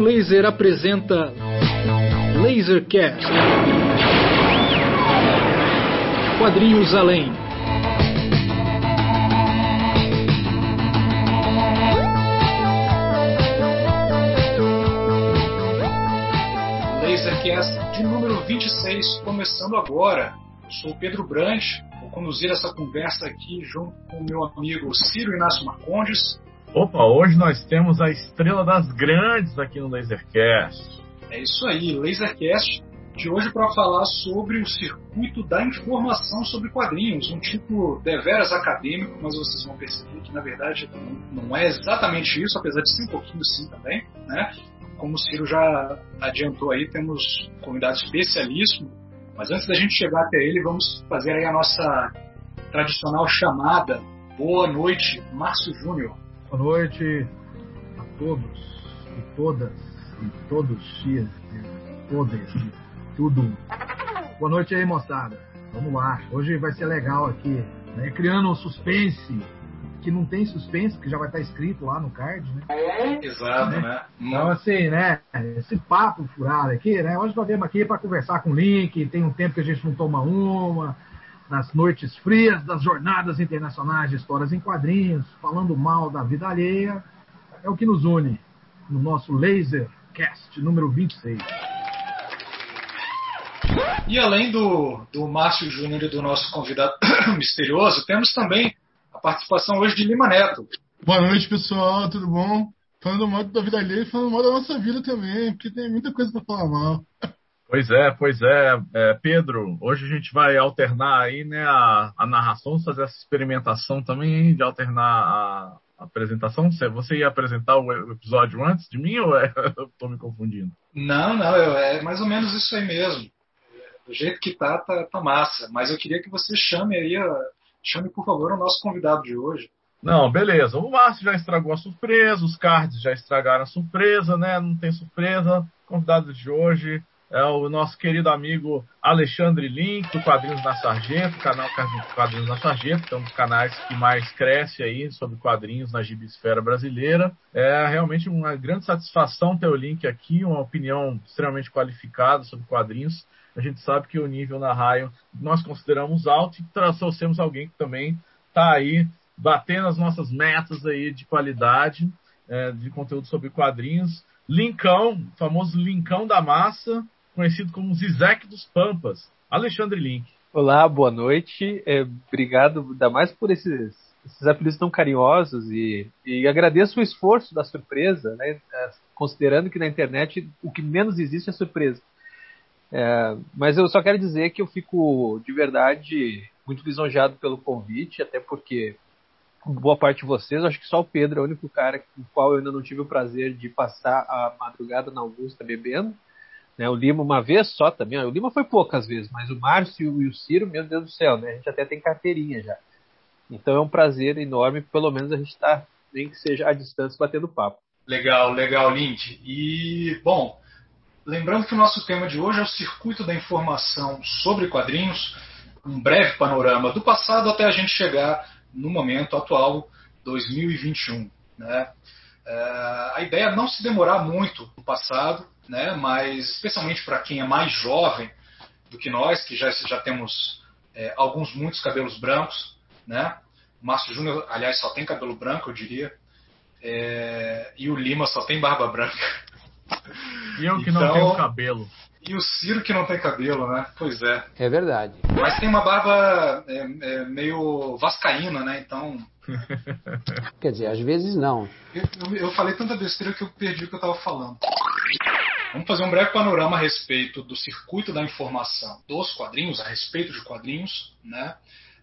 Rádio Laser apresenta Lasercast. Quadrinhos Além. Lasercast de número 26, começando agora. Eu sou Pedro Brandt, vou conduzir essa conversa aqui junto com o meu amigo Ciro Inácio Marcondes. Opa, hoje nós temos a estrela das grandes aqui no Lasercast. É isso aí, Lasercast de hoje para falar sobre o circuito da informação sobre quadrinhos, um tipo deveras acadêmico, mas vocês vão perceber que na verdade não é exatamente isso, apesar de ser um pouquinho sim também, né? Como o Ciro já adiantou aí, temos convidado especialíssimo, mas antes da gente chegar até ele, vamos fazer aí a nossa tradicional chamada. Boa noite, Márcio Júnior. Boa noite a todos e todas e todos e todas e tudo. Boa noite aí, moçada. Vamos lá. Hoje vai ser legal aqui, né? criando um suspense que não tem suspense, que já vai estar escrito lá no card, né? Exato, né? né? Então, assim, né? Esse papo furado aqui, né? Hoje nós viemos aqui para conversar com o Link. Tem um tempo que a gente não toma uma nas noites frias das jornadas internacionais de histórias em quadrinhos, falando mal da vida alheia, é o que nos une no nosso Lasercast número 26. E além do, do Márcio Júnior e do nosso convidado misterioso, temos também a participação hoje de Lima Neto. Boa noite, pessoal, tudo bom? Falando mal da vida alheia e falando mal da nossa vida também, porque tem muita coisa para falar mal. Pois é, pois é, é, Pedro. Hoje a gente vai alternar aí, né, a, a narração, fazer essa experimentação também de alternar a, a apresentação. Você ia apresentar o episódio antes de mim ou é, eu estou me confundindo? Não, não, é mais ou menos isso aí mesmo. Do jeito que tá, tá, tá massa. Mas eu queria que você chame aí, chame por favor o nosso convidado de hoje. Não, beleza. O Márcio já estragou a surpresa, os cards já estragaram a surpresa, né? Não tem surpresa. Convidado de hoje é o nosso querido amigo Alexandre Link, do Quadrinhos na Sargento, canal Quadrinhos na Sargento, que é um dos canais que mais cresce aí sobre quadrinhos na gibisfera brasileira. É realmente uma grande satisfação ter o Link aqui, uma opinião extremamente qualificada sobre quadrinhos. A gente sabe que o nível na raio nós consideramos alto e trouxemos alguém que também está aí batendo as nossas metas aí de qualidade é, de conteúdo sobre quadrinhos. Linkão, famoso Linkão da Massa, conhecido como Zizek dos Pampas, Alexandre Link. Olá, boa noite. É, obrigado, ainda mais por esses, esses apelidos tão carinhosos e, e agradeço o esforço da surpresa, né? É, considerando que na internet o que menos existe é surpresa. É, mas eu só quero dizer que eu fico de verdade muito lisonjeado pelo convite, até porque boa parte de vocês, acho que só o Pedro é o único cara com o qual eu ainda não tive o prazer de passar a madrugada na Augusta bebendo. Né, o Lima uma vez só também. O Lima foi poucas vezes, mas o Márcio e o Ciro, meu Deus do céu, né? A gente até tem carteirinha já. Então é um prazer enorme, pelo menos a gente está, nem que seja à distância, batendo papo. Legal, legal, Link. E, bom, lembrando que o nosso tema de hoje é o circuito da informação sobre quadrinhos, um breve panorama do passado até a gente chegar no momento atual, 2021. Né? É, a ideia é não se demorar muito no passado, né? mas especialmente para quem é mais jovem do que nós, que já, já temos é, alguns, muitos cabelos brancos. Né? O Márcio Júnior, aliás, só tem cabelo branco, eu diria. É, e o Lima só tem barba branca. E eu que então, não tenho cabelo. E o Ciro que não tem cabelo, né? Pois é. É verdade. Mas tem uma barba é, é, meio vascaína, né? Então. Quer dizer, às vezes não. Eu, eu, eu, falei tanta besteira que eu perdi o que eu estava falando. Vamos fazer um breve panorama a respeito do circuito da informação dos quadrinhos, a respeito de quadrinhos, né?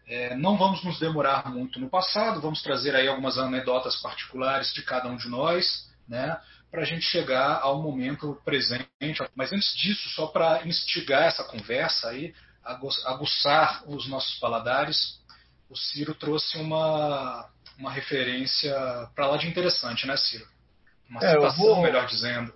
É, não vamos nos demorar muito no passado, vamos trazer aí algumas anedotas particulares de cada um de nós, né? para a gente chegar ao momento presente. Mas antes disso, só para instigar essa conversa aí, aguçar os nossos paladares, o Ciro trouxe uma, uma referência para lá de interessante, né, Ciro? Uma é, citação, vou... melhor dizendo.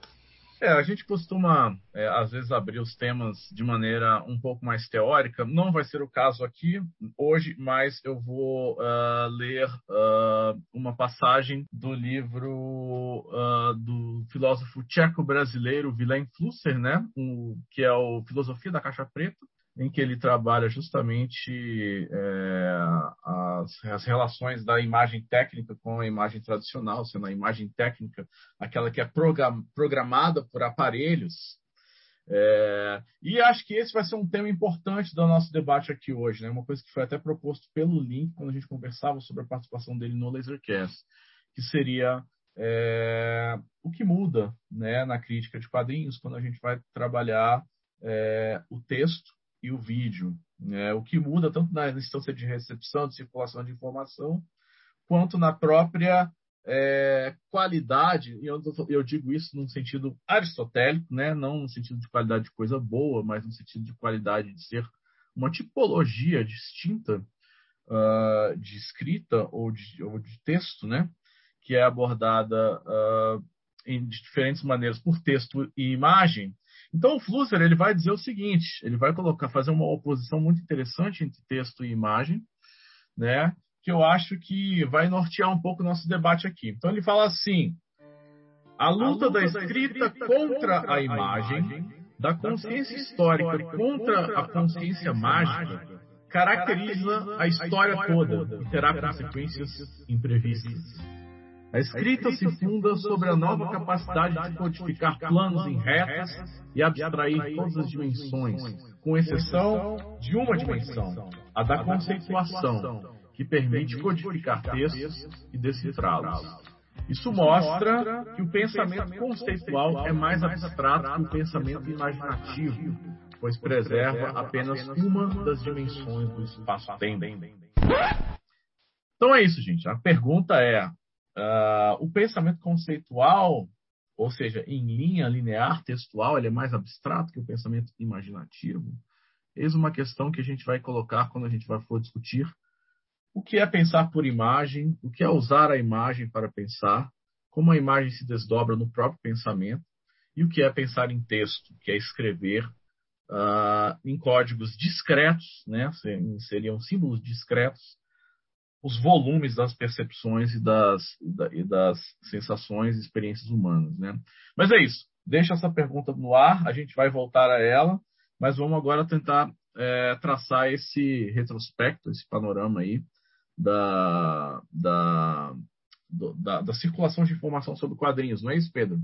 É, a gente costuma, é, às vezes, abrir os temas de maneira um pouco mais teórica. Não vai ser o caso aqui hoje, mas eu vou uh, ler uh, uma passagem do livro uh, do filósofo tcheco-brasileiro Vilém Flusser, né? Um, que é o Filosofia da Caixa Preta, em que ele trabalha justamente é, as, as, relações da imagem técnica com a imagem tradicional, sendo a imagem técnica aquela que é program, programada por aparelhos. É, e acho que esse vai ser um tema importante do nosso debate aqui hoje, né? uma coisa que foi até proposto pelo Link quando a gente conversava sobre a participação dele no Lasercast, que seria é, o que muda né, na crítica de quadrinhos quando a gente vai trabalhar é, o texto e o vídeo. Né? O que muda tanto na instância de recepção, de circulação de informação, quanto na própria é, qualidade, e eu, eu, digo isso num sentido aristotélico, né? não no sentido de qualidade de coisa boa, mas no sentido de qualidade de ser uma tipologia distinta uh, de escrita ou de, ou de, texto, né? que é abordada uh, em diferentes maneiras por texto e imagem, então o Flusser ele vai dizer o seguinte, ele vai colocar, fazer uma oposição muito interessante entre texto e imagem, né? Que eu acho que vai nortear um pouco o nosso debate aqui. Então ele fala assim: a luta, a luta da, escrita da escrita contra, contra a imagem, imagem da consciência histórica contra a consciência mágica caracteriza a história toda e terá consequências imprevistas. A escrita se funda sobre a nova capacidade de codificar planos em retas e abstrair todas as dimensões, com exceção de uma dimensão, a da conceituação, que permite codificar textos e decifrá-los. Isso mostra que o pensamento conceitual é mais abstrato que o pensamento imaginativo, pois preserva apenas uma das dimensões do espaço-tempo. Então é isso, gente. A pergunta é: Uh, o pensamento conceitual, ou seja, em linha linear textual, ele é mais abstrato que o pensamento imaginativo. Eis uma questão que a gente vai colocar quando a gente vai for discutir o que é pensar por imagem, o que é usar a imagem para pensar, como a imagem se desdobra no próprio pensamento, e o que é pensar em texto, que é escrever uh, em códigos discretos, né? seriam símbolos discretos, os volumes das percepções e das, e das sensações e experiências humanas. Né? Mas é isso. Deixa essa pergunta no ar, a gente vai voltar a ela, mas vamos agora tentar é, traçar esse retrospecto, esse panorama aí da, da, do, da, da, circulação de informação sobre quadrinhos, não é isso, Pedro?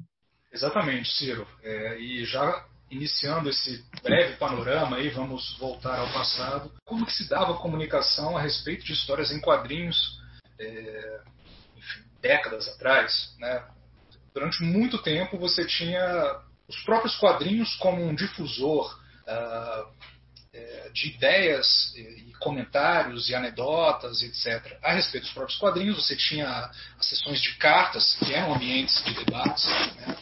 Exatamente, Ciro. É, e já iniciando esse breve panorama aí, vamos voltar ao passado. Como que se dava a comunicação a respeito de histórias em quadrinhos, é, enfim, décadas atrás, né? Durante muito tempo você tinha os próprios quadrinhos como um difusor uh, de ideias e comentários e anedotas, etc. A respeito dos próprios quadrinhos, você tinha as sessões de cartas, que eram ambientes de debates, né?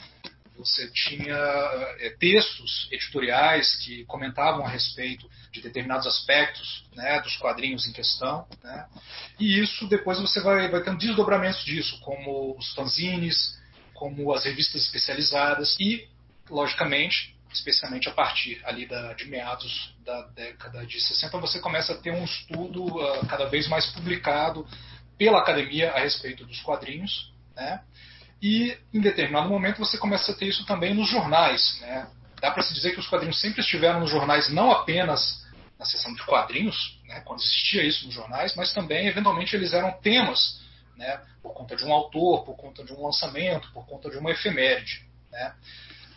Você tinha é, textos editoriais que comentavam a respeito de determinados aspectos né, dos quadrinhos em questão. Né, e isso depois você vai, vai tendo desdobramentos disso, como os fanzines, como as revistas especializadas e, logicamente, especialmente a partir ali da, de meados da década de 60, você começa a ter um estudo uh, cada vez mais publicado pela academia a respeito dos quadrinhos. Né, e em determinado momento você começa a ter isso também nos jornais. Né? Dá para se dizer que os quadrinhos sempre estiveram nos jornais, não apenas na seção de quadrinhos, né, quando existia isso nos jornais, mas também, eventualmente, eles eram temas né, por conta de um autor, por conta de um lançamento, por conta de uma efeméride. Né?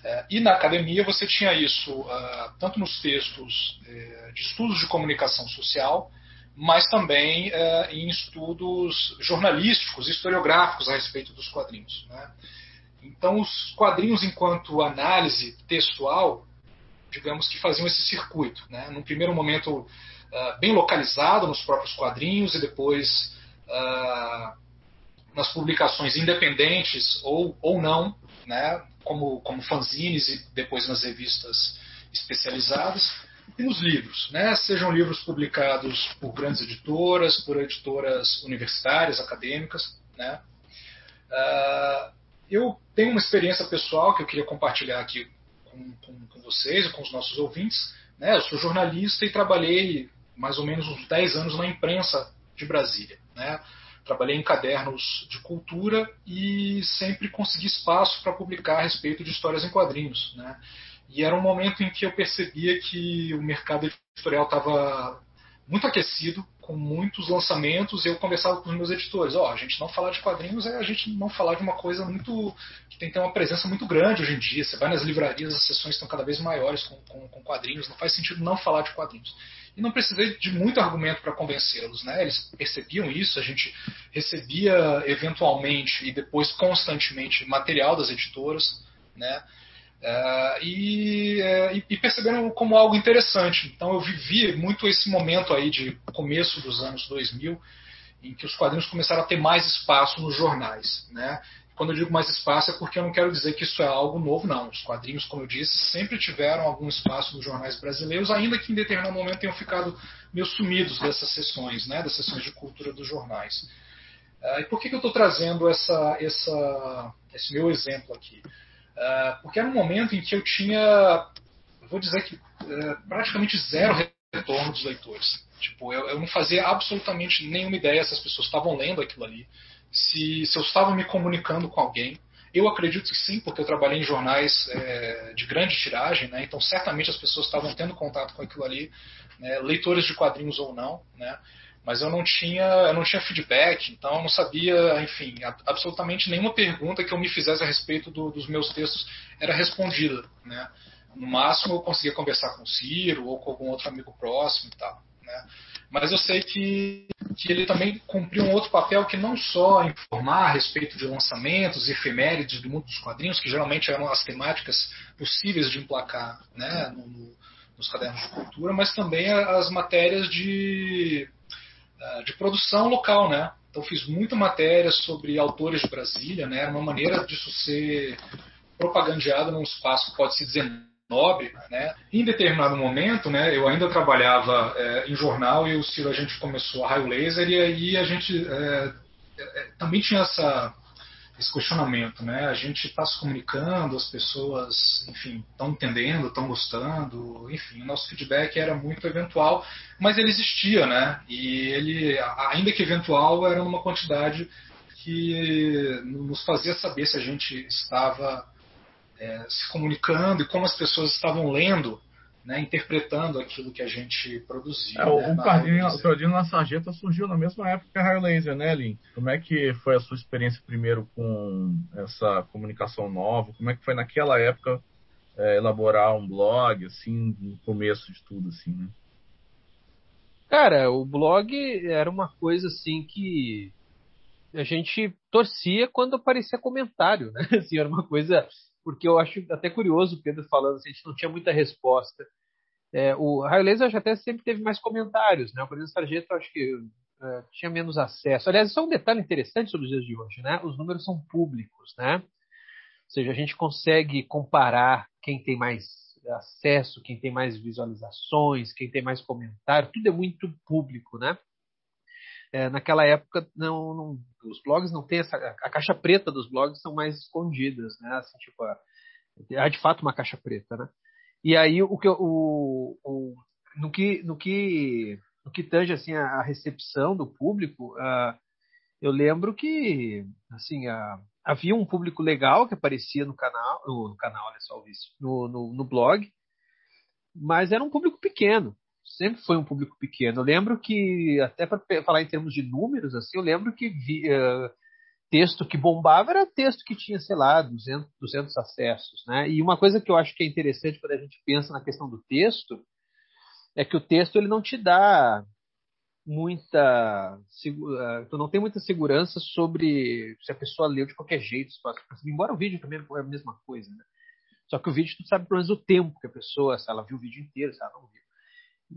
É, e na academia você tinha isso uh, tanto nos textos uh, de estudos de comunicação social, mas também é, em estudos jornalísticos, historiográficos a respeito dos quadrinhos. Né? Então, os quadrinhos, enquanto análise textual, digamos que faziam esse circuito. Né? Num primeiro momento, uh, bem localizado nos próprios quadrinhos, e depois uh, nas publicações independentes ou, ou não, né? como, como fanzines e depois nas revistas especializadas e nos livros, né? sejam livros publicados por grandes editoras, por editoras universitárias, acadêmicas. Né? Uh, eu tenho uma experiência pessoal que eu queria compartilhar aqui com, com, com vocês e com os nossos ouvintes. Né? Eu sou jornalista e trabalhei mais ou menos uns 10 anos na imprensa de Brasília. Né? Trabalhei em cadernos de cultura e sempre consegui espaço para publicar a respeito de histórias em quadrinhos. Né? E era um momento em que eu percebia que o mercado editorial estava muito aquecido, com muitos lançamentos, eu conversava com os meus editores, ó, oh, a gente não falar de quadrinhos é a gente não falar de uma coisa muito que tem que ter uma presença muito grande hoje em dia. Você vai nas livrarias, as sessões estão cada vez maiores com, com, com quadrinhos, não faz sentido não falar de quadrinhos. E não precisei de muito argumento para convencê-los, né? Eles percebiam isso, a gente recebia eventualmente e depois constantemente material das editoras, né? Uh, e, uh, e, perceberam como algo interessante. Então eu vivi muito esse momento aí de começo dos anos 2000, em que os quadrinhos começaram a ter mais espaço nos jornais. Né? Quando eu digo mais espaço é porque eu não quero dizer que isso é algo novo, não. Os quadrinhos, como eu disse, sempre tiveram algum espaço nos jornais brasileiros, ainda que em determinado momento tenham ficado meio sumidos dessas sessões, né? das sessões de cultura dos jornais. Uh, e por que, que eu estou trazendo essa, essa, esse meu exemplo aqui? Ah, porque era um momento em que eu tinha, vou dizer que uh, praticamente zero retorno dos leitores. Tipo, eu, eu, não fazia absolutamente nenhuma ideia se as pessoas estavam lendo aquilo ali, se, se eu estava me comunicando com alguém. Eu acredito que sim, porque eu trabalhei em jornais é, de grande tiragem, né? então certamente as pessoas estavam tendo contato com aquilo ali, né? leitores de quadrinhos ou não. Né? Mas eu não tinha, eu não tinha feedback, então eu não sabia, enfim, absolutamente nenhuma pergunta que eu me fizesse a respeito do, dos meus textos era respondida, né? No máximo eu conseguia conversar com o Ciro ou com algum outro amigo próximo e tal, né? Mas eu sei que, que ele também cumpriu um outro papel que não só informar a respeito de lançamentos, efemérides do mundo dos quadrinhos, que geralmente eram as temáticas possíveis de emplacar né, no, no, nos cadernos de cultura, mas também as matérias de de produção local, né? Então fiz muita matéria sobre autores de Brasília, né? Era uma maneira disso ser propagandeado num espaço que pode se dizer nobre, né? Em determinado momento, né? Eu ainda trabalhava é, em jornal e o Ciro a gente começou a raio laser e aí a gente é, também tinha essa esse questionamento, né? A gente está se comunicando, as pessoas, enfim, estão entendendo, estão gostando, enfim, o nosso feedback era muito eventual, mas ele existia, né? E ele, ainda que eventual, era numa quantidade que nos fazia saber se a gente estava é, se comunicando e como as pessoas estavam lendo né, interpretando aquilo que a gente produzia. É, né, o quadrinho, o quadrinho na Sarjeta surgiu na mesma época que a Raio Laser, né, Lin? Como é que foi a sua experiência primeiro com essa comunicação nova? Como é que foi naquela época é, elaborar um blog, assim, no começo de tudo, assim, né? Cara, o blog era uma coisa assim que a gente torcia quando aparecia comentário, né? Assim, era uma coisa porque eu acho até curioso o Pedro falando, assim, a gente não tinha muita resposta. É, o Raio Laser até sempre teve mais comentários, né? O Presidente Sargento acho que é, tinha menos acesso. Aliás, isso é um detalhe interessante sobre os dias de hoje, né? Os números são públicos, né? Ou seja, a gente consegue comparar quem tem mais acesso, quem tem mais visualizações, quem tem mais comentário, tudo é muito público, né? É, naquela época não, não, os blogs não tem essa a caixa preta dos blogs são mais escondidas né? Assim, tipo há de fato uma caixa preta né? E aí o que o, o no que no que no que tange assim a, recepção do público uh, eu lembro que assim havia um público legal que aparecia no canal no, no canal olha só isso no, no, no blog mas era um público pequeno sempre foi um público pequeno. Eu lembro que, até para falar em termos de números, assim, eu lembro que vi, uh, texto que bombava era texto que tinha, sei lá, 200, 200 acessos. Né? E uma coisa que eu acho que é interessante quando a gente pensa na questão do texto é que o texto ele não te dá muita tu não tem muita segurança sobre se a pessoa leu de qualquer jeito embora o vídeo também é a mesma coisa né? só que o vídeo tu sabe pelo menos o tempo que a pessoa se ela viu o vídeo inteiro se ela não viu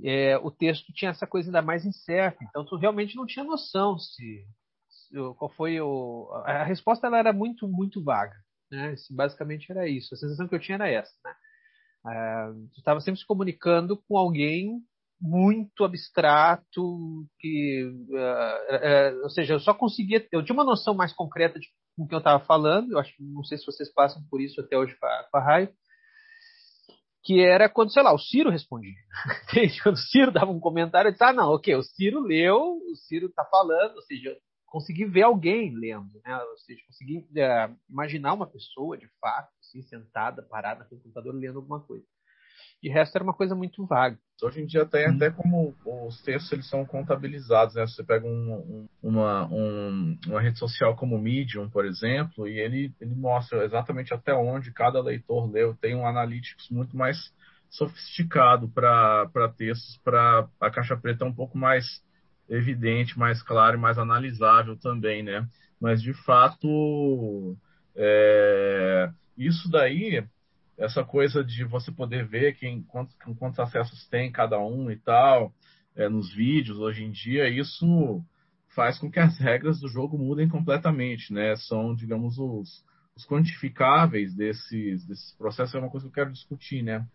é, o texto tinha essa coisa ainda mais incerta, então tu realmente não tinha noção se, se qual foi o a resposta ela era muito muito vaga, né? Basicamente era isso. A sensação que eu tinha era essa, né? É, tu estava sempre se comunicando com alguém muito abstrato, que, uh, uh, ou seja, eu só conseguia, eu tinha uma noção mais concreta de com que eu estava falando, eu acho não sei se vocês passam por isso até hoje com a Raio, que era quando, sei lá, o Ciro respondia. quando o Ciro dava um comentário, eu disse, ah, não, ok, o Ciro leu, o Ciro está falando, ou seja, consegui ver alguém lendo, né? ou seja, consegui uh, imaginar uma pessoa, de fato, assim, sentada, parada no computador, lendo alguma coisa. De resto era uma coisa muito vaga. Hoje em dia tem até como os textos eles são contabilizados, né? Você pega um, um, uma, um, uma rede social como o Medium, por exemplo, e ele, ele mostra exatamente até onde cada leitor leu. Tem um analytics muito mais sofisticado para textos, para a caixa preta é um pouco mais evidente, mais claro e mais analisável também, né? Mas de fato, é, isso daí essa coisa de você poder ver quem, quantos, quantos acessos tem cada um e tal, é, nos vídeos hoje em dia, isso faz com que as regras do jogo mudem completamente, né? São, digamos, os, os quantificáveis desses, desses processos, é uma coisa que eu quero discutir, né?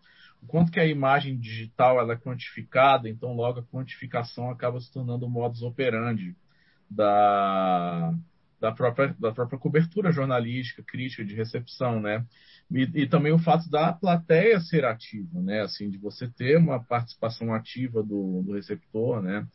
O quanto que a imagem digital ela é quantificada, então logo a quantificação acaba se tornando o modus operandi da, da própria, da própria cobertura jornalística, crítica, de recepção, né? E, e, também o fato da plateia ser ativa, né? Assim, de você ter uma participação ativa do, do receptor, né?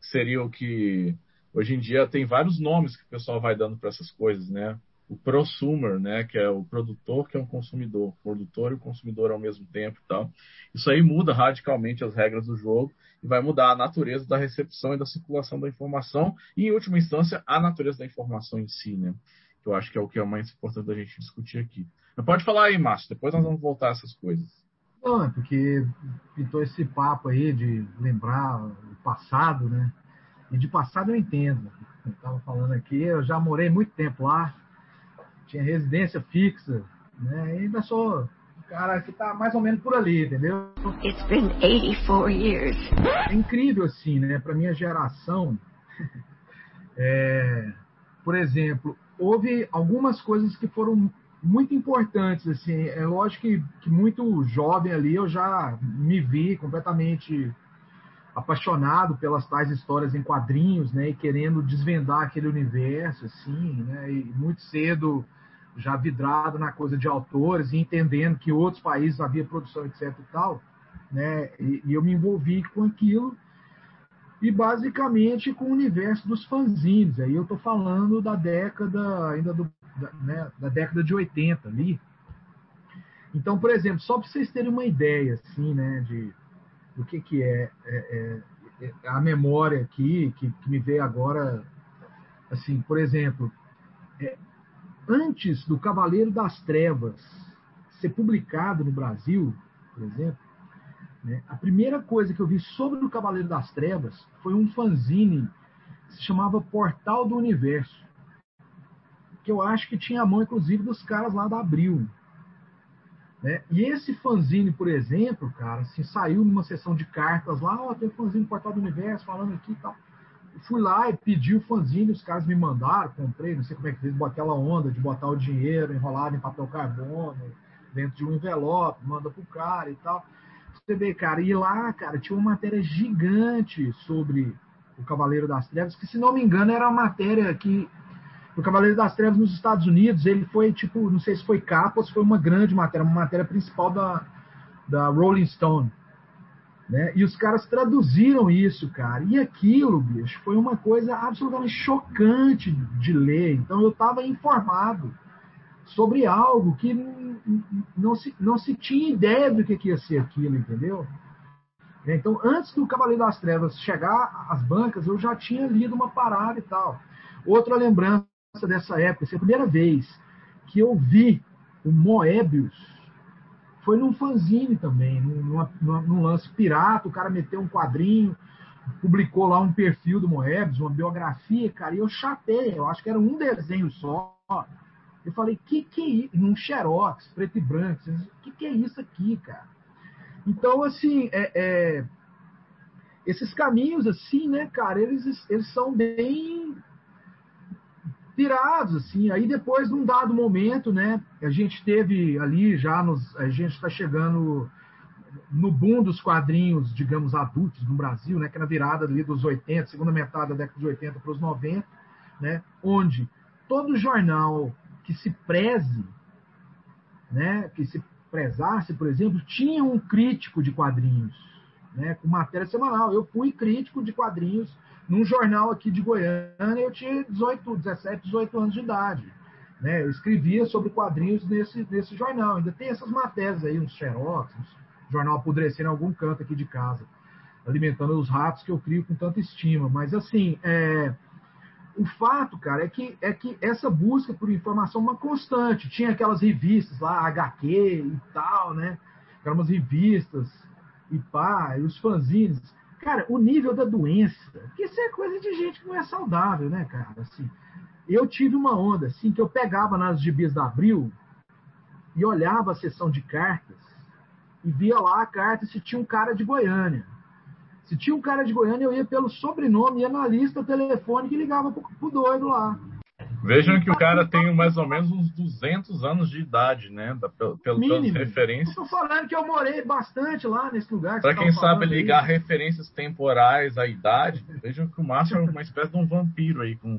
Seria o que hoje em dia tem vários nomes que o pessoal vai dando para essas coisas, né? O prosumer, né? Que é o produtor que é um consumidor, o produtor e o consumidor ao mesmo tempo e tal. Isso aí muda radicalmente as regras do jogo e vai mudar a natureza da recepção e da circulação da informação e, em última instância, a natureza da informação em si, né? Que eu acho que é o que é mais importante da gente discutir aqui. Mas pode falar aí, Márcio, depois nós vamos voltar a essas coisas. Não, é porque pintou esse papo aí de lembrar o passado, né? E de passado eu entendo. Eu estava falando aqui, eu já morei muito tempo lá, tinha residência fixa, né? E ainda sou um cara que está mais ou menos por ali, entendeu? It's been 84 years. É incrível assim, né? Para minha geração, é, por exemplo, houve algumas coisas que foram muito importantes. Assim, é lógico que, que muito jovem ali eu já me vi completamente apaixonado pelas tais histórias em quadrinhos, né, e querendo desvendar aquele universo, assim, né, e muito cedo já vidrado na coisa de autores e entendendo que outros países havia produção, etc e tal, né, e, e eu me envolvi com aquilo e basicamente com o universo dos fanzines. Aí eu estou falando da década ainda do da, né, da década de 80 ali. Então, por exemplo, só para vocês terem uma ideia assim, né, de do que que é, é, é, é a memória aqui que, que, me veio agora, assim, por exemplo, antes do Cavaleiro das Trevas ser publicado no Brasil, por exemplo, né, a primeira coisa que eu vi sobre o Cavaleiro das Trevas foi um fanzine que se chamava Portal do Universo que eu acho que tinha a mão, inclusive, dos caras lá da Abril. Né? E esse fanzine, por exemplo, cara, assim, saiu numa sessão de cartas lá, ó, tem um fanzine Portal do Universo falando aqui e tal. Fui lá e pedi o fanzine, os caras me mandaram, comprei, não sei como é que fez, aquela onda de botar o dinheiro enrolado em papel carbono, dentro de um envelope, manda pro cara e tal. Você vê, cara, e lá, cara, tinha uma matéria gigante sobre o Cavaleiro das Trevas, que se não me engano era uma matéria que o Cavaleiro das Trevas nos Estados Unidos, ele foi tipo, não sei se foi capa ou se foi uma grande matéria, uma matéria principal da, da Rolling Stone. Né? E os caras traduziram isso, cara. E aquilo, bicho, foi uma coisa absolutamente chocante de ler. Então eu estava informado sobre algo que não se, não se tinha ideia do que, que ia ser aquilo, entendeu? Então, antes do Cavaleiro das Trevas chegar às bancas, eu já tinha lido uma parada e tal. Outra lembrança dessa época, essa é a primeira vez que eu vi o Moebius foi num fanzine também, num, num, lance pirata, o cara meteu um quadrinho, publicou lá um perfil do Moebius, uma biografia, cara, e eu chatei, eu acho que era um desenho só. Eu falei, que que é isso? Num xerox, preto e branco, que que é isso aqui, cara? Então, assim, é, é, esses caminhos, assim, né, cara, eles, eles são bem pirados, assim. Aí depois, num dado momento, né, a gente teve ali já nos, a gente está chegando no boom dos quadrinhos, digamos, adultos no Brasil, né, que é na virada ali dos 80, segunda metade da década de 80 para os 90, né, onde todo jornal que se preze, né, que se prezasse, por exemplo, tinha um crítico de quadrinhos, né, com matéria semanal. Eu fui crítico de quadrinhos num jornal aqui de Goiânia, eu tinha 18, 17, 18 anos de idade. Né? Eu escrevia sobre quadrinhos nesse, nesse jornal. Ainda tem essas matérias aí, uns xerox, uns jornal apodrecendo em algum canto aqui de casa, alimentando os ratos que eu crio com tanta estima. Mas, assim, é, o fato, cara, é que, é que essa busca por informação é uma constante. Tinha aquelas revistas lá, HQ e tal, né? Umas revistas e pá, e os fanzines. Cara, o nível da doença, que isso é coisa de gente que não é saudável, né, cara? Assim, eu tive uma onda, assim, que eu pegava nas gibis da Abril e olhava a sessão de cartas e via lá a carta se tinha um cara de Goiânia. Se tinha um cara de Goiânia, eu ia pelo sobrenome, ia na lista telefônica e ligava pro, pro doido lá. Vejam que o cara tem mais ou menos uns 200 anos de idade, né? Da, pelo, Mínimo. referências. Eu tô falando que eu morei bastante lá nesse lugar. Para quem sabe ligar aí. referências temporais à idade, vejam que o Márcio é uma espécie de um vampiro aí, com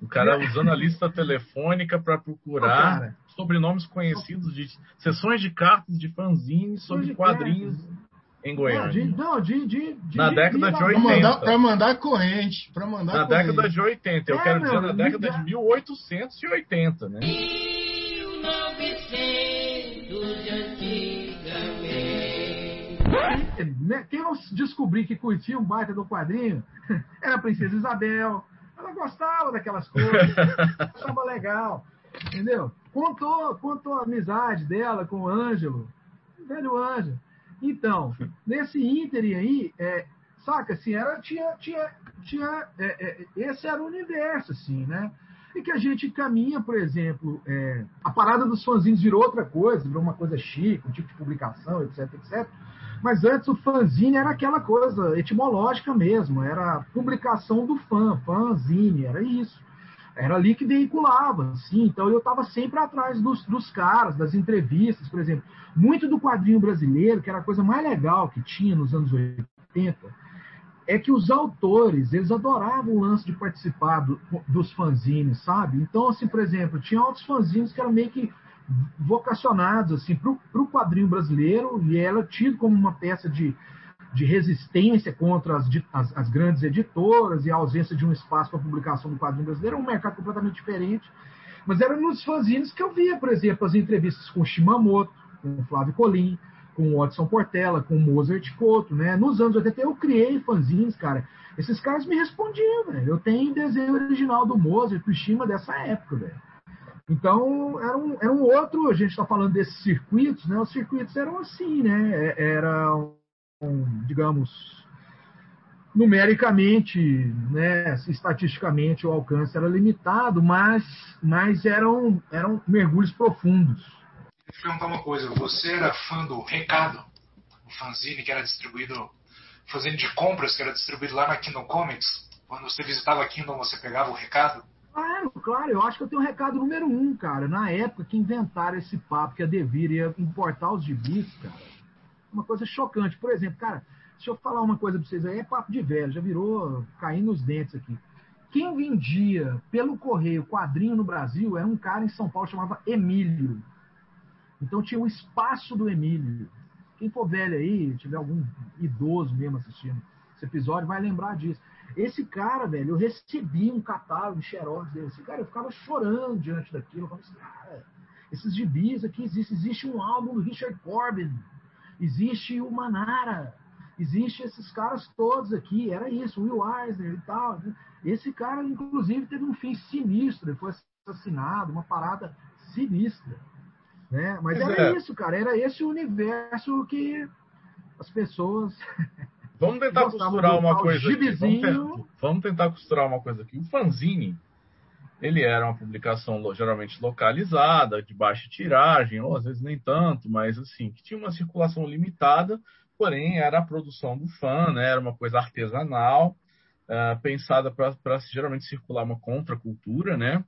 o cara usando a lista telefônica para procurar oh, sobrenomes conhecidos de sessões de cartas de fanzines sobre quadrinhos em Goiânia. Não, de, de, de, na década de 80. Para mandar corrente. Pra mandar na corrente. década de 80. Eu é, quero dizer na década de 1880, né? 1900 né, Quem eu descobri que curtia um baita do quadrinho era a Princesa Isabel. Ela gostava daquelas coisas, achava legal, entendeu? Contou, contou a amizade dela com o Ângelo, o velho Ângelo. Então, nesse ínterim aí, é, saca, assim, era, tinha, tinha, tinha é, é, esse era o universo, assim, né? E que a gente caminha, por exemplo, é, a parada dos fanzines virou outra coisa, virou uma coisa chique, um tipo de publicação, etc, etc. Mas antes o fanzine era aquela coisa etimológica mesmo, era publicação do fã, fanzine, era isso. Era ali que veiculava, assim. Então eu estava sempre atrás dos, dos caras, das entrevistas, por exemplo. Muito do quadrinho brasileiro, que era a coisa mais legal que tinha nos anos 80, é que os autores, eles adoravam o lance de participar do, dos fanzines, sabe? Então, assim, por exemplo, tinha outros fanzines que eram meio que vocacionados assim, para o quadrinho brasileiro, e era tido como uma peça de, de resistência contra as, as, as, grandes editoras e a ausência de um espaço para publicação do quadrinho brasileiro, é um mercado completamente diferente. Mas era nos fanzines que eu via, por exemplo, as entrevistas com Shimamoto, com Flávio Colim, com Watson Portela, com Mozart Couto, né? Nos anos 80 eu criei fanzines, cara. Esses caras me respondiam, velho. Eu tenho desenho original do Mozart, do Shima dessa época, velho. Então, era um, era um outro, a gente está falando desses circuitos, né? Os circuitos eram assim, né? É, era, digamos, numericamente, né, estatisticamente o alcance era limitado, mas, mas eram, eram mergulhos profundos. Deixa eu perguntar uma coisa, você era fã do Recado, o fanzine que era distribuído, fanzine de compras que era distribuído lá na Kingdom Comics? Quando você visitava a Kingdom, você pegava o recado? Claro, claro, eu acho que eu tenho um recado número um, cara. Na época que inventaram esse papo que a Devir ia importar os gibis, cara, uma coisa chocante. Por exemplo, cara, deixa eu falar uma coisa pra vocês aí, é papo de velho, já virou caindo nos dentes aqui. Quem vendia pelo correio quadrinho no Brasil era um cara em São Paulo chamava Emílio. Então tinha o espaço do Emílio. Quem for velho aí, tiver algum idoso mesmo assistindo esse episódio, vai lembrar disso. Esse cara, velho, eu recebi um catálogo de xerox dele. Assim, cara, eu ficava chorando diante daquilo. Eu falava assim, cara, esses gibis aqui existe, existe um álbum do Richard Corbin, existe o Manara, existe esses caras todos aqui. Era isso, Will Eisner e tal. Esse cara, inclusive, teve um fim sinistro. Ele foi assassinado, uma parada sinistra. Né? Mas era é. isso, cara. Era esse o universo que as pessoas Vamos tentar costurar uma coisa aqui. Vamos, vamos, tentar costurar uma coisa aqui. O fanzine, ele era uma publicação geralmente localizada, de baixa tiragem, ou às vezes nem tanto, mas assim, que tinha uma circulação limitada, porém era a produção do fã, né? era uma coisa artesanal, uh, pensada para geralmente circular uma contracultura, né?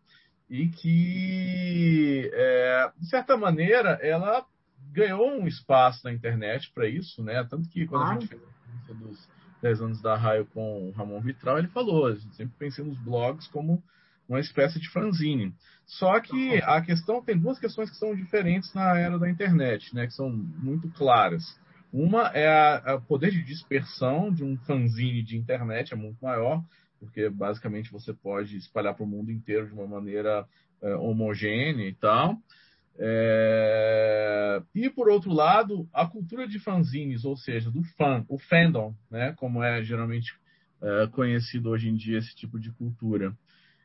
E que, é, de certa maneira, ela ganhou um espaço na internet para isso, né? Tanto que quando Ah. a gente fez a dos 10 anos da Raio com o Ramon Vitral, ele falou, a gente sempre pensei nos blogs como uma espécie de fanzine. Só que a questão tem duas questões que são diferentes na era da internet, né? Que são muito claras. Uma é o poder de dispersão de um fanzine de internet é muito maior, porque basicamente você pode espalhar para o mundo inteiro de uma maneira é, homogênea e tal. É, E por outro lado, a cultura de fanzines, ou seja, do fã, o fandom, né, como é geralmente é, conhecido hoje em dia esse tipo de cultura,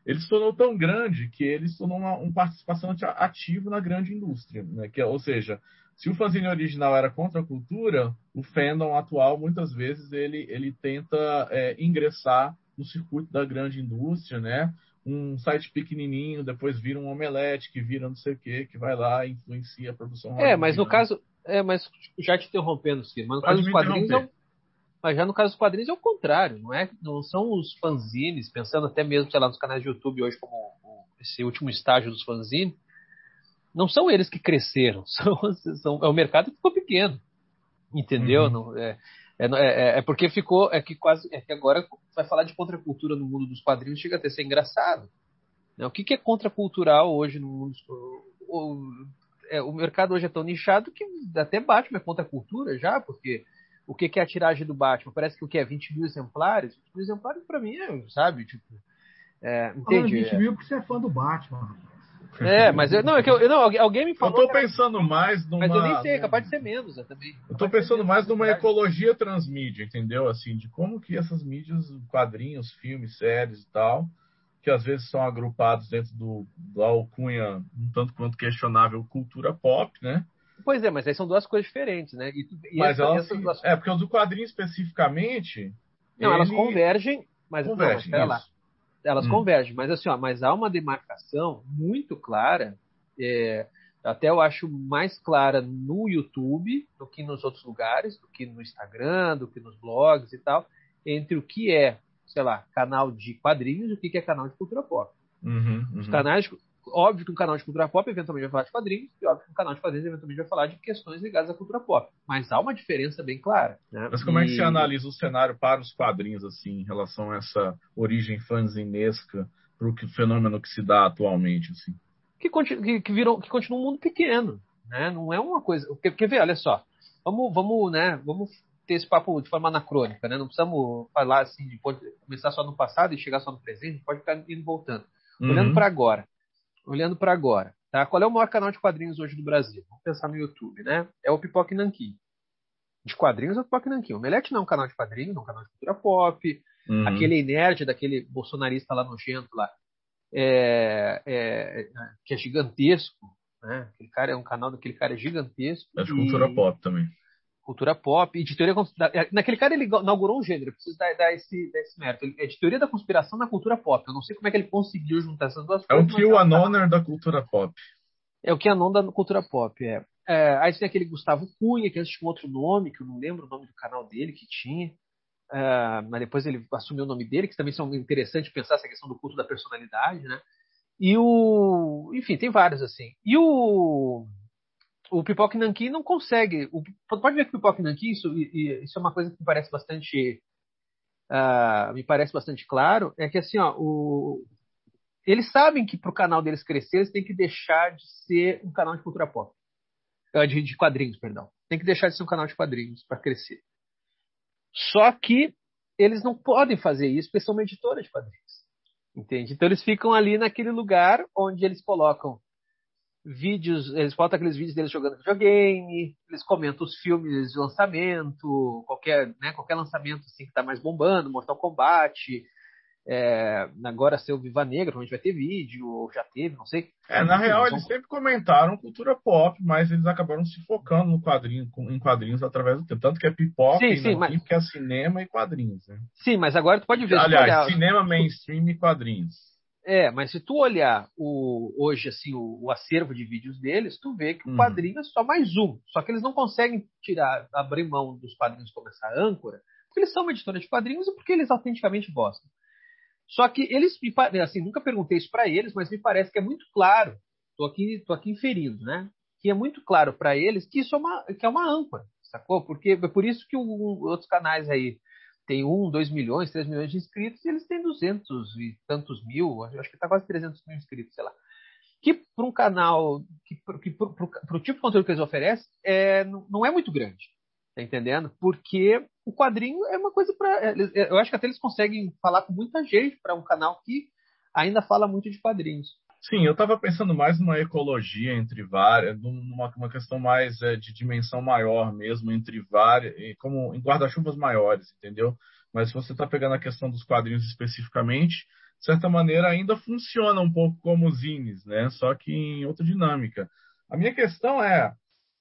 ele se tornou tão grande que ele se tornou uma, um participante ativo na grande indústria, né, que, ou seja, se o fanzine original era contra a cultura, o fandom atual muitas vezes ele, ele tenta é, ingressar no circuito da grande indústria, né? Um site pequenininho, depois vira um omelete, que vira não sei o quê, que vai lá e influencia a produção. É, mas no caso. É, mas já te interrompendo, Ciro, mas no Pode caso dos quadrinhos. É, interromper. Mas já no caso dos quadrinhos é o contrário, não é? Não são os fanzines, pensando até mesmo, sei lá, nos canais de YouTube hoje como esse último estágio dos fanzines. Não são eles que cresceram, são, são- é o mercado que ficou pequeno. Entendeu? Uhum. Não, é, é, é- é porque ficou. É que quase. É que agora vai falar de contracultura no mundo dos quadrinhos chega até a ser engraçado. né? O que, que é contracultural hoje no mundo? O, o- é, o mercado hoje é tão nichado que até Batman é contracultura já, porque o que, que é a tiragem do Batman? Parece que o que é 20 mil exemplares? 20 mil exemplares pra mim é, sabe? Tipo, é, Falando entende? 20 mil porque você é fã do Batman. É, mas eu, não, é que eu, eu- não, alguém- me Eu falou. tô que era- pensando mais numa. mas eu nem sei, é capaz de ser menos né, também. Eu tô pensando menos, mais na numa ecologia transmídia, entendeu? Assim, de como que essas mídias, quadrinhos, filmes, séries e tal, que às vezes são agrupados dentro do, da alcunha um tanto quanto questionável cultura pop, né? Pois é, mas aí são duas coisas diferentes, né? E, e Mas essa- elas, essas duas- é porque o do quadrinho especificamente, Não, elas ele convergem, mas não, mas converge, pera lá. Elas Hum. convergem, mas assim, ó, mas há uma demarcação muito clara, é, até eu acho mais clara no YouTube do que nos outros lugares, do que no Instagram, do que nos blogs e tal, entre o que é, sei lá, canal de quadrinhos e o que é canal de cultura pop. Uhum, Os uhum. canais, óbvio que um canal de cultura pop eventualmente vai falar de quadrinhos, e óbvio que um canal de quadrinhos eventualmente vai falar de questões ligadas à cultura pop. Mas há uma diferença bem clara. né? Mas como é que E- você analisa o cenário para os quadrinhos, assim, em relação a essa origem fanzinesca para o fenômeno que se dá atualmente, assim? que, que, que virou, que continua um mundo pequeno, né? Não é uma coisa. Quer, quer ver? Olha só, vamos, vamos, né? Vamos ter esse papo de forma anacrônica, né? Não precisamos falar assim de pode começar só no passado e chegar só no presente. Pode ficar indo e voltando. Olhando Uhum. para agora, olhando para agora, tá? Qual é o maior canal de quadrinhos hoje do Brasil? Vamos pensar no YouTube, né? É o Pipoca e Nanquim. De quadrinhos é o Pipoca e Nanquim. O Melete não é um canal de quadrinhos, é um canal de cultura pop. Uhum. Aquele nerd daquele bolsonarista lá nojento lá, é, é, que é gigantesco, né? Aquele cara é um canal daquele cara é gigantesco. É de e- cultura pop também. Cultura pop, e de teoria da- Naquele cara ele inaugurou um gênero, eu preciso dar, dar esse, dar esse mérito. Ele, é de teoria da conspiração na cultura pop. Eu não sei como é que ele conseguiu juntar essas duas É o coisas. mas que o Anoner da cultura pop. é o que é da cultura pop, é. É, Aí tem aquele Gustavo Cunha, que antes tinha um outro nome, que eu não lembro o nome do canal dele que tinha. É, mas depois ele assumiu o nome dele, que também são interessantes pensar essa questão do culto da personalidade, né? E o. Enfim, tem vários assim. E o. O Pipoca Nanquim não consegue. O, pode ver que o Pipoca Nanquim, isso, isso é uma coisa que me parece bastante. ah, me parece bastante claro, é que assim, ó, o, eles sabem que para o canal deles crescer, eles têm que deixar de ser um canal de cultura pop. Ah, De, de quadrinhos, perdão. Tem que deixar de ser um canal de quadrinhos para crescer. Só que eles não podem fazer isso porque são uma editora de quadrinhos. Entende? Então eles ficam ali naquele lugar onde eles colocam vídeos, eles botam aqueles vídeos deles jogando videogame, eles comentam os filmes de lançamento, qualquer, né, qualquer lançamento assim que está mais bombando, Mortal Kombat, é, agora seu Viva Negra, provavelmente vai ter vídeo, ou já teve, não sei. É, na real, são- eles sempre comentaram cultura pop, mas eles acabaram se focando no quadrinho, em quadrinhos através do tempo. Tanto que é pipoca, Sim, sim, mas- que é cinema e quadrinhos. Né? Sim, mas agora tu pode ver. Aliás, olhar- cinema mainstream e quadrinhos. É, mas se tu olhar o, hoje assim o, o acervo de vídeos deles, tu vê que o Uhum. quadrinho é só mais um. Só que eles não conseguem tirar, abrir mão dos quadrinhos como essa âncora, porque eles são uma editora de quadrinhos e porque eles autenticamente gostam. Só que eles, assim, nunca perguntei isso para eles, mas me parece que é muito claro. Tô aqui, tô aqui inferindo, né? que é muito claro para eles que isso é uma, que é uma âncora, sacou? Porque é por isso que o, outros canais aí tem um, dois milhões, três milhões de inscritos e eles têm duzentos e tantos mil, acho que está quase 300 mil inscritos, sei lá. Que para um canal, que, para o tipo de conteúdo que eles oferecem, é, não é muito grande, tá entendendo? Porque o quadrinho é uma coisa para. É, eu acho que até eles conseguem falar com muita gente para um canal que ainda fala muito de quadrinhos. Sim, eu estava pensando mais numa ecologia entre várias, numa uma questão mais é, de dimensão maior mesmo, entre várias, como em guarda-chuvas maiores, entendeu? Mas se você está pegando a questão dos quadrinhos especificamente, de certa maneira ainda funciona um pouco como zines, né? Só que em outra dinâmica. A minha questão é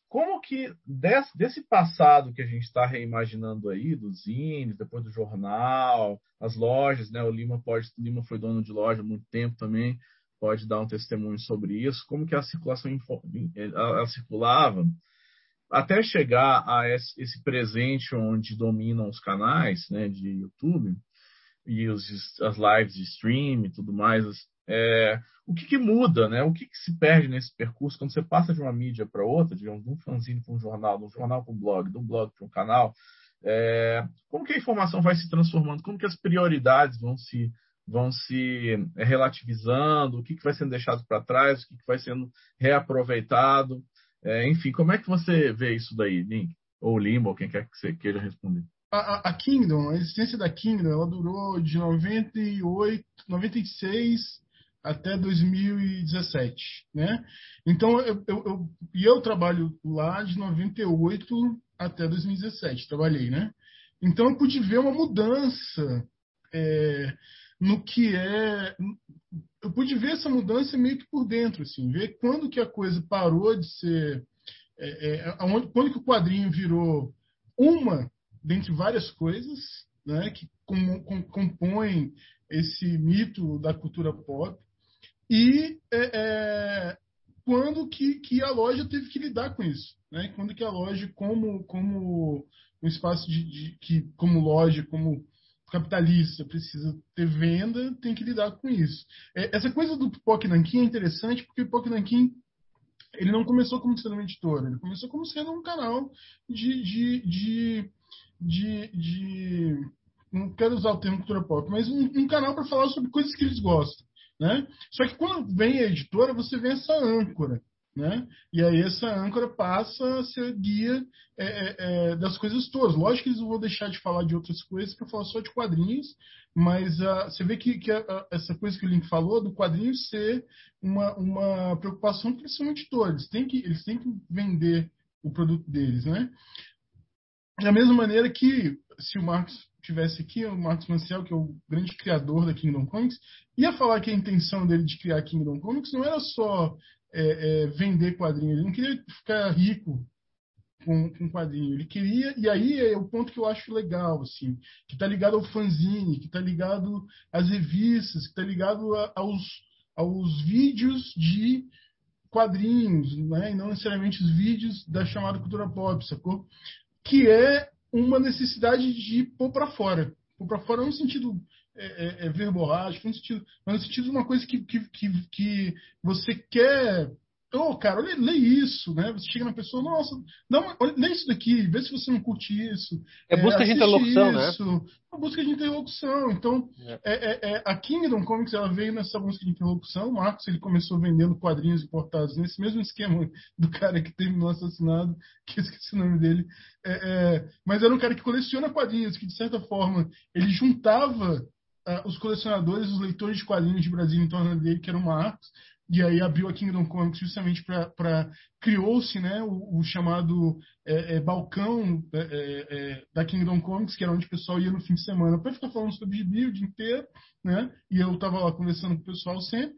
como que desse, desse passado que a gente está reimaginando aí, dos zines, depois do jornal, as lojas, né? O Lima pode, o Lima foi dono de loja há muito tempo também pode dar um testemunho sobre isso, como que a circulação ela circulava até chegar a esse presente onde dominam os canais né, de YouTube e os, as lives de stream e tudo mais. É, o que, que, muda, né? O que, que, se perde nesse percurso quando você passa de uma mídia para outra, digamos, de um fanzine para um jornal, de um jornal para um blog, de um blog para um canal? É, como que a informação vai se transformando? Como que as prioridades vão se vão se relativizando, o que, que vai sendo deixado para trás, o que, que vai sendo reaproveitado. É, enfim, como é que você vê isso daí, Link? Ou Lima, ou quem quer que você queira responder. A, a, Kingdom, a existência da Kingdom, ela durou de 98, 96 até 2017, né? Então, eu, eu, eu, eu trabalho lá de 98 até 2017, trabalhei, né? Então, eu pude ver uma mudança é, no que é. Eu pude ver essa mudança meio que por dentro, assim, ver quando que a coisa parou de ser. É, é, quando que o quadrinho virou uma dentre várias coisas né, que com, com, compõem esse mito da cultura pop e é, é, quando que, que a loja teve que lidar com isso, né? Quando que a loja como como um espaço de, de que como loja como capitalista, precisa ter venda, tem que lidar com isso. É, essa coisa do Pipoque Nankin é interessante porque o Pipoque Nankin ele não começou como sendo uma editora, ele começou como sendo um canal de, de, de, de, de não quero usar o termo cultura pop, mas um, um canal para falar sobre coisas que eles gostam. Né? Só que quando vem a editora, você vê essa âncora. Né? E aí essa âncora passa a ser guia é, é, é, das coisas todas. Lógico que eles vão deixar de falar de outras coisas para falar só de quadrinhos, mas uh, você vê que, que a, a, essa coisa que o Link falou do quadrinho ser uma, uma preocupação são editores, têm que, eles têm que vender o produto deles. Né? Da mesma maneira que se o Marcos tivesse aqui, o Marcos Manciel, que é o grande criador da Kingdom Comics, ia falar que a intenção dele de criar Kingdom Comics não era só é, é, vender quadrinhos, ele não queria ficar rico com, com quadrinho. Ele queria, e aí é o ponto que eu acho legal, assim, que está ligado ao fanzine, que está ligado às revistas, que está ligado a, aos, aos vídeos de quadrinhos, né? e não necessariamente os vídeos da chamada cultura pop, sacou? Que é uma necessidade de pôr para fora. Pôr para fora no sentido é, é, é verborrágico, no sentido, mas no sentido de uma coisa que, que, que, que você quer Ô, oh, cara, lê, lê, isso, né? Você chega na pessoa, nossa, não, olha, lê isso daqui, vê se você não curte isso. É busca é, de interlocução, né? isso, né? É busca de interlocução. Então, é. é. É, é, a Kingdom Comics ela veio nessa busca de interlocução. O Marcos ele começou vendendo quadrinhos importados nesse mesmo esquema do cara que terminou assassinado, que eu esqueci o nome dele. Mas era um cara que coleciona quadrinhos, que de certa forma ele juntava uh, os colecionadores, os leitores de quadrinhos de Brasil em torno dele, que era o Marcos e aí abriu a Kingdom Comics justamente para criou-se né, o, o chamado é, é, balcão é, é, é, da Kingdom Comics, que era onde o pessoal ia no fim de semana para ficar falando sobre gibi o dia inteiro, né? E eu estava lá conversando com o pessoal sempre,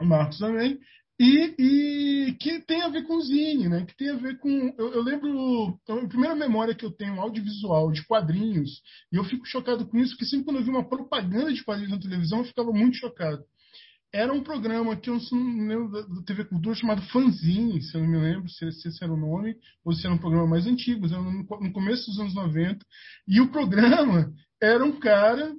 o Marcos também, e, e, que tem a ver com zine, né? Que tem a ver com. Eu, eu, lembro. A primeira memória que eu tenho audiovisual de quadrinhos, e eu fico chocado com isso, porque sempre quando eu vi uma propaganda de quadrinhos na televisão, eu ficava muito chocado era um programa que eu não lembro da, TV Cultura chamado Fanzine, se eu não me lembro se, se esse era o nome, ou se era um programa mais antigo, no, no começo dos anos 90. E o programa era um cara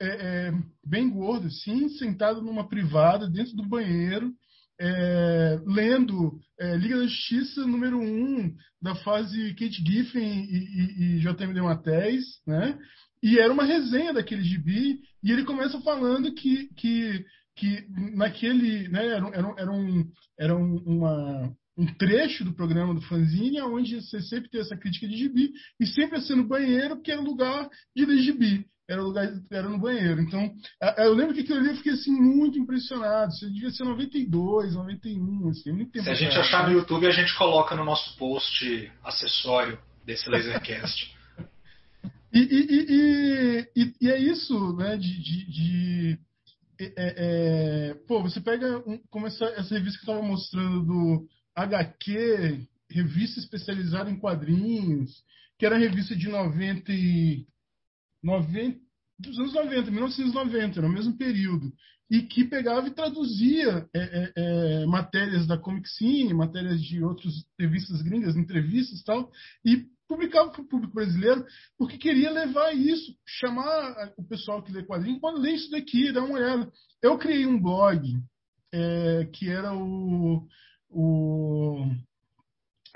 é, é, bem gordo, assim, sentado numa privada, dentro do banheiro, é, lendo é, Liga da Justiça número 1 um, da fase Kate Giffen e, e, e JMD Matéis, né? E era uma resenha daquele gibi, e ele começa falando que, que, que naquele. Né, era, era, era, um, era uma, um trecho do programa do fanzine onde você sempre tem essa crítica de gibi, e sempre assim no banheiro, porque era lugar de ler gibi era lugar era no banheiro. Então, eu lembro que aquilo ali eu fiquei assim muito impressionado. Isso devia ser 92, 91, assim, muito tempo. Se a gente achar no YouTube, a gente coloca no nosso post acessório desse Lasercast. e, e, e, e, é isso, né? De, de, de é, é, pô, você pega um, como essa, essa revista que eu estava mostrando do HQ, revista especializada em quadrinhos, que era a revista de 90 e 90, dos anos 90, 1990, no mesmo período, e que pegava e traduzia é, é, é, matérias da Comic Scene, matérias de outras revistas gringas, entrevistas e tal, e publicava para o público brasileiro, porque queria levar isso, chamar o pessoal que lê quadrinhos para ler isso daqui, dar uma olhada. Eu criei um blog é, que era o, o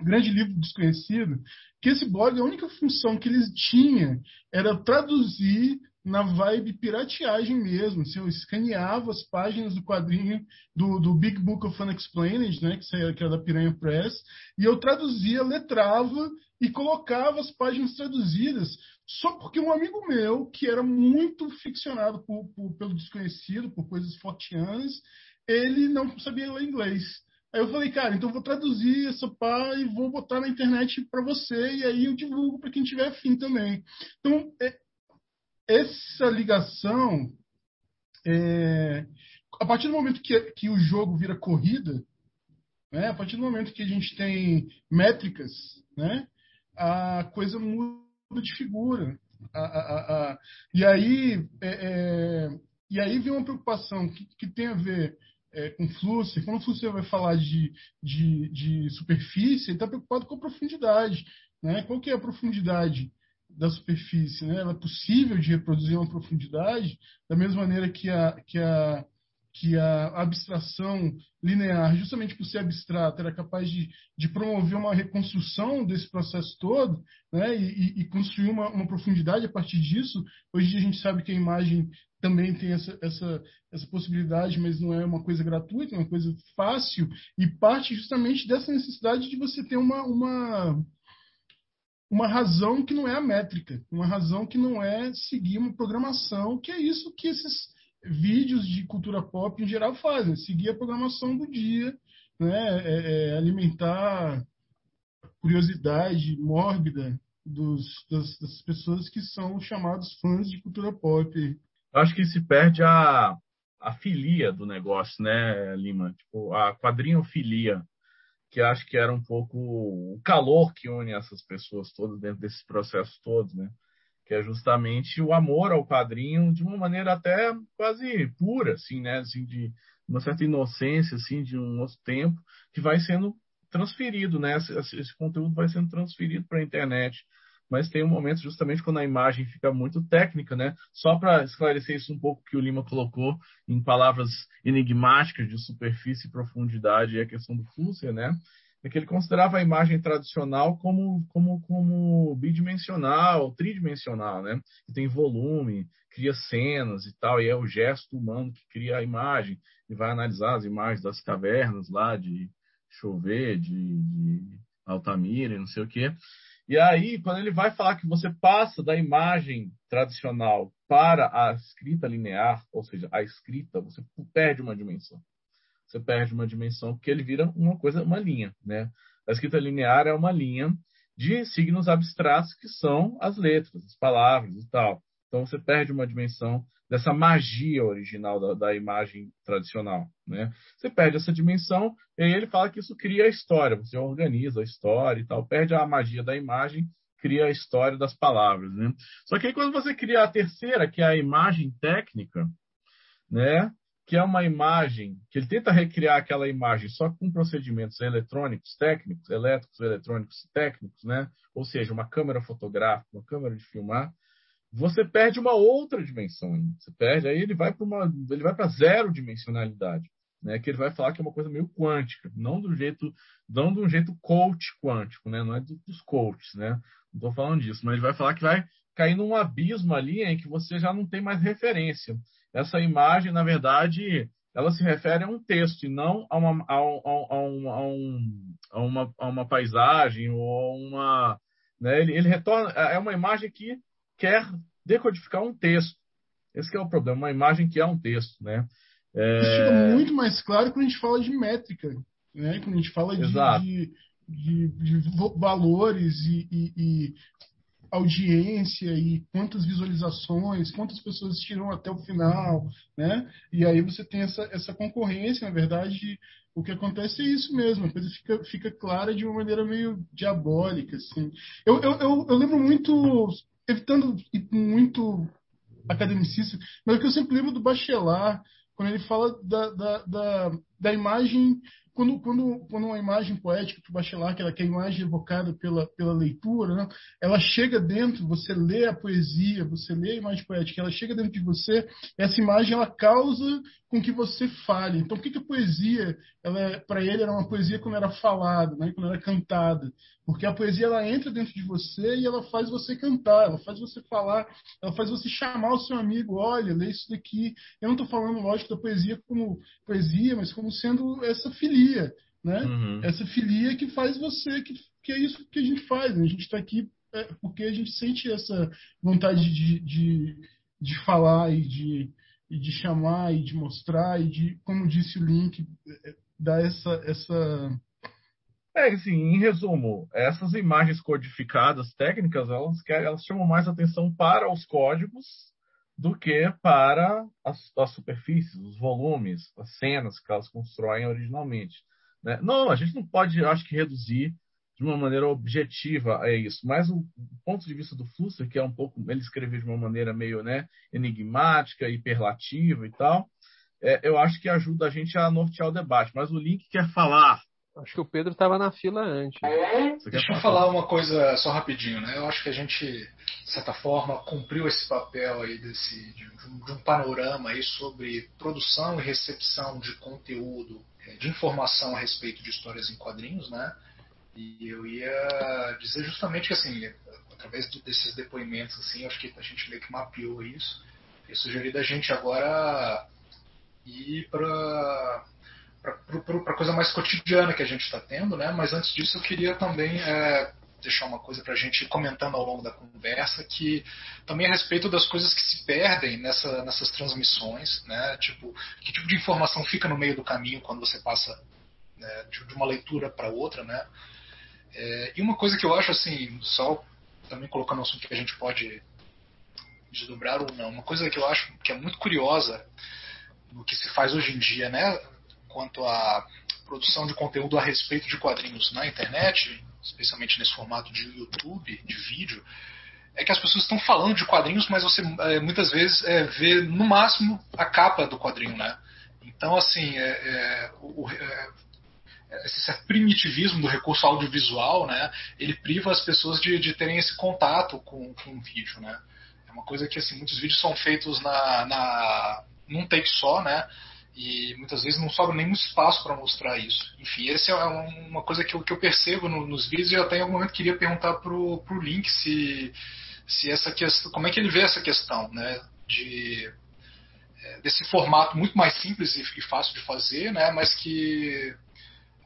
Grande Livro Desconhecido, que esse blog, a única função que eles tinham era traduzir na vibe pirateagem mesmo. Assim, eu escaneava as páginas do quadrinho do, do Big Book of Unexplained, né, que era da Piranha Press, e eu traduzia, letrava e colocava as páginas traduzidas só porque um amigo meu, que era muito ficcionado por, por, pelo desconhecido, por coisas fortianas, ele não sabia ler inglês. Aí eu falei, cara, então eu vou traduzir essa pá e vou botar na internet para você, e aí eu divulgo para quem tiver afim também. Então, é, essa ligação, é, a partir do momento que, que o jogo vira corrida, né, a partir do momento que a gente tem métricas, né, a coisa muda de figura. A, a, a, e, aí, é, é, e aí vem uma preocupação que, que tem a ver é, com Flusser, quando o Flusser vai falar de, de, de superfície, ele está preocupado com a profundidade. Né? Qual que é a profundidade da superfície? Né? Ela é possível de reproduzir uma profundidade da mesma maneira que a, que a, que a abstração linear, justamente por ser abstrata, era capaz de, de promover uma reconstrução desse processo todo né? e, e, construir uma, uma profundidade a partir disso. Hoje a gente sabe que a imagem também tem essa, essa, essa possibilidade, mas não é uma coisa gratuita, é uma coisa fácil, e parte justamente dessa necessidade de você ter uma, uma, uma razão que não é a métrica, uma razão que não é seguir uma programação, que é isso que esses vídeos de cultura pop em geral fazem, seguir a programação do dia, né, é, é alimentar curiosidade mórbida dos, das, das pessoas que são chamados fãs de cultura pop eu acho que se perde a, a filia do negócio, né, Lima? Tipo, a quadrinhofilia, que acho que era um pouco o calor que une essas pessoas todas dentro desses processos todos, né? Que é justamente o amor ao quadrinho de uma maneira até quase pura, assim, né? Assim, de uma certa inocência, assim, de um outro tempo, que vai sendo transferido, né? Esse, esse conteúdo vai sendo transferido para a internet mas tem um momento justamente quando a imagem fica muito técnica, né? Só para esclarecer isso um pouco que o Lima colocou em palavras enigmáticas de superfície e profundidade e a questão do Flusser, né? É que ele considerava a imagem tradicional como, como, como bidimensional, tridimensional, né? Que tem volume, cria cenas e tal, e é o gesto humano que cria a imagem, e vai analisar as imagens das cavernas lá de chover, de, de Altamira não sei o quê. E aí, quando ele vai falar que você passa da imagem tradicional para a escrita linear, ou seja, a escrita, você perde uma dimensão. Você perde uma dimensão porque ele vira uma coisa, uma linha, né? A escrita linear é uma linha de signos abstratos que são as letras, as palavras e tal. Então você perde uma dimensão dessa magia original da, da, imagem tradicional, né? Você perde essa dimensão e ele fala que isso cria a história, você organiza a história e tal, perde a magia da imagem, cria a história das palavras, né? Só que aí quando você cria a terceira, que é a imagem técnica, né? Que é uma imagem que ele tenta recriar aquela imagem só com procedimentos eletrônicos, técnicos, elétricos, eletrônicos, técnicos, né? Ou seja, uma câmera fotográfica, uma câmera de filmar você perde uma outra dimensão. Você perde, aí ele vai para uma, ele vai para zero dimensionalidade. né, que ele vai falar que é uma coisa meio quântica, não do jeito, não de um jeito coach quântico, né, não é dos coaches, né, não estou falando disso, mas ele vai falar que vai cair num abismo ali em que você já não tem mais referência. Essa imagem, na verdade, ela se refere a um texto e não a uma, a, a, a, um, a, um, a uma, a uma paisagem ou uma. Né? Ele, ele retorna. É uma imagem que quer decodificar um texto. Esse é o problema, uma imagem que é um texto. Né? É... Isso fica muito mais claro quando a gente fala de métrica, né? quando a gente fala de, de, de, de, valores e, e, e audiência e quantas visualizações, quantas pessoas assistiram até o final, né? E aí você tem essa, essa concorrência, na verdade, o que acontece é isso mesmo, a coisa fica, fica clara de uma maneira meio diabólica, assim. Eu, eu, eu, eu lembro muito, evitando muito academicista, mas o que eu sempre lembro do Bachelard, quando ele fala da, da, da, da imagem quando, quando, quando uma imagem poética para o Bachelard, que, ela, é a imagem evocada pela, pela leitura, né, ela chega dentro, você lê a poesia, você lê a imagem poética, ela chega dentro de você, essa imagem ela causa com que você fale. Então, por que, que a poesia, é, para ele, era uma poesia quando era falada, né, quando era cantada? Porque a poesia ela entra dentro de você e ela faz você cantar, ela faz você falar, ela faz você chamar o seu amigo, olha, lê isso daqui. Eu não estou falando, lógico, da poesia como poesia, mas como sendo essa filia, né? Uhum. Essa filia que faz você, que, que é isso que a gente faz. Né? A gente está aqui é, porque a gente sente essa vontade de, de, de falar e de e de chamar e de mostrar e de, como disse o Link, é, dar essa essa é assim, em resumo, essas imagens codificadas técnicas, elas, elas chamam mais atenção para os códigos do que para as, as superfícies, os volumes, as cenas que elas constroem originalmente. Né? Não, a gente não pode, acho que, reduzir de uma maneira objetiva a isso. Mas o ponto de vista do Flusser, que é um pouco, ele escreveu de uma maneira meio né, enigmática, hiperlativa e tal, é, eu acho que ajuda a gente a nortear o debate. Mas o Link quer falar. Acho que o Pedro estava na fila antes. Deixa eu falar uma coisa só rapidinho, né? Eu acho que a gente, de certa forma, cumpriu esse papel aí desse, de, de um panorama aí sobre produção e recepção de conteúdo, é, de informação a respeito de histórias em quadrinhos, né? E eu ia dizer justamente que, assim, através desses depoimentos, assim, acho que a gente meio que mapeou isso. E sugeri da gente agora ir para para coisa mais cotidiana que a gente está tendo, né? Mas antes disso eu queria também é, deixar uma coisa para a gente ir comentando ao longo da conversa que também a respeito das coisas que se perdem nessa, nessas transmissões, né? Tipo, que tipo de informação fica no meio do caminho quando você passa né, de, de uma leitura para outra, né? É, e uma coisa que eu acho assim, só também colocando um assunto que a gente pode desdobrar ou não, uma coisa que eu acho que é muito curiosa no que se faz hoje em dia, né, quanto à produção de conteúdo a respeito de quadrinhos na internet, especialmente nesse formato de YouTube, de vídeo, é que as pessoas estão falando de quadrinhos, mas você é, muitas vezes é, vê no máximo a capa do quadrinho, né? Então, assim, é, é o, é, esse primitivismo do recurso audiovisual, né, ele priva as pessoas de, de terem esse contato com, com o vídeo, né. É uma coisa que, assim, muitos vídeos são feitos na, na num take só, né, e muitas vezes não sobra nenhum espaço para mostrar isso. Enfim, essa é uma coisa que eu, que eu percebo no, nos vídeos e eu até em algum momento queria perguntar pro, pro Link se, se essa questão, como é que ele vê essa questão, né, de é, desse formato muito mais simples e, e fácil de fazer, né, mas que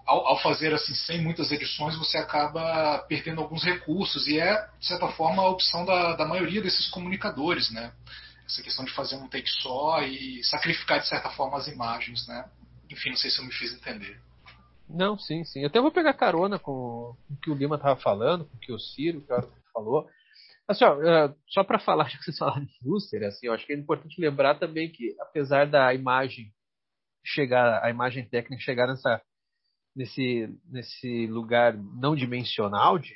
ao, ao, fazer assim sem muitas edições você acaba perdendo alguns recursos e é de certa forma a opção da, da maioria desses comunicadores, né? Essa questão de fazer um take só e sacrificar de certa forma as imagens, né? Enfim, não sei se eu me fiz entender. Não, sim, sim. Eu até vou pegar carona com o que o Lima estava falando, com o que o Ciro falou. Assim, ó, é, só para falar, já que vocês falaram de booster, assim, eu acho que é importante lembrar também que, apesar da imagem chegar, a imagem técnica chegar nessa nesse, nesse lugar não dimensional de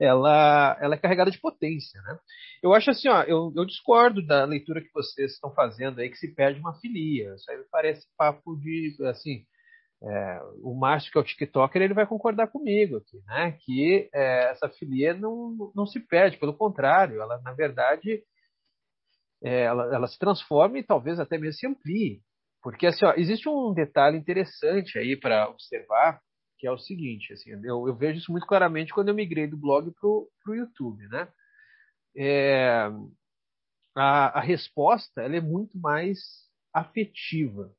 ela, ela é carregada de potência, né? Eu acho assim, ó, eu, eu discordo da leitura que vocês estão fazendo aí que se perde uma filia. Isso aí parece papo de, assim, é, o Márcio que é o TikToker ele vai concordar comigo aqui, né? Que é, essa filia não, não se perde, pelo contrário, ela na verdade é, ela, ela se transforma e talvez até mesmo se amplie Porque assim, ó, existe um detalhe interessante aí para observar, que é o seguinte, assim, eu, eu, vejo isso muito claramente quando eu migrei do blog para o YouTube, né? É, a, a, resposta ela é muito mais afetiva,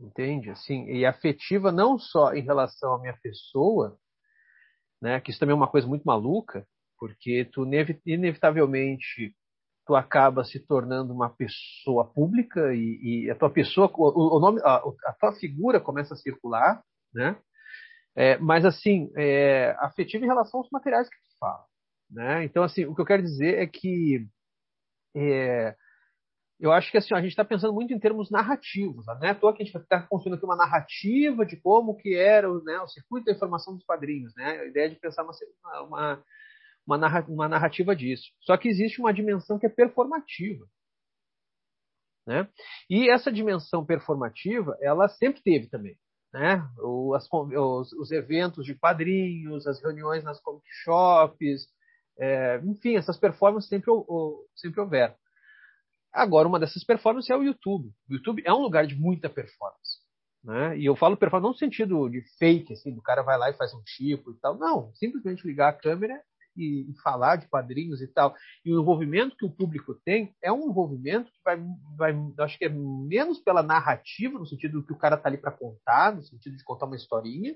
entende? Assim, e afetiva não só em relação à minha pessoa, né? Que isso também é uma coisa muito maluca, porque tu inevitavelmente tu acaba se tornando uma pessoa pública e, e a tua pessoa, o, o nome, a, a, tua figura começa a circular, né? É, mas assim, é, afetivo em relação aos materiais que tu fala, né? Então assim, o que eu quero dizer é que é, eu acho que assim, a gente está pensando muito em termos narrativos, né? Tô aqui, a gente está construindo aqui uma narrativa de como que era né, o circuito da informação dos quadrinhos, né? A ideia de pensar uma, uma uma narrativa disso. Só que existe uma dimensão que é performativa. Né? E essa dimensão performativa, ela sempre teve também. Né? As, os, os, eventos de quadrinhos, as reuniões nas comic shops, é, enfim, essas performances sempre, sempre houveram. Agora, uma dessas performances é o YouTube. O YouTube é um lugar de muita performance. Né? E eu falo performance não no sentido de fake, assim, do cara vai lá e faz um tipo e tal. Não, simplesmente ligar a câmera e, e, falar de quadrinhos e tal. E o envolvimento que o público tem é um envolvimento que vai, vai acho que é menos pela narrativa, no sentido que o cara está ali para contar, no sentido de contar uma historinha,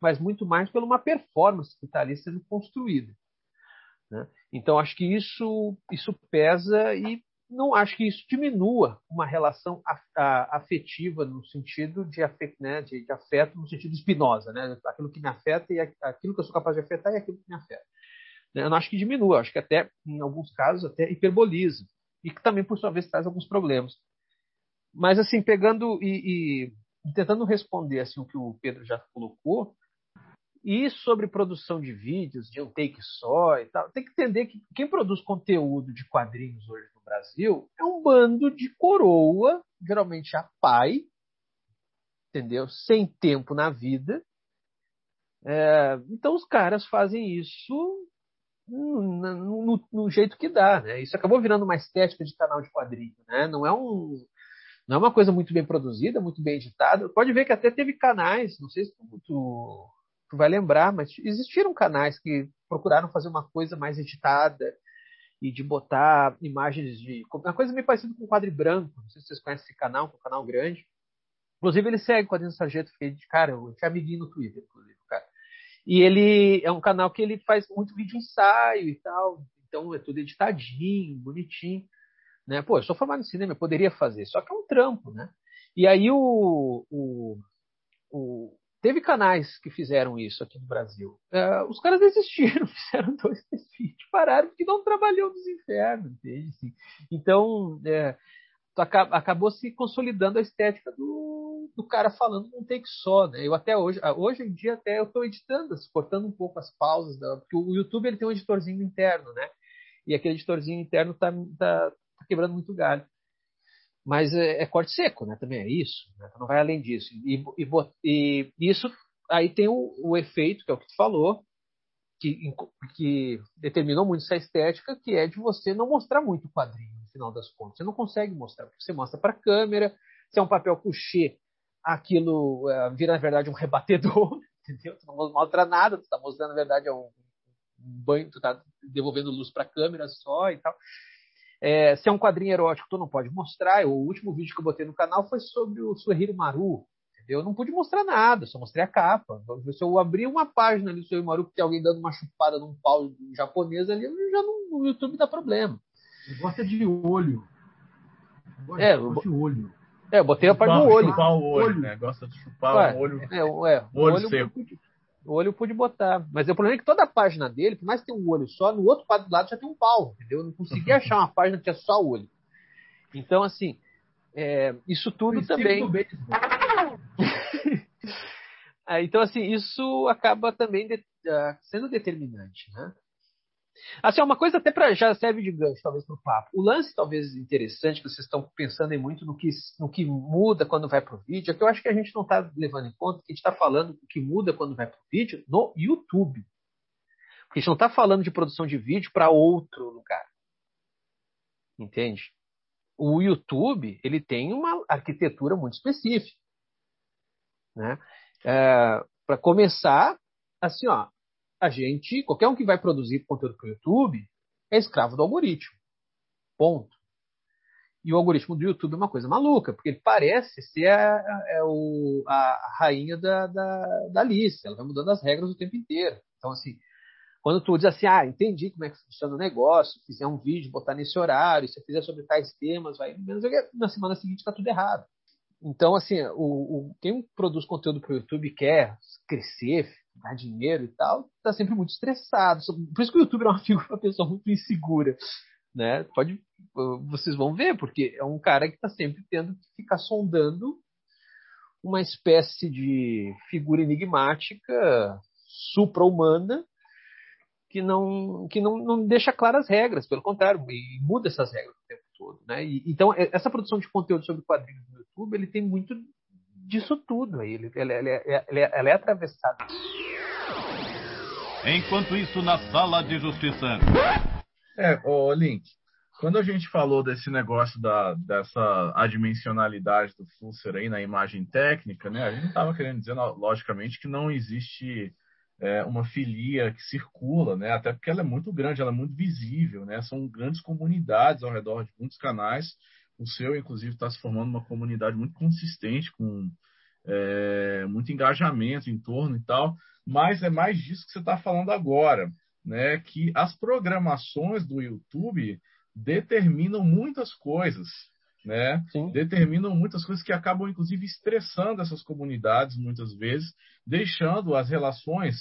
mas muito mais pela uma performance que está ali sendo construída. Né? Então acho que isso, isso pesa e não acho que isso diminua uma relação afetiva no sentido de afeto, né, de, de afeto no sentido espinosa, né? Aquilo que me afeta e aquilo que eu sou capaz de afetar e aquilo que me afeta. Né? Eu não acho que diminua, acho que até, em alguns casos, até hiperboliza. E que também, por sua vez, traz alguns problemas. Mas, assim, pegando e, e tentando responder assim, o que o Pedro já colocou, e sobre produção de vídeos, de um take só e tal, tem que entender que quem produz conteúdo de quadrinhos hoje no Brasil é um bando de coroa, geralmente a pai, entendeu? Sem tempo na vida. É, então os caras fazem isso no, no, no, jeito que dá, né? Isso acabou virando uma estética de canal de quadrinho, né? Não é um não é uma coisa muito bem produzida, muito bem editada. Pode ver que até teve canais, não sei se tu, tu, tu vai lembrar, mas existiram canais que procuraram fazer uma coisa mais editada e de botar imagens de uma coisa meio parecida com o quadro branco. Não sei se vocês conhecem esse canal, que é um canal grande. Inclusive ele segue Quadrinho Sargento, que de cara, eu tinha amiguinho no Twitter, inclusive. E ele é um canal que ele faz muito vídeo ensaio e tal. Então é tudo editadinho, bonitinho. Né? Pô, eu sou formado em cinema, eu poderia fazer, só que é um trampo, né? E aí o, o, o teve canais que fizeram isso aqui no Brasil. Uh, os caras desistiram, fizeram dois, três vídeos, pararam porque não trabalhou nos infernos, entende? Assim, então, é, acabou se consolidando a estética do, do cara falando num take só, né? Eu até hoje, ah, hoje em dia até eu estou editando, cortando um pouco as pausas, da, porque o YouTube ele tem um editorzinho interno, né? E aquele editorzinho interno tá, tá, tá quebrando muito galho. Mas é, é, corte seco, né? Também é isso, né? Então não vai além disso. E, e, e isso aí tem o, o, efeito, que é o que tu falou, que, que determinou muito essa estética, que é de você não mostrar muito o quadrinho final das contas. Você não consegue mostrar, porque você mostra para a câmera, se é um papel couché, aquilo uh, vira, na verdade, um rebatedor, entendeu? Você não mostra nada, você está mostrando, na verdade, é um banho, tu está devolvendo luz para a câmera só e tal. É, se é um quadrinho erótico, tu não pode mostrar. O último vídeo que eu botei no canal foi sobre o Suehiro Maru. Eu não pude mostrar nada, só mostrei a capa. Se eu abrir uma página ali do Suehiro Maru que tem alguém dando uma chupada num pau japonês ali, já não, no YouTube dá problema. Gosta de olho. Gosta, é, de olho. É, eu botei a parte do olho. Chupar o olho, olho. né? Gosta de chupar Ué, o olho. É, é, o olho, olho seco. Pude, o olho eu pude botar. Mas o problema é que toda a página dele, por mais que tenha um olho só, no outro lado já tem um pau, entendeu? Eu não consegui achar uma página que tinha só o olho. Então, assim, é, isso tudo também. é, então, assim, isso acaba também de, uh, sendo determinante, né? Assim, uma coisa até para já serve de gancho, talvez, para o papo. O lance, talvez, interessante, que vocês estão pensando em muito no que, no que muda quando vai para o vídeo, é que eu acho que a gente não está levando em conta que a gente está falando do que muda quando vai para o vídeo no YouTube. Porque a gente não está falando de produção de vídeo para outro lugar. Entende? o YouTube ele tem uma arquitetura muito específica. Né? É, Para começar, assim, ó, a gente, qualquer um que vai produzir conteúdo para o YouTube é escravo do algoritmo. Ponto. E o algoritmo do YouTube é uma coisa maluca, porque ele parece ser a, a, é a rainha da, da, da lista. Ela vai mudando as regras o tempo inteiro. Então, assim, quando tu diz assim, ah, entendi como é que funciona o negócio, fizer um vídeo, botar nesse horário, se fizer sobre tais temas, vai menos na semana seguinte está tudo errado. Então, assim, o, o, quem produz conteúdo para o YouTube quer crescer, ganhar dinheiro e tal, está sempre muito estressado. Por isso que o YouTube é uma figura uma pessoa muito insegura. Né? Pode, vocês vão ver, porque é um cara que está sempre tendo que ficar sondando uma espécie de figura enigmática, supra-humana, que não que não, não deixa claras regras, pelo contrário, e muda essas regras o tempo todo, né? E, então essa produção de conteúdo sobre quadrinhos no YouTube, ele tem muito disso tudo aí, ele, ele, ele, ele ela é atravessada. Enquanto isso, na sala de justiça. É, o Link, quando a gente falou desse negócio da, dessa adimensionalidade do Fusser aí na imagem técnica, né? A gente estava querendo dizer, logicamente, que não existe é, uma filia que circula, né? Até porque ela é muito grande, ela é muito visível, né? São grandes comunidades ao redor de muitos canais. O seu, inclusive, está se formando uma comunidade muito consistente, com é, muito engajamento em torno e tal. Mas é mais disso que você está falando agora, né? Que as programações do YouTube determinam muitas coisas, né? Sim. Determinam muitas coisas que acabam, inclusive, estressando essas comunidades, muitas vezes, deixando as relações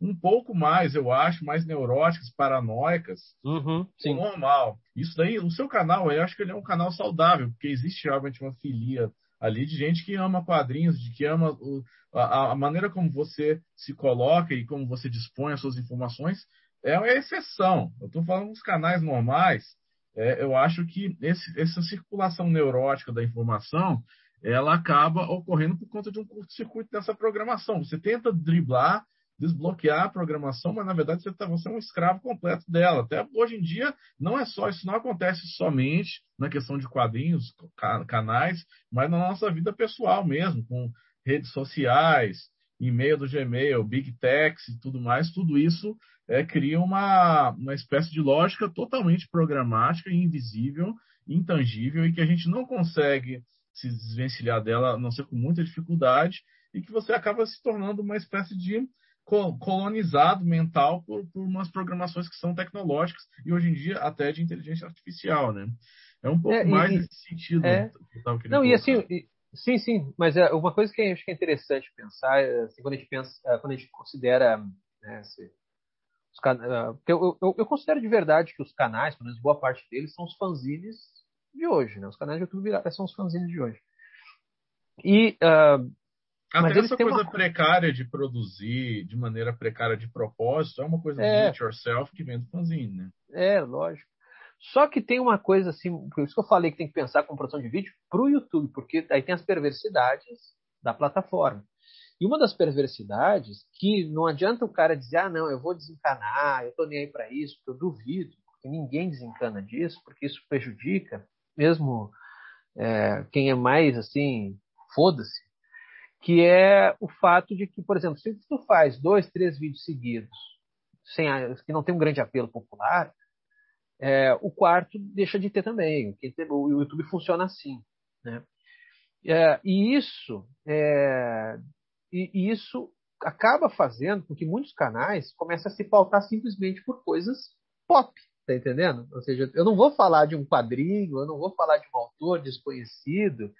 um pouco mais, eu acho, mais neuróticas, paranoicas, uhum, sim. normal. Isso daí, o seu canal, eu acho que ele é um canal saudável, porque existe realmente uma filia ali de gente que ama quadrinhos, de que ama o, a, a, maneira como você se coloca e como você dispõe as suas informações, é uma exceção. Eu estou falando dos canais normais, é, eu acho que esse, essa circulação neurótica da informação ela acaba ocorrendo por conta de um curto-circuito dessa programação. Você tenta driblar, desbloquear a programação, mas na verdade você, tá, você é um escravo completo dela. Até hoje em dia, não é só isso, não acontece somente na questão de quadrinhos, canais, mas na nossa vida pessoal mesmo, com redes sociais, e-mail do Gmail, Big Techs e tudo mais, tudo isso é, cria uma, uma espécie de lógica totalmente programática, invisível, intangível e que a gente não consegue se desvencilhar dela, a não ser com muita dificuldade, e que você acaba se tornando uma espécie de colonizado mental por, por umas programações que são tecnológicas e hoje em dia até de inteligência artificial, né? É um pouco é, mais e, nesse sentido é, que tava querendo Não, colocar. e assim, e, sim, sim, mas é, uma coisa que acho que é interessante pensar, é, assim, quando a gente pensa, é, quando a gente considera né, esse, os, eu, eu, eu, considero de verdade que os canais, pelo menos boa parte deles, são os fanzines de hoje, né? Os canais de YouTube são os fanzines de hoje. E uh, até mas essa coisa uma... precária de produzir de maneira precária de propósito é uma coisa é. do it yourself que vem do fanzine, né? É, lógico. Só que tem uma coisa assim, por isso que eu falei que tem que pensar com produção de vídeo para o YouTube, porque aí tem as perversidades da plataforma. E uma das perversidades que não adianta o cara dizer, ah, não, eu vou desencanar, eu tô nem aí para isso, porque eu duvido, porque ninguém desencana disso, porque isso prejudica, mesmo é, quem é mais assim, foda-se, que é o fato de que, por exemplo, se tu faz dois, três vídeos seguidos, sem que não tem um grande apelo popular, é, o quarto deixa de ter também. O YouTube funciona assim. Né? É, e isso é, e isso acaba fazendo com que muitos canais comecem a se pautar simplesmente por coisas pop, tá entendendo? Ou seja, eu não vou falar de um quadrinho, eu não vou falar de um autor desconhecido,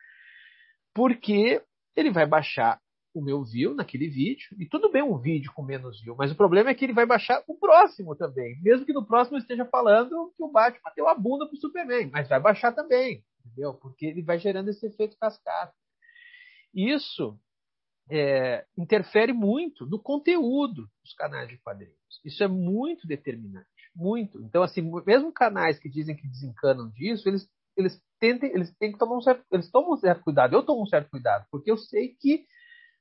porque ele vai baixar o meu view naquele vídeo, e tudo bem um vídeo com menos view, mas o problema é que ele vai baixar o próximo também, mesmo que no próximo esteja falando que o Batman deu a bunda pro Superman, mas vai baixar também, entendeu? Porque ele vai gerando esse efeito cascata. Isso é, interfere muito no conteúdo dos canais de quadrinhos. Isso é muito determinante, muito. Então, assim, mesmo canais que dizem que desencanam disso, eles eles tentem, eles têm que tomar um certo, eles tomam um certo cuidado. Eu tomo um certo cuidado, porque eu sei que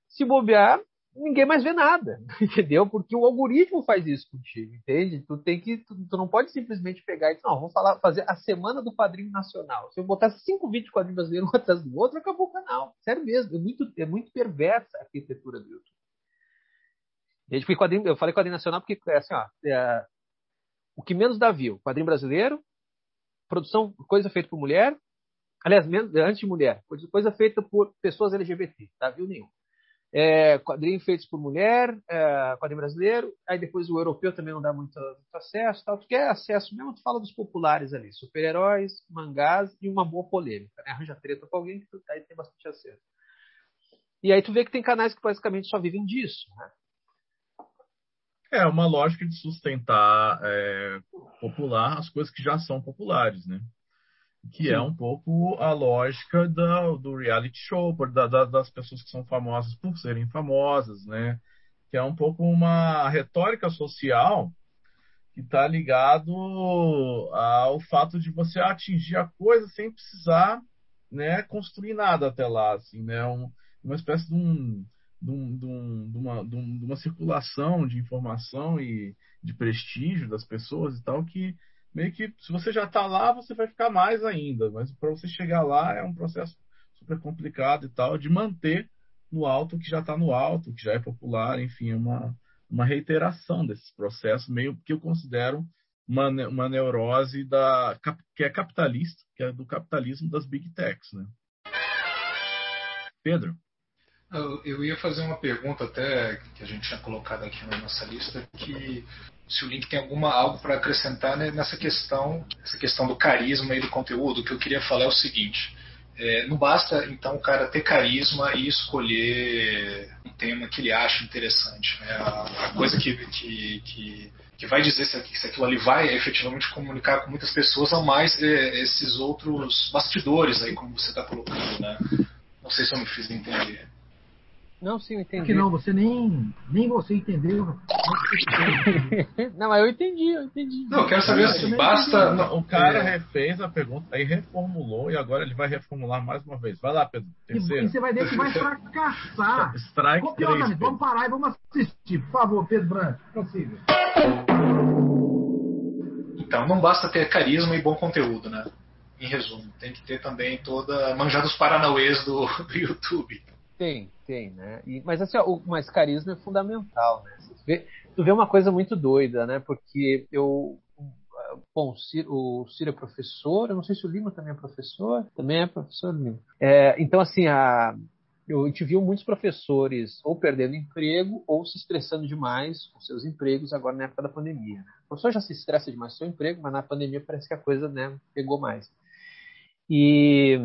se bobear, ninguém mais vê nada, entendeu? Porque o algoritmo faz isso contigo, entende? Tu tem que, tu, tu não pode simplesmente pegar e dizer, não, vou falar, fazer a semana do quadrinho nacional. Se eu botar cinco vídeos de quadrinho brasileiro um atrás do outro, acabou o canal. Sério mesmo, é muito, é muito perversa a arquitetura do YouTube. Desde que quadrinho, eu falei quadrinho nacional porque é assim, ó, é, o que menos dá view, quadrinho brasileiro, produção, coisa feita por mulher, aliás, menos, antes de mulher, coisa feita por pessoas LGBT, dá view nenhum é, quadrinhos feitos por mulher, é, quadrinho brasileiro, aí depois o europeu também não dá muito, muito acesso, tal. Tu quer acesso mesmo, tu fala dos populares ali, super-heróis, mangás e uma boa polêmica, né? Arranja treta com alguém que tu, aí tem bastante acesso. E aí tu vê que tem canais que basicamente só vivem disso, né? É uma lógica de sustentar é, popular as coisas que já são populares, né? Que Sim. é um pouco a lógica da, do reality show, da, da, das pessoas que são famosas por serem famosas, né? Que é um pouco uma retórica social que está ligado ao fato de você atingir a coisa sem precisar, né, construir nada até lá, assim, né? Um, uma espécie de um de, um, de, um, de, uma, de, uma circulação de informação e de prestígio das pessoas e tal que meio que se você já está lá, você vai ficar mais ainda. Mas para você chegar lá é um processo super complicado e tal, de manter no alto o que já está no alto, que já é popular, enfim, é uma, uma reiteração desses processos, meio que eu considero uma, uma neurose da, que é capitalista, que é do capitalismo das big techs. Né? Pedro? Eu ia fazer uma pergunta até que a gente tinha colocado aqui na nossa lista, que se o Link tem alguma algo para acrescentar né, nessa questão, essa questão do carisma e do conteúdo. O que eu queria falar é o seguinte: é, não basta então o cara ter carisma e escolher um tema que ele acha interessante. Né? A, a, coisa que, que, que, que, vai dizer se, aquilo ali vai efetivamente comunicar com muitas pessoas, são mais é, esses outros bastidores aí, como você está colocando. Né? Não sei se eu me fiz entender. Não, sim, eu entendi. Que não, você nem, nem você entendeu. não, mas eu entendi, eu entendi. Não, eu quero saber assim, basta. Não, o cara é... refez a pergunta, aí reformulou e agora ele vai reformular mais uma vez. Vai lá, Pedro. Terceiro. E você vai ver que vai fracassar. Strike 3, Vamos parar e vamos assistir. Por favor, Pedro Branco, consiga. Então, não basta ter carisma e bom conteúdo, né? Em resumo, tem que ter também toda. manjar dos paranauês do, do YouTube. Tem, tem, né? E, mas assim, ó, o mais carisma é fundamental, né? Vê, tu vê uma coisa muito doida, né? Porque eu. Bom, o Ciro é professor, eu não sei se o Lima também é professor, também é professor Lima. É, então, assim, a, eu, a gente viu muitos professores ou perdendo emprego ou se estressando demais com seus empregos agora na época da pandemia. Né? O professor já se estressa demais com seu emprego, mas na pandemia parece que a coisa né, pegou mais. E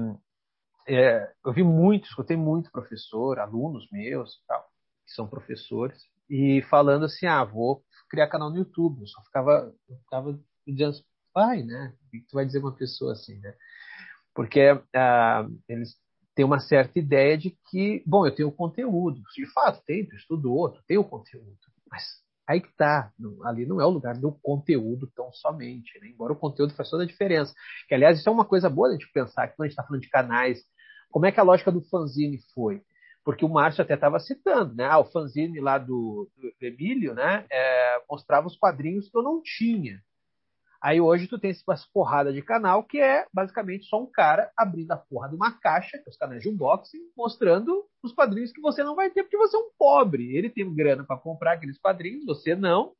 é, eu vi muito, escutei muito professor, alunos meus, tal, que são professores, e falando assim, ah, vou criar canal no YouTube. Eu só ficava, eu ficava dizendo, pai, né? O que tu vai dizer uma pessoa assim, né? Porque ah, eles têm uma certa ideia de que, bom, eu tenho conteúdo. De fato, tem, tu estudou, tu tem o conteúdo. Mas aí que tá, ali não é o lugar do conteúdo tão somente, né? embora o conteúdo faça toda a diferença. Que, aliás, isso é uma coisa boa a gente pensar, que quando a gente está falando de canais como é que a lógica do fanzine foi? Porque o Márcio até estava citando, né? Ah, o fanzine lá do, do Emílio, né? É, mostrava os quadrinhos que eu não tinha. Aí hoje tu tem essa porrada de canal que é basicamente só um cara abrindo a porra de uma caixa, que é os canais de unboxing, mostrando os quadrinhos que você não vai ter porque você é um pobre. Ele tem grana para comprar aqueles quadrinhos, você não,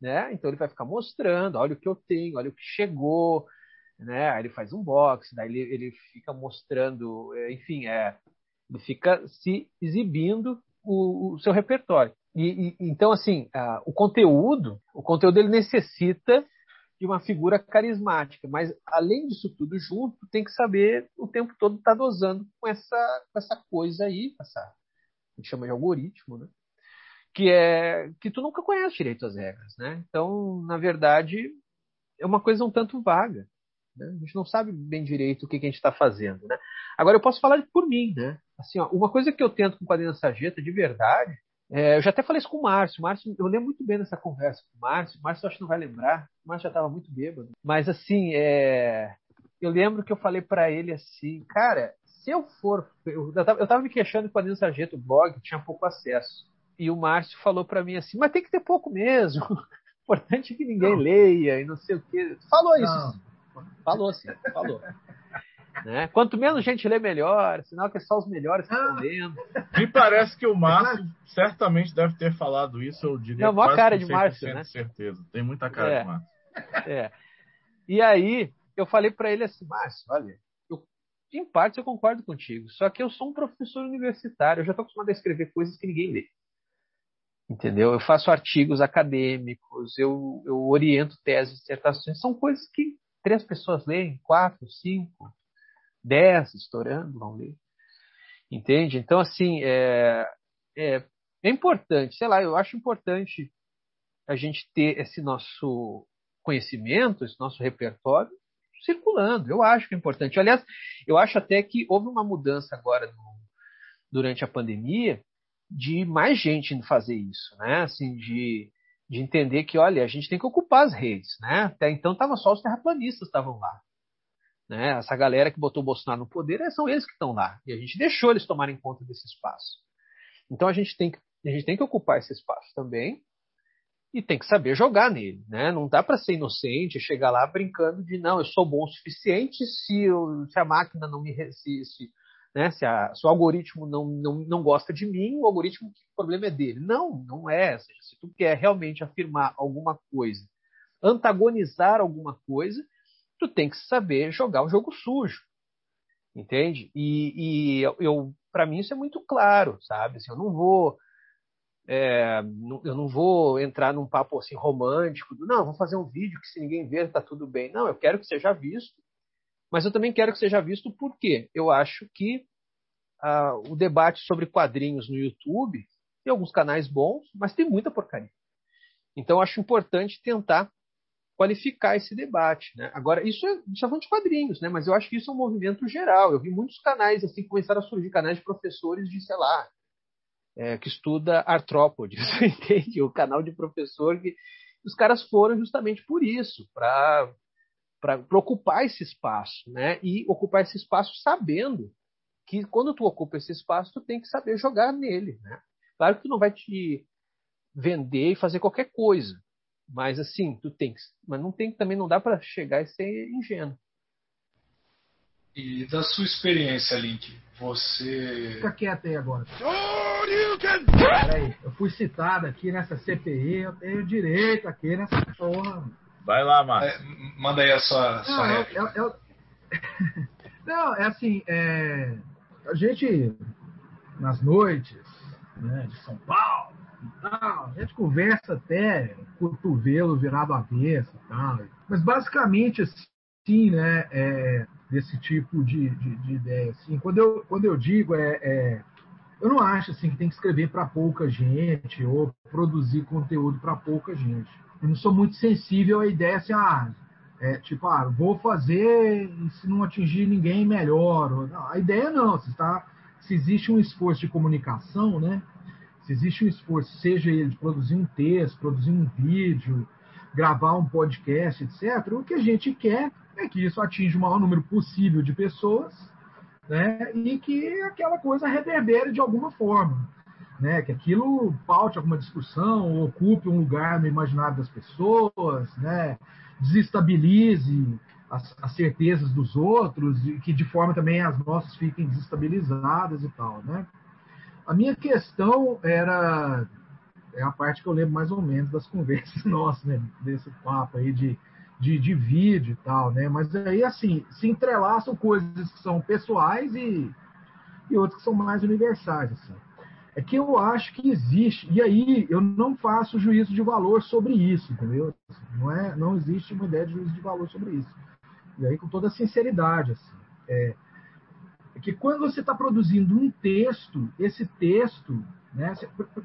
né? Então ele vai ficar mostrando, olha o que eu tenho, olha o que chegou, né? Aí ele faz um box, daí ele, ele fica mostrando, é, enfim, é, ele fica se exibindo o, o seu repertório. E, e então, assim, o conteúdo, o conteúdo ele necessita de uma figura carismática, mas além disso tudo junto, tem que saber o tempo todo estar tá dosando com essa, com essa coisa aí, essa, a gente chama de algoritmo, né? Que é que tu nunca conhece direito as regras, né? Então, na verdade, é uma coisa um tanto vaga. Né? A gente não sabe bem direito o que, que a gente está fazendo. Né? Agora, eu posso falar por mim. Né? Assim, ó, uma coisa que eu tento com o Quadrinho da Sarjeta, de verdade, é, eu já até falei isso com o Márcio. Márcio. Eu lembro muito bem dessa conversa com o Márcio. O Márcio acho que não vai lembrar. O Márcio já estava muito bêbado. Mas, assim, é, eu lembro que eu falei para ele assim, cara, se eu for. Eu estava me queixando que o Quadrinho Sarjeta, o blog, tinha pouco acesso. e o Márcio falou para mim assim, mas tem que ter pouco mesmo. O importante é que ninguém não. leia e não sei o quê. Falou isso. Falou sim, falou. Né? Quanto menos gente lê, melhor. Sinal que é só os melhores que estão lendo. Me parece que o Márcio certamente deve ter falado isso, eu diria. Não, maior cara de Márcio, né? certeza. Tem muita cara é. de Márcio. É. E aí, eu falei para ele assim, Márcio, olha, eu, em parte eu concordo contigo, só que eu sou um professor universitário, eu já estou acostumado a escrever coisas que ninguém lê. Entendeu? Eu faço artigos acadêmicos, eu, eu oriento teses, dissertações, são coisas que três pessoas leem, quatro, cinco, dez, estourando, vão ler. Entende? Então, assim, é, é, é importante, sei lá, eu acho importante a gente ter esse nosso conhecimento, esse nosso repertório circulando. Eu acho que é importante. Aliás, eu acho até que houve uma mudança agora no, durante a pandemia de mais gente fazer isso, né? Assim, de, de entender que, olha, a gente tem que ocupar as redes, né? Até então tava só os terraplanistas estavam lá. Né? Essa galera que botou o Bolsonaro no poder são eles que estão lá. E a gente deixou eles tomarem conta desse espaço. Então a gente tem que, a gente tem que ocupar esse espaço também e tem que saber jogar nele, né? Não dá para ser inocente, chegar lá brincando de não, eu sou bom o suficiente se, eu, se a máquina não me resiste, né? Se, a, se o algoritmo não, não, não gosta de mim, o algoritmo, o problema é dele. Não, não é. Seja, se tu quer realmente afirmar alguma coisa, antagonizar alguma coisa, tu tem que saber jogar o jogo sujo. Entende? E, e eu, para mim isso é muito claro, sabe? Assim, eu não vou é, eu não vou entrar num papo assim romântico, não, vou fazer um vídeo que se ninguém ver tá tudo bem. Não, eu quero que seja visto mas eu também quero que seja visto porque eu acho que ah, o debate sobre quadrinhos no YouTube tem alguns canais bons, mas tem muita porcaria. Então eu acho importante tentar qualificar esse debate. Né? Agora, isso é já falando de quadrinhos, né? mas eu acho que isso é um movimento geral. Eu vi muitos canais assim começaram a surgir canais de professores de, sei lá, é, que estuda artrópodes, entende? O canal de professor que os caras foram justamente por isso, para para ocupar esse espaço, né? E ocupar esse espaço sabendo que quando tu ocupa esse espaço, tu tem que saber jogar nele, né? Claro que tu não vai te vender e fazer qualquer coisa, mas assim, tu tem que, mas não tem também não dá para chegar e ser ingênuo. E da sua experiência, Link, você. Fica quieto aí agora. Peraí, eu fui citado aqui nessa CPI, eu tenho direito aqui nessa porra. Vai lá, Márcio. É, manda aí a sua, sua não, eu, eu, não, é assim, é, a gente, nas noites né, de São Paulo, tal, a gente conversa até cotovelo virado avesso e tal. Mas basicamente, assim, né, é, desse tipo de, de, de, ideia. Assim, quando, eu, quando eu digo é, é eu não acho assim que tem que escrever para pouca gente ou produzir conteúdo para pouca gente eu não sou muito sensível à ideia assim, ah, é, tipo, ah, vou fazer e se não atingir ninguém, melhor. A ideia não, se, tá, se existe um esforço de comunicação, né? Se existe um esforço, seja ele de produzir um texto, produzir um vídeo, gravar um podcast, etc., o que a gente quer é que isso atinja o maior número possível de pessoas né? e que aquela coisa reverbere de alguma forma né, que aquilo paute alguma discussão, ocupe um lugar no imaginário das pessoas, né, desestabilize as, as, certezas dos outros e que de forma também as nossas fiquem desestabilizadas e tal, né? A minha questão era é a parte que eu lembro mais ou menos das conversas nossas, né, desse papo aí de, de, de vídeo e tal, né? Mas aí assim se entrelaçam coisas que são pessoais e, e outras que são mais universais, assim é que eu acho que existe, e aí eu não faço juízo de valor sobre isso, entendeu? Não, é, não existe uma ideia de juízo de valor sobre isso. E aí, com toda sinceridade, assim, é, é que quando você está produzindo um texto, esse texto, né,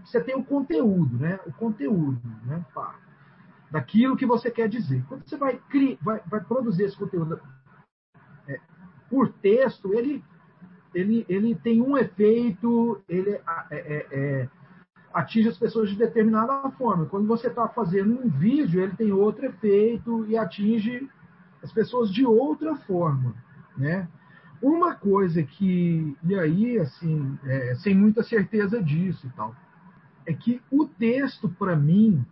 você tem o conteúdo, né, o conteúdo, né, pá, daquilo que você quer dizer. Quando você vai, vai, vai produzir esse conteúdo é, por texto, ele ele, ele tem um efeito, ele é, é, é, atinge as pessoas de determinada forma. Quando você está fazendo um vídeo, ele tem outro efeito e atinge as pessoas de outra forma, né? Uma coisa que, e aí, assim, é, sem muita certeza disso e tal, é que o texto, para mim,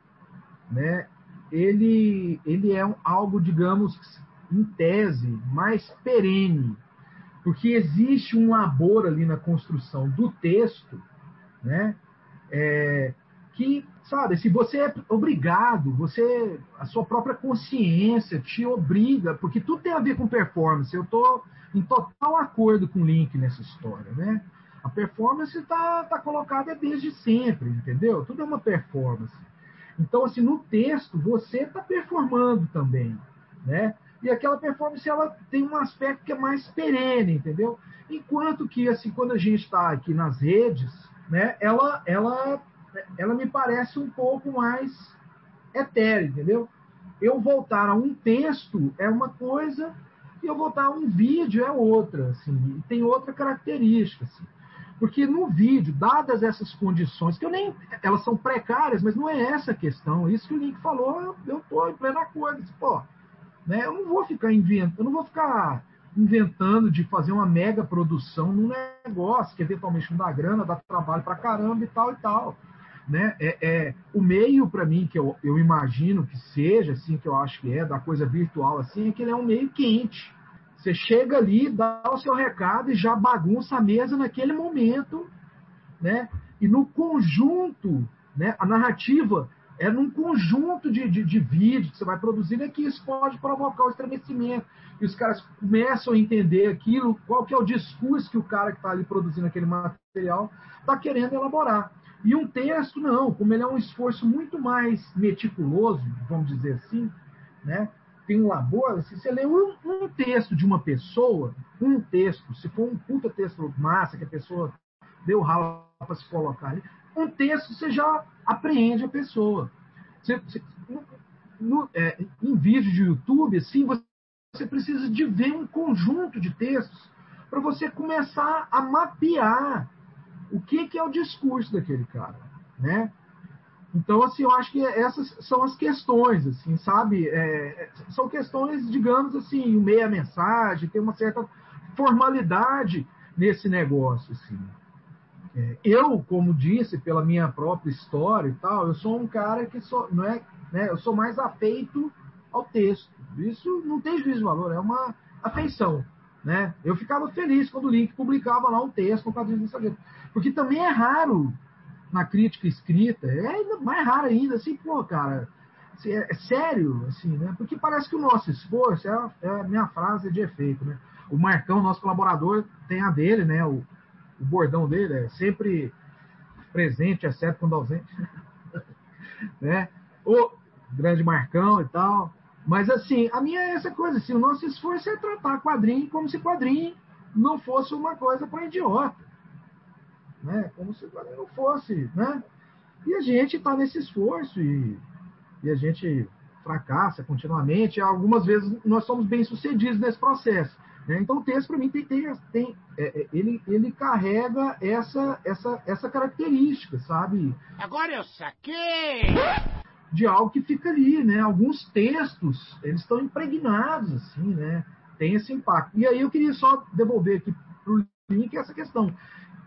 né, ele, ele é um, algo, digamos, em tese, mais perene, porque existe um labor ali na construção do texto, né, é, que, sabe, se você é obrigado, você, a sua própria consciência te obriga, porque tudo tem a ver com performance. Eu estou em total acordo com o Link nessa história, né? A performance está tá colocada desde sempre, entendeu? Tudo é uma performance. Então, assim, no texto, você está performando também, né? E aquela performance, ela tem um aspecto que é mais perene, entendeu? Enquanto que, assim, quando a gente está aqui nas redes, né, ela, ela, ela me parece um pouco mais etérea, entendeu? Eu voltar a um texto é uma coisa e eu voltar a um vídeo é outra, assim, tem outra característica, assim. Porque no vídeo, dadas essas condições, que eu nem. Elas são precárias, mas não é essa a questão. Isso que o Link falou, eu estou em pleno acordo. Disse, pô, né, eu não vou ficar inventando, eu não vou ficar inventando de fazer uma mega produção num negócio que eventualmente não dá grana, dá trabalho pra caramba e tal e tal. Né? É, é o meio para mim que eu, eu imagino que seja assim que eu acho que é da coisa virtual assim é que ele é um meio quente você chega ali, dá o seu recado e já bagunça a mesa naquele momento, né? E no conjunto, né? A narrativa é num conjunto de, de, de vídeos que você vai produzindo é que isso pode provocar o estremecimento. E os caras começam a entender aquilo, qual que é o discurso que o cara que está ali produzindo aquele material está querendo elaborar. E um texto, não, como ele é um esforço muito mais meticuloso, vamos dizer assim, né? tem um labor, se você lê um, um, texto de uma pessoa, um texto, se for um puta texto massa, que a pessoa deu ralo para se colocar ali, um texto você já apreende a pessoa. Você, você, no, é, em vídeo de YouTube, assim, você, precisa de ver um conjunto de textos para você começar a mapear o que, que é o discurso daquele cara, né? Então, assim, eu acho que essas são as questões, assim, sabe? É, são questões, digamos assim, meia mensagem, tem uma certa formalidade nesse negócio, assim. É, eu, como disse, pela minha própria história e tal, eu sou um cara que só, não é, né, eu sou mais afeito ao texto. Isso não tem juízo de valor, é uma afeição, né? Eu ficava feliz quando o Link publicava lá um texto com quadrinhos do porque também é raro na crítica escrita, é ainda mais raro ainda, assim, pô, cara, assim, é, é, sério, assim, né? Porque parece que o nosso esforço, é a, é a, minha frase de efeito, né? O Marcão, nosso colaborador, tem a dele, né? O, o bordão dele é sempre presente, exceto quando ausente, né? O grande Marcão e tal. Mas, assim, a minha é essa coisa, assim, o nosso esforço é tratar quadrinho como se quadrinho não fosse uma coisa para idiota né? Como se não fosse, né? E a gente está nesse esforço e, e a gente fracassa continuamente. Algumas vezes nós somos bem sucedidos nesse processo. Né? Então o texto para mim tem, tem, tem é, é, ele, ele carrega essa, essa, essa característica, sabe? Agora eu saquei de algo que fica ali, né? Alguns textos eles estão impregnados assim, né? Tem esse impacto. E aí eu queria só devolver aqui para o link essa questão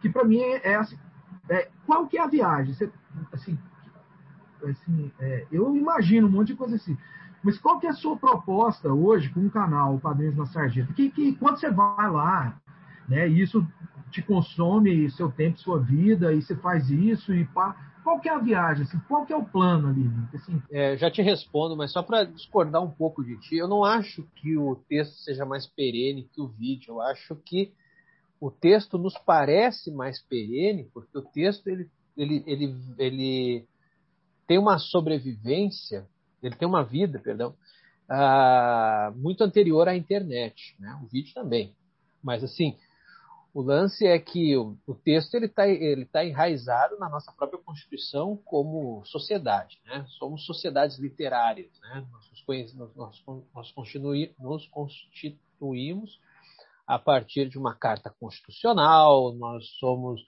que para mim é, assim, é, qual que é a viagem? Você, assim, assim é, eu imagino um monte de coisa assim. Mas qual que é a sua proposta hoje com o canal Padrinhos na Sarjeta? Que, que quando você vai lá, né, isso te consome seu tempo, sua vida, e você faz isso e pá. Qual que é a viagem? Assim, qual que é o plano ali? Assim? É, já te respondo, mas só para discordar um pouco de ti, eu não acho que o texto seja mais perene que o vídeo. Eu acho que o texto nos parece mais perene, porque o texto ele, ele, ele, ele tem uma sobrevivência, ele tem uma vida, perdão, uh, muito anterior à internet, né? O vídeo também. Mas assim, o lance é que o, o texto ele está ele tá enraizado na nossa própria constituição como sociedade, né? Somos sociedades literárias, né? Nós, nós, nós, nós nos constituímos a partir de uma carta constitucional, nós somos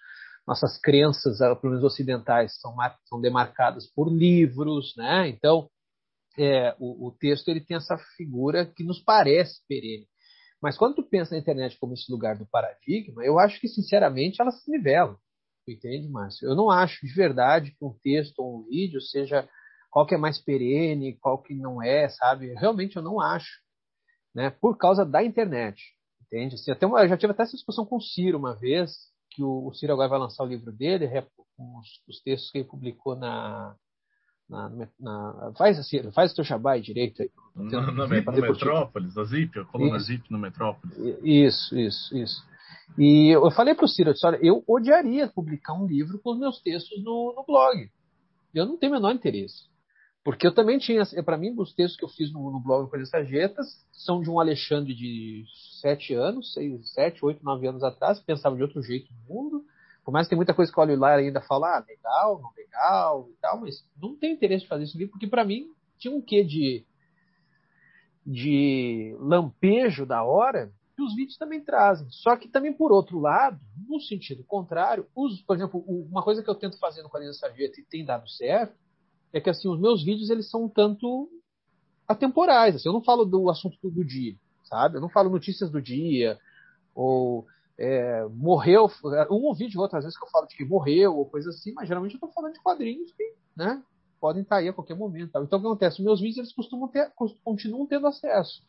nossas crenças, ah, pelo menos ocidentais, são, são demarcadas por livros, né? Então, é, o, o, texto ele tem essa figura que nos parece perene. Mas quando tu pensa na internet como esse lugar do paradigma, eu acho que, sinceramente, ela se nivela. Entende, Márcio? Eu não acho de verdade que um texto ou um vídeo seja qual que é mais perene, qual que não é, sabe? Realmente eu não acho, né? Por causa da internet, entende? Assim, até eu já tive até essa discussão com o Ciro uma vez, que o, o Ciro agora vai lançar o livro dele, com os, os textos que ele publicou na, na, na, faz assim, faz o teu jabá direito aí. No, no, no Metrópolis, a Zip, a coluna Zip no Metrópolis. Isso, isso, isso. E eu falei para o Ciro, eu, disse, olha, eu odiaria publicar um livro com os meus textos no, no blog. Eu não tenho o menor interesse. Porque eu também tinha, para mim, os textos que eu fiz no, no blog Coisas Sarjetas são de um Alexandre de sete anos, seis, sete, oito, nove anos atrás, que pensava de outro jeito no mundo. Por mais que tem muita coisa que eu olho lá ainda falo, ah, legal, não legal e tal, mas não tenho interesse de fazer esse livro, porque para mim tinha um quê de, de lampejo da hora que os vídeos também trazem. Só que também, por outro lado, no sentido contrário, os, por exemplo, uma coisa que eu tento fazer no Quadrinho Sarjeta e tem dado certo, é que assim, os meus vídeos eles são um tanto atemporais. Assim, eu não falo do assunto do dia, sabe? Eu não falo notícias do dia, ou é, morreu, um vídeo outras vezes que eu falo de que morreu, ou coisa assim, mas geralmente eu estou falando de quadrinhos que, né, podem estar aí a qualquer momento. Então o que acontece? Meus vídeos eles costumam ter, continuam tendo acesso.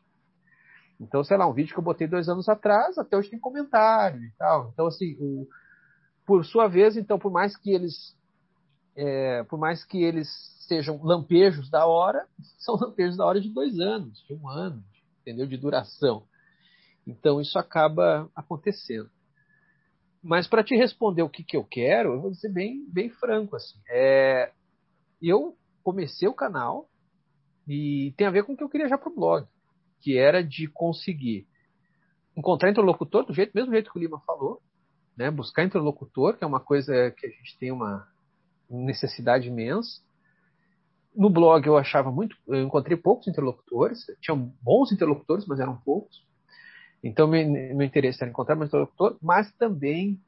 Então, sei lá, um vídeo que eu botei dois anos atrás, até hoje tem comentário e tal. Então, assim, o, por sua vez, então, por mais que eles, é, por mais que eles sejam lampejos da hora, são lampejos da hora de dois anos, de um ano, entendeu? De duração. Então, isso acaba acontecendo. Mas para te responder o que, que eu quero, eu vou ser bem, bem franco assim. É, eu comecei o canal e tem a ver com o que eu queria já para o blog que era de conseguir encontrar interlocutor do jeito, mesmo jeito que o Lima falou, né? buscar interlocutor, que é uma coisa que a gente tem uma necessidade imensa. No blog eu achava muito, eu encontrei poucos interlocutores, tinham bons interlocutores, mas eram poucos. Então meu, meu interesse era encontrar mais interlocutor, mas também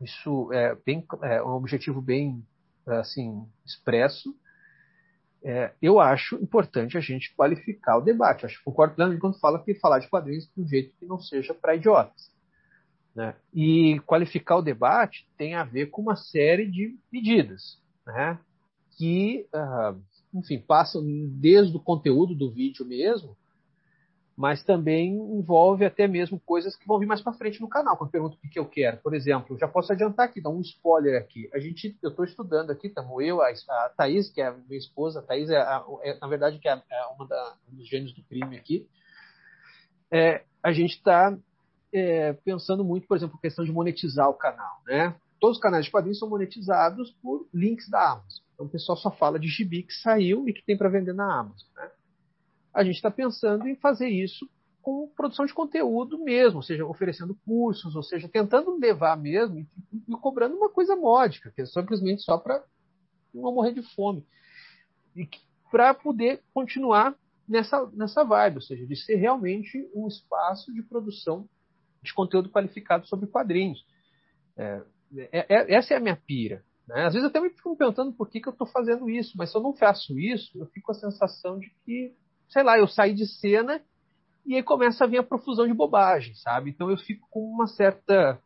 isso é bem é um objetivo bem assim expresso é, eu acho importante a gente qualificar o debate. Acho que concordo plenamente quando fala que falar de quadrinhos de um jeito que não seja para idiotas. Né? E qualificar o debate tem a ver com uma série de medidas né? que, uh, enfim, passam desde o conteúdo do vídeo mesmo mas também envolve até mesmo coisas que vão vir mais para frente no canal. Quando pergunto o que eu quero, por exemplo, já posso adiantar aqui, dar um spoiler aqui. A gente, eu estou estudando aqui, estamos eu, a, a Thaís, que é a minha esposa, a Thaís é, a, é na verdade que é, é uma da, um dos gênios do crime aqui. É, a gente está é, pensando muito, por exemplo, questão de monetizar o canal, né? Todos os canais de quadrinhos são monetizados por links da Amazon. Então o pessoal só fala de gibi que saiu e que tem para vender na Amazon, né? A gente está pensando em fazer isso com produção de conteúdo mesmo, ou seja, oferecendo cursos, ou seja, tentando levar mesmo e, e cobrando uma coisa módica, que é simplesmente só para não morrer de fome. E para poder continuar nessa, nessa vibe, ou seja, de ser realmente um espaço de produção de conteúdo qualificado sobre quadrinhos. É, é, é, essa é a minha pira. Né? Às vezes até me fico me perguntando por que, que eu estou fazendo isso, mas se eu não faço isso, eu fico com a sensação de que sei lá, eu saí de cena e aí começa a vir a profusão de bobagem, sabe? Então eu fico com uma certa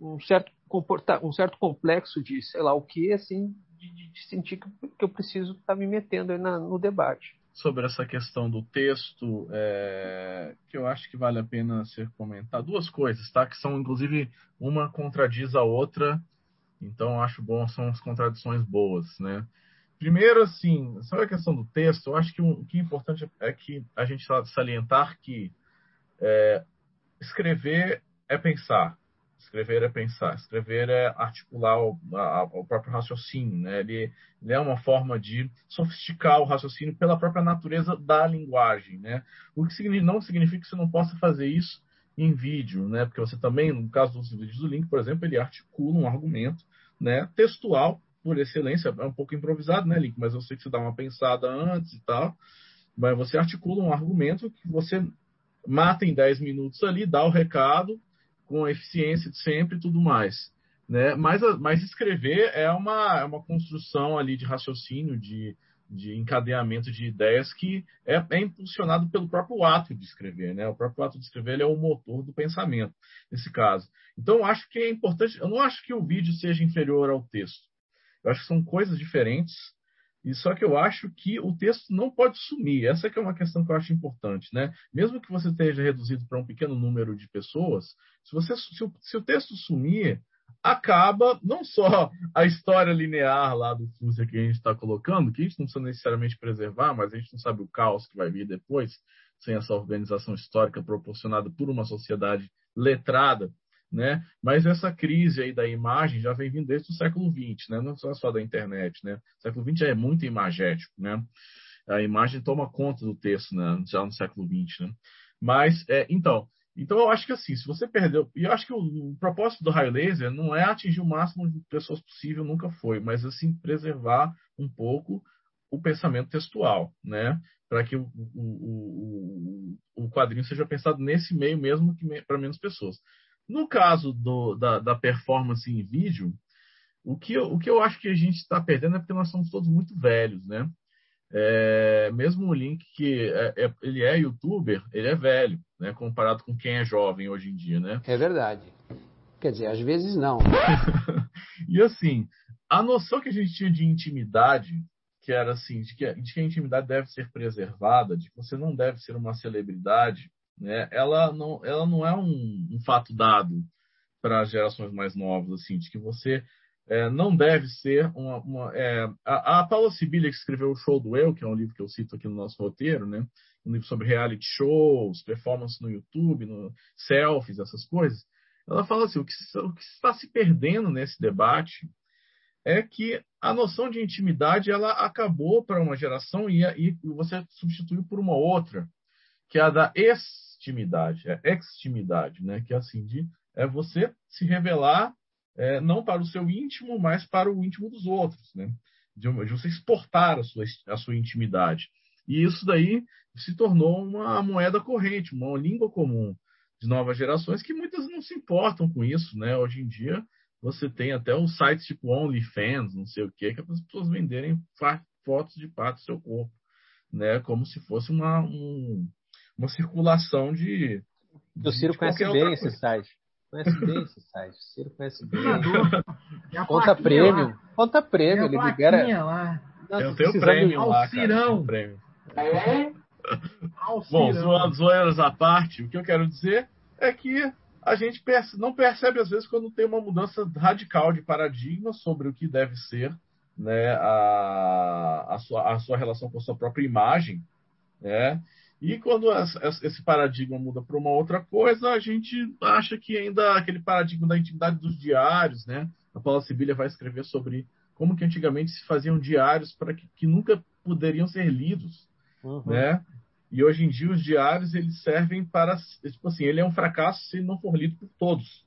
um certo comporta, um certo complexo de, sei lá, o que assim, de, de sentir que, que, eu preciso estar tá me metendo aí na, no debate. Sobre essa questão do texto, é, que eu acho que vale a pena ser comentado. Duas coisas, tá? Que são, inclusive, uma contradiz a outra. Então, acho bom, são as contradições boas, né? Primeiro, assim, sobre a questão do texto, eu acho que o que é importante é que a gente salientar que é, escrever é pensar. Escrever é pensar. Escrever é articular o, a, o próprio raciocínio. Né? Ele, ele, é uma forma de sofisticar o raciocínio pela própria natureza da linguagem. Né? O que não significa que você não possa fazer isso em vídeo, né? porque você também, no caso dos vídeos do Link, por exemplo, ele articula um argumento né, textual por excelência, é um pouco improvisado, né, Link? Mas eu sei que você dá uma pensada antes e tal. Mas você articula um argumento que você mata em 10 minutos ali, dá o recado com a eficiência de sempre e tudo mais. né? Mas, mas escrever é uma, é uma construção ali de raciocínio, de, de encadeamento de ideias que é, é, impulsionado pelo próprio ato de escrever, né? O próprio ato de escrever é o motor do pensamento, nesse caso. Então, acho que é importante. Eu não acho que o vídeo seja inferior ao texto. Eu acho que são coisas diferentes. E só que eu acho que o texto não pode sumir. Essa é uma questão que eu acho importante, né? Mesmo que você esteja reduzido para um pequeno número de pessoas, se você se o, se o texto sumir, acaba não só a história linear lá do Fúzia que a gente está colocando, que a gente não precisa necessariamente preservar, mas a gente não sabe o caos que vai vir depois, sem essa organização histórica proporcionada por uma sociedade letrada, né? Mas essa crise aí da imagem já vem vindo desde o século XX, né? Não só da internet, né? O século XX é muito imagético, né? A imagem toma conta do texto, né? Já no século XX, né? Mas, é, então, então eu acho que assim, se você perdeu, e eu acho que o, o, propósito do raio laser não é atingir o máximo de pessoas possível, nunca foi, mas assim preservar um pouco o pensamento textual, né? Para que o, o, o, quadrinho seja pensado nesse meio mesmo que para menos pessoas. No caso do, da, da, performance em vídeo, o que, eu, o que eu acho que a gente está perdendo é porque nós somos todos muito velhos, né? É, mesmo o Link que é, é, ele é youtuber, ele é velho, né? Comparado com quem é jovem hoje em dia, né? É verdade. Quer dizer, às vezes não. e assim, a noção que a gente tinha de intimidade, que era assim, de que, de que a intimidade deve ser preservada, de que você não deve ser uma celebridade, né? Ela não, ela não é um, um fato dado para as gerações mais novas, assim, de que você é, não deve ser uma. uma é, a, a Paula Sibilia, que escreveu O Show do Eu, que é um livro que eu cito aqui no nosso roteiro, né? um livro sobre reality shows, performance no YouTube, no, selfies, essas coisas. Ela fala assim: o que, o que está se perdendo nesse debate é que a noção de intimidade ela acabou para uma geração e, e você substituiu por uma outra, que é a da extimidade, é extimidade, né? que é assim de é você se revelar é, não para o seu íntimo, mas para o íntimo dos outros, né? De, de, você exportar a sua, a sua intimidade. E isso daí se tornou uma moeda corrente, uma língua comum de novas gerações que muitas não se importam com isso, né? Hoje em dia você tem até uns sites tipo OnlyFans, não sei o quê, que é as pessoas venderem fotos de parte do seu corpo, né? Como se fosse uma, um, uma circulação de. O Ciro conhece bem esse site. Conhece bem esse site. O Ciro conhece bem. Conta prêmio. Conta prêmio. Ele libera. Lá. eu tenho prêmio lá, cara. Prêmio. Bom, zoeiras à parte, o que eu quero dizer é que a gente não percebe, às vezes, quando tem uma mudança radical de paradigma sobre o que deve ser né, a, a, sua, a sua relação com a sua própria imagem. Né? E quando esse paradigma muda para uma outra coisa, a gente acha que ainda aquele paradigma da intimidade dos diários, né? A Paula Sibilha vai escrever sobre como que antigamente se faziam diários para que, que nunca poderiam ser lidos, uhum. né? E hoje em dia os diários eles servem para, tipo assim, ele é um fracasso se não for lido por todos.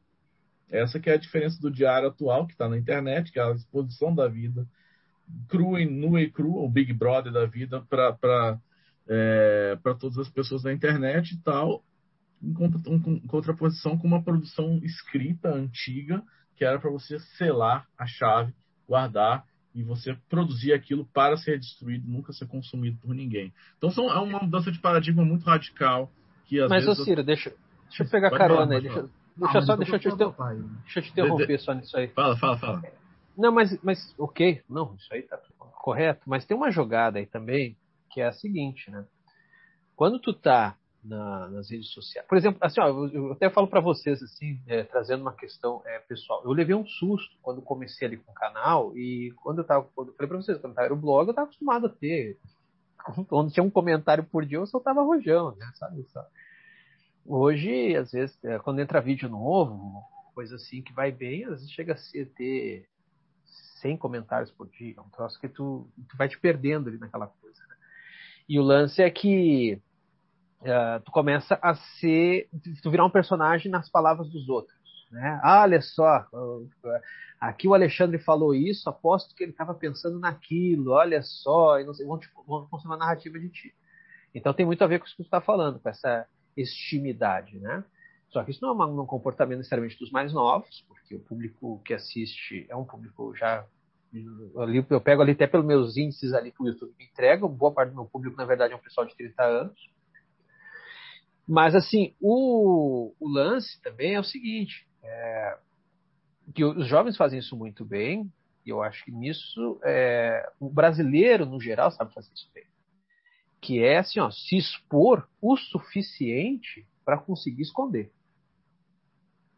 Essa que é a diferença do diário atual que está na internet, que é a exposição da vida crua e nua e crua, o Big Brother da vida para é, para todas as pessoas da internet e tal, em, contra, em contraposição com uma produção escrita antiga que era para você selar a chave, guardar e você produzir aquilo para ser destruído, nunca ser consumido por ninguém. Então são, é uma mudança de paradigma muito radical que às Mas, vezes... ô Ciro, deixa, deixa eu pegar carona aí, deixa, deixa, só, deixa, eu te, deixa eu te interromper de, de, só nisso aí. Fala, fala, fala. Não, mas, mas ok, não, isso aí tá correto, mas tem uma jogada aí também que é a seguinte, né? Quando tu tá na, nas redes sociais. Por exemplo, assim, ó, eu até falo para vocês assim, é, trazendo uma questão é, pessoal. Eu levei um susto quando comecei ali com o canal e quando eu tava, quando eu falei para vocês, quando eu tava no blog, eu tava acostumado a ter quando tinha um comentário por dia, eu soltava rojão, né, sabe? Hoje, às vezes, é, quando entra vídeo novo, coisa assim que vai bem, às vezes chega a ter 100 comentários por dia, é um troço que tu, tu vai te perdendo ali naquela coisa. Né? E o lance é que uh, tu começa a ser, tu virar um personagem nas palavras dos outros. Né? Ah, olha só, aqui o Alexandre falou isso, aposto que ele estava pensando naquilo, olha só, e não sei, vão, te, vão construir uma narrativa de ti. Então tem muito a ver com isso que tu está falando, com essa estimidade, né? Só que isso não é um comportamento necessariamente dos mais novos, porque o público que assiste é um público já ali eu pego ali até pelos meus índices ali que o YouTube me entrega, boa parte do meu público na verdade é um pessoal de 30 anos. Mas assim, o, o lance também é o seguinte, é, que os jovens fazem isso muito bem, e eu acho que nisso é, o brasileiro no geral sabe fazer isso bem, que é assim, ó, se expor o suficiente para conseguir esconder.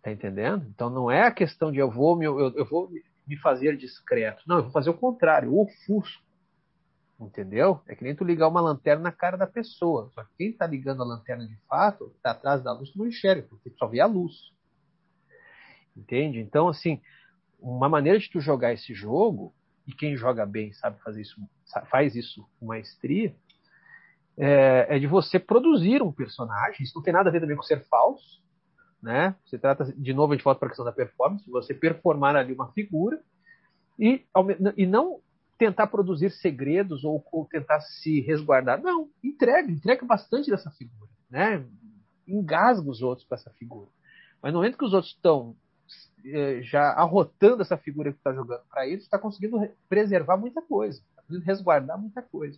Tá entendendo? Então não é a questão de eu vou eu, eu vou me fazer discreto. Não, eu vou fazer o contrário, o ofusco. Entendeu? É que nem tu ligar uma lanterna na cara da pessoa. Só que quem está ligando a lanterna de fato, está atrás da luz, tu não enxerga, porque tu só vê a luz. Entende? Então, assim, uma maneira de tu jogar esse jogo, e quem joga bem sabe fazer isso, faz isso com maestria, é, é de você produzir um personagem. Isso não tem nada a ver também com ser falso, né? Se trata, de novo, a gente volta para a questão da performance, você performar ali uma figura e, e não tentar produzir segredos ou, ou, tentar se resguardar. Não, entrega, entrega bastante dessa figura, né? Engasga os outros para essa figura. Mas no momento que os outros estão eh, já arrotando essa figura que está jogando para eles, está conseguindo preservar muita coisa, está conseguindo resguardar muita coisa.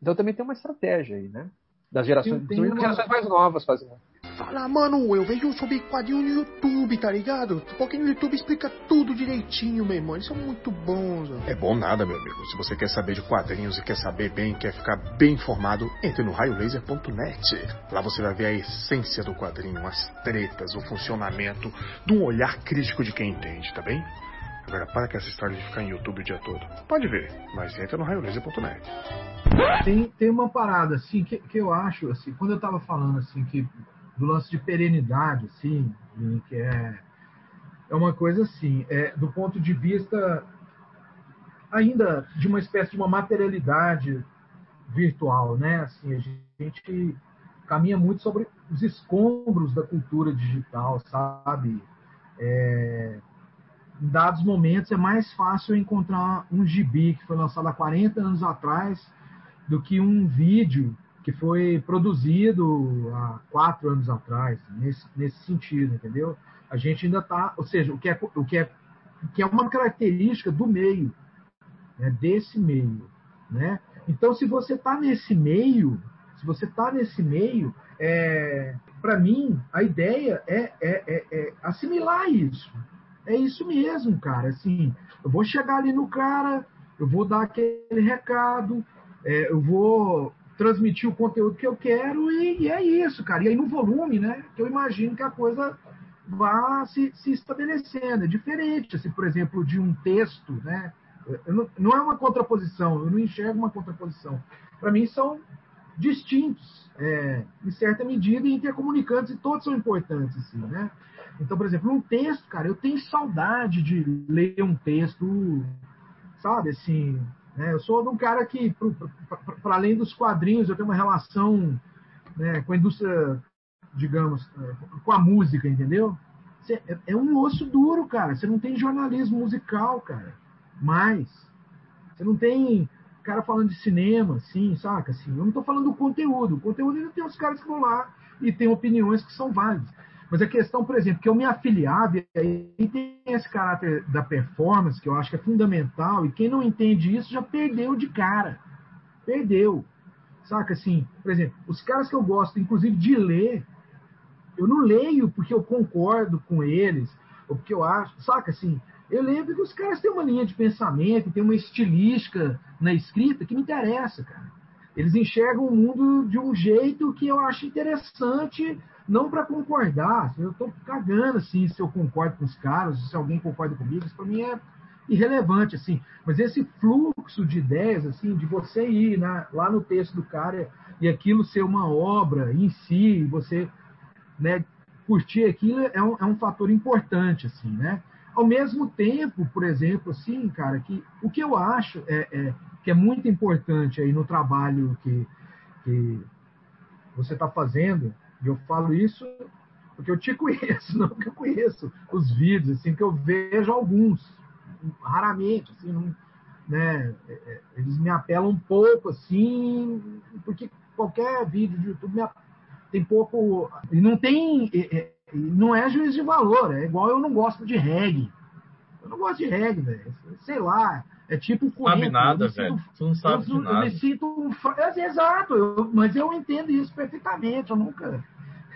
Então também tem uma estratégia aí, né? Das gerações, uma... gerações mais novas fazendo. Fala, mano, eu vejo sobre quadrinho no YouTube, tá ligado? Porque no YouTube explica tudo direitinho, meu irmão. Eles são muito bons. Ó. É bom nada, meu amigo. Se você quer saber de quadrinhos e quer saber bem, quer ficar bem informado, entre no raiolaser.net. Lá você vai ver a essência do quadrinho, as tretas, o funcionamento, de um olhar crítico de quem entende, tá bem? Agora, para com essa história de ficar em YouTube o dia todo. Pode ver, mas entra no raiolaser.net. Tem, tem uma parada, assim, que, que eu acho, assim, quando eu tava falando, assim, que do lance de perenidade, assim, que é, é uma coisa assim, é, do ponto de vista ainda de uma espécie de uma materialidade virtual, né? Assim, a gente caminha muito sobre os escombros da cultura digital, sabe? É, em dados momentos é mais fácil encontrar um gibi que foi lançado há 40 anos atrás do que um vídeo que foi produzido há quatro anos atrás, nesse, nesse sentido, entendeu? A gente ainda está, ou seja, o que é, o que é, que é uma característica do meio, né, desse meio, né? Então, se você está nesse meio, se você está nesse meio, é, para mim, a ideia é, é, é, é, assimilar isso. É isso mesmo, cara. Assim, eu vou chegar ali no cara, eu vou dar aquele recado, é, eu vou transmitir o conteúdo que eu quero e, e, é isso, cara. E aí no volume, né, que eu imagino que a coisa vá se, se estabelecendo. É diferente, assim, por exemplo, de um texto, né? Não, não, é uma contraposição, eu não enxergo uma contraposição. Para mim são distintos, é, em certa medida, intercomunicantes, e todos são importantes, assim, né? Então, por exemplo, um texto, cara, eu tenho saudade de ler um texto, sabe, assim, né? Eu sou de um cara que, para além dos quadrinhos, eu tenho uma relação né, com a indústria, digamos, é, com a música, entendeu? É, é um osso duro, cara. Você não tem jornalismo musical, cara. Mais. Você não tem cara falando de cinema, assim, saca? Assim, eu não estou falando do conteúdo. O conteúdo ainda tem os caras que vão lá e tem opiniões que são válidas. Mas a questão, por exemplo, que eu me afiliava, e aí tem esse caráter da performance, que eu acho que é fundamental, e quem não entende isso já perdeu de cara. Perdeu. Saca assim? Por exemplo, os caras que eu gosto, inclusive, de ler, eu não leio porque eu concordo com eles, ou porque eu acho. Saca assim? Eu leio porque os caras têm uma linha de pensamento, têm uma estilística na escrita que me interessa, cara. Eles enxergam o mundo de um jeito que eu acho interessante não para concordar. Eu estou cagando assim se eu concordo com os caras, se alguém concorda comigo, isso para mim é irrelevante assim. Mas esse fluxo de ideias assim, de você ir na, lá no texto do cara e aquilo ser uma obra em si, você né, curtir aquilo é um, é um fator importante assim, né? Ao mesmo tempo, por exemplo, assim, cara, que o que eu acho é, é que é muito importante aí no trabalho que, que você está fazendo e eu falo isso porque eu te conheço, não porque eu conheço os vídeos, assim, que eu vejo alguns, raramente, assim, não, né, é, é, eles me apelam um pouco, assim, porque qualquer vídeo de YouTube me, tem pouco, e não tem não é juízo de valor, é igual eu não gosto de reggae. Eu não gosto de reggae, velho. Sei lá. É tipo Sabe Não nada, velho. Sinto, não sabe eu, de nada. Eu me sinto um. É, exato, eu, mas eu entendo isso perfeitamente. Eu nunca.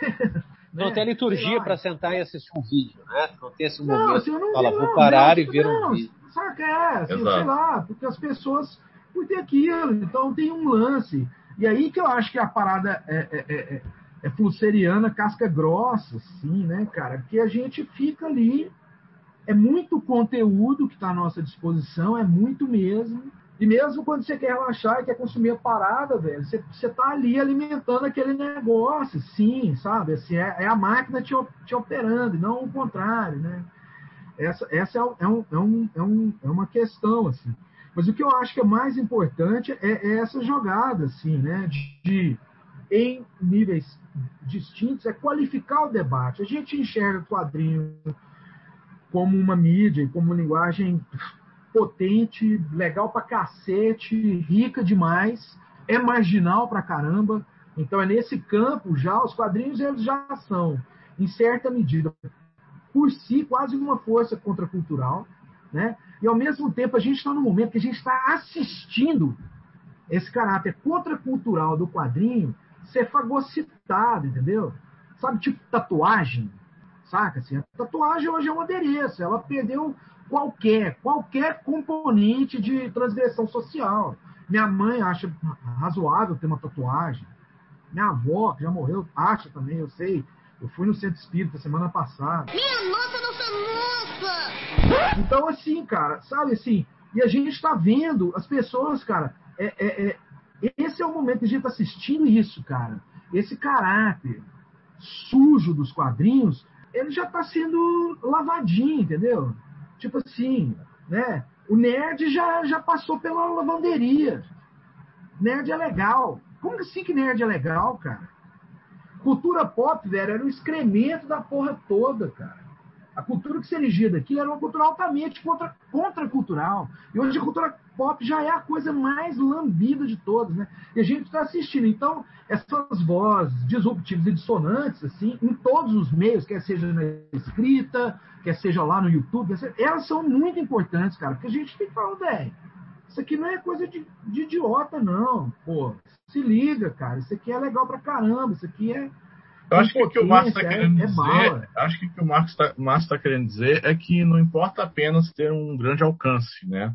Não né? tem liturgia para sentar e assistir um vídeo, né? Não tem esse momento. Não, assim, não Fala, vou parar não, e ver não, um vídeo. Saca, é, assim, sei lá, porque as pessoas curtem aquilo, então tem um lance. E aí que eu acho que a parada é, é, é, é, é flusseriana, casca grossa, assim, né, cara? Porque a gente fica ali, é muito conteúdo que está à nossa disposição, é muito mesmo. E mesmo quando você quer relaxar e quer consumir a parada, velho, você, você tá ali alimentando aquele negócio, sim, sabe? Assim, é, é a máquina te, te operando, não o contrário, né? Essa, essa é, é, um, é, um, é, um, é uma questão, assim. Mas o que eu acho que é mais importante é, é essa jogada, assim, né? De, de, em níveis distintos, é qualificar o debate. A gente enxerga o quadrinho como uma mídia, como uma linguagem potente, legal pra cacete, rica demais, é marginal pra caramba. Então é nesse campo já, os quadrinhos eles já são, em certa medida, por si, quase uma força contracultural, né? E ao mesmo tempo a gente está no momento que a gente está assistindo esse caráter contracultural do quadrinho ser fagocitado, entendeu? Sabe, tipo tatuagem, saca? Assim, a tatuagem hoje é um adereço, ela perdeu qualquer, qualquer componente de transgressão social. Minha mãe acha razoável ter uma tatuagem. Minha avó, que já morreu, acha também, eu sei. Eu fui no centro espírita semana passada. Minha nossa, nossa, nossa! Então, assim, cara, sabe assim, e a gente está vendo as pessoas, cara, é, é, é, esse é o momento que a gente está assistindo isso, cara. Esse caráter sujo dos quadrinhos, ele já está sendo lavadinho, entendeu? Tipo assim, né? O nerd já, já passou pela lavanderia. Nerd é legal. Como assim que nerd é legal, cara? Cultura pop, velho, era o excremento da porra toda, cara. A cultura que se erigia daqui era uma cultura altamente contra, contracultural. E hoje a cultura pop já é a coisa mais lambida de todas, né? E a gente está assistindo. Então, essas vozes disruptivas e dissonantes, assim, em todos os meios, quer seja na escrita, quer seja lá no YouTube, elas são muito importantes, cara, porque a gente tem que falar, velho, isso aqui não é coisa de, de, idiota, não. Pô, se liga, cara, isso aqui é legal pra caramba, isso aqui é. Eu acho que o que o Marcos está querendo é, dizer, é acho que o que o Marcos está querendo dizer é que não importa apenas ter um grande alcance, né?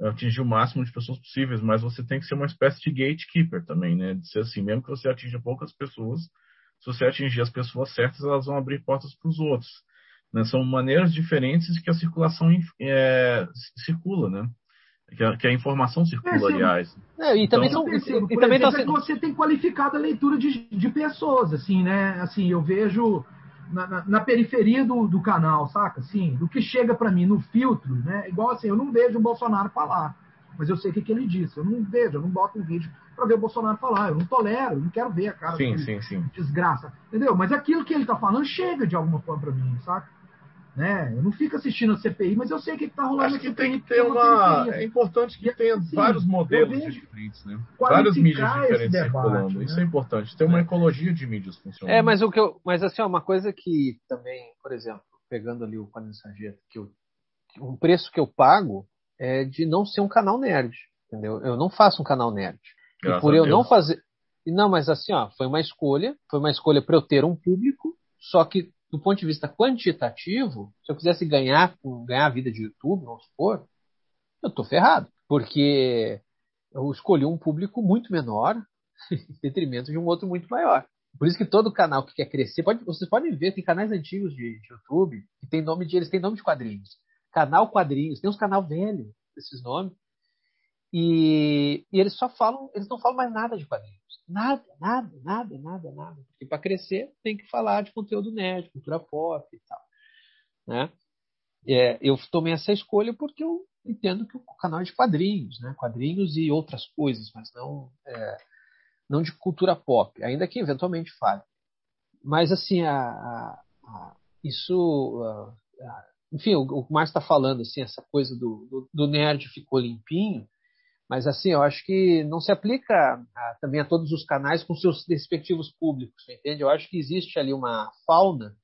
atingir o máximo de pessoas possíveis, mas você tem que ser uma espécie de gatekeeper também, né? De ser assim, mesmo que você atinja poucas pessoas, se você atingir as pessoas certas, elas vão abrir portas para os outros. Né? São maneiras diferentes que a circulação é, circula, né? Que a, que a informação circula, é, aliás. É, e também então, são, percebo, e, também exemplo, tá... é você tem qualificado a leitura de, de pessoas, assim, né? Assim, eu vejo na, na, na periferia do, do canal, saca? Assim, do que chega para mim no filtro, né? Igual assim, eu não vejo o Bolsonaro falar, mas eu sei o que, que ele disse. Eu não vejo, eu não boto um vídeo para ver o Bolsonaro falar. Eu não tolero, eu não quero ver a cara sim, sim, sim. desgraça. Entendeu? Mas aquilo que ele tá falando chega de alguma forma para mim, saca? Né? Eu não fico assistindo a CPI, mas eu sei o que está rolando. Acho que tem que ter uma. É importante que tenha assim, vários modelos diferentes, né? Várias mídias diferentes debate, circulando. Né? Isso é importante. Ter uma é. ecologia de mídias funcionando. É, mas o que eu, mas assim, uma coisa que também, por exemplo, pegando ali o quadrinho sargento, que eu, um preço que eu pago é de não ser um canal nerd, entendeu? Eu não faço um canal nerd. Graças e por eu não fazer, não, mas assim, ó, foi uma escolha, foi uma escolha para eu ter um público, só que do ponto de vista quantitativo, se eu quisesse ganhar, ganhar a vida de YouTube, vamos supor, eu estou ferrado. Porque eu escolhi um público muito menor em detrimento de um outro muito maior. Por isso que todo canal que quer crescer, pode, vocês podem ver, tem canais antigos de, de, YouTube que tem nome de, eles têm nome de quadrinhos. Canal Quadrinhos, tem uns canal velho, esses nomes. E, e, eles só falam, eles não falam mais nada de quadrinhos. Nada, nada, nada, nada, nada. Porque para crescer tem que falar de conteúdo nerd, cultura pop e tal. Né? É, eu tomei essa escolha porque eu entendo que o canal é de quadrinhos, né? quadrinhos e outras coisas, mas não, é, não de cultura pop, ainda que eventualmente fale. Mas assim, a, a, a, isso. enfim, o, o Márcio está falando, assim, essa coisa do, do, do nerd ficou limpinho mas assim, eu acho que não se aplica a, também a todos os canais com seus respectivos públicos, entende? Eu acho que existe ali uma fauna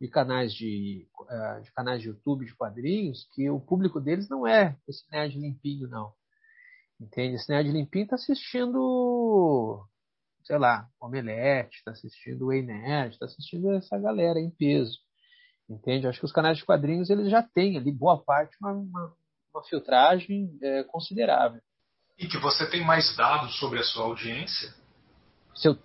de canais de, uh, de canais de YouTube de quadrinhos que o público deles não é esse nerd limpinho, não. Entende? Esse nerd limpinho está assistindo, sei lá, Omelete, está assistindo o Nerd, está assistindo essa galera em peso. Entende? Acho que os canais de quadrinhos eles já têm ali, boa parte, uma, uma, uma filtragem é, considerável. E que você tem mais dados sobre a sua audiência? Se eu,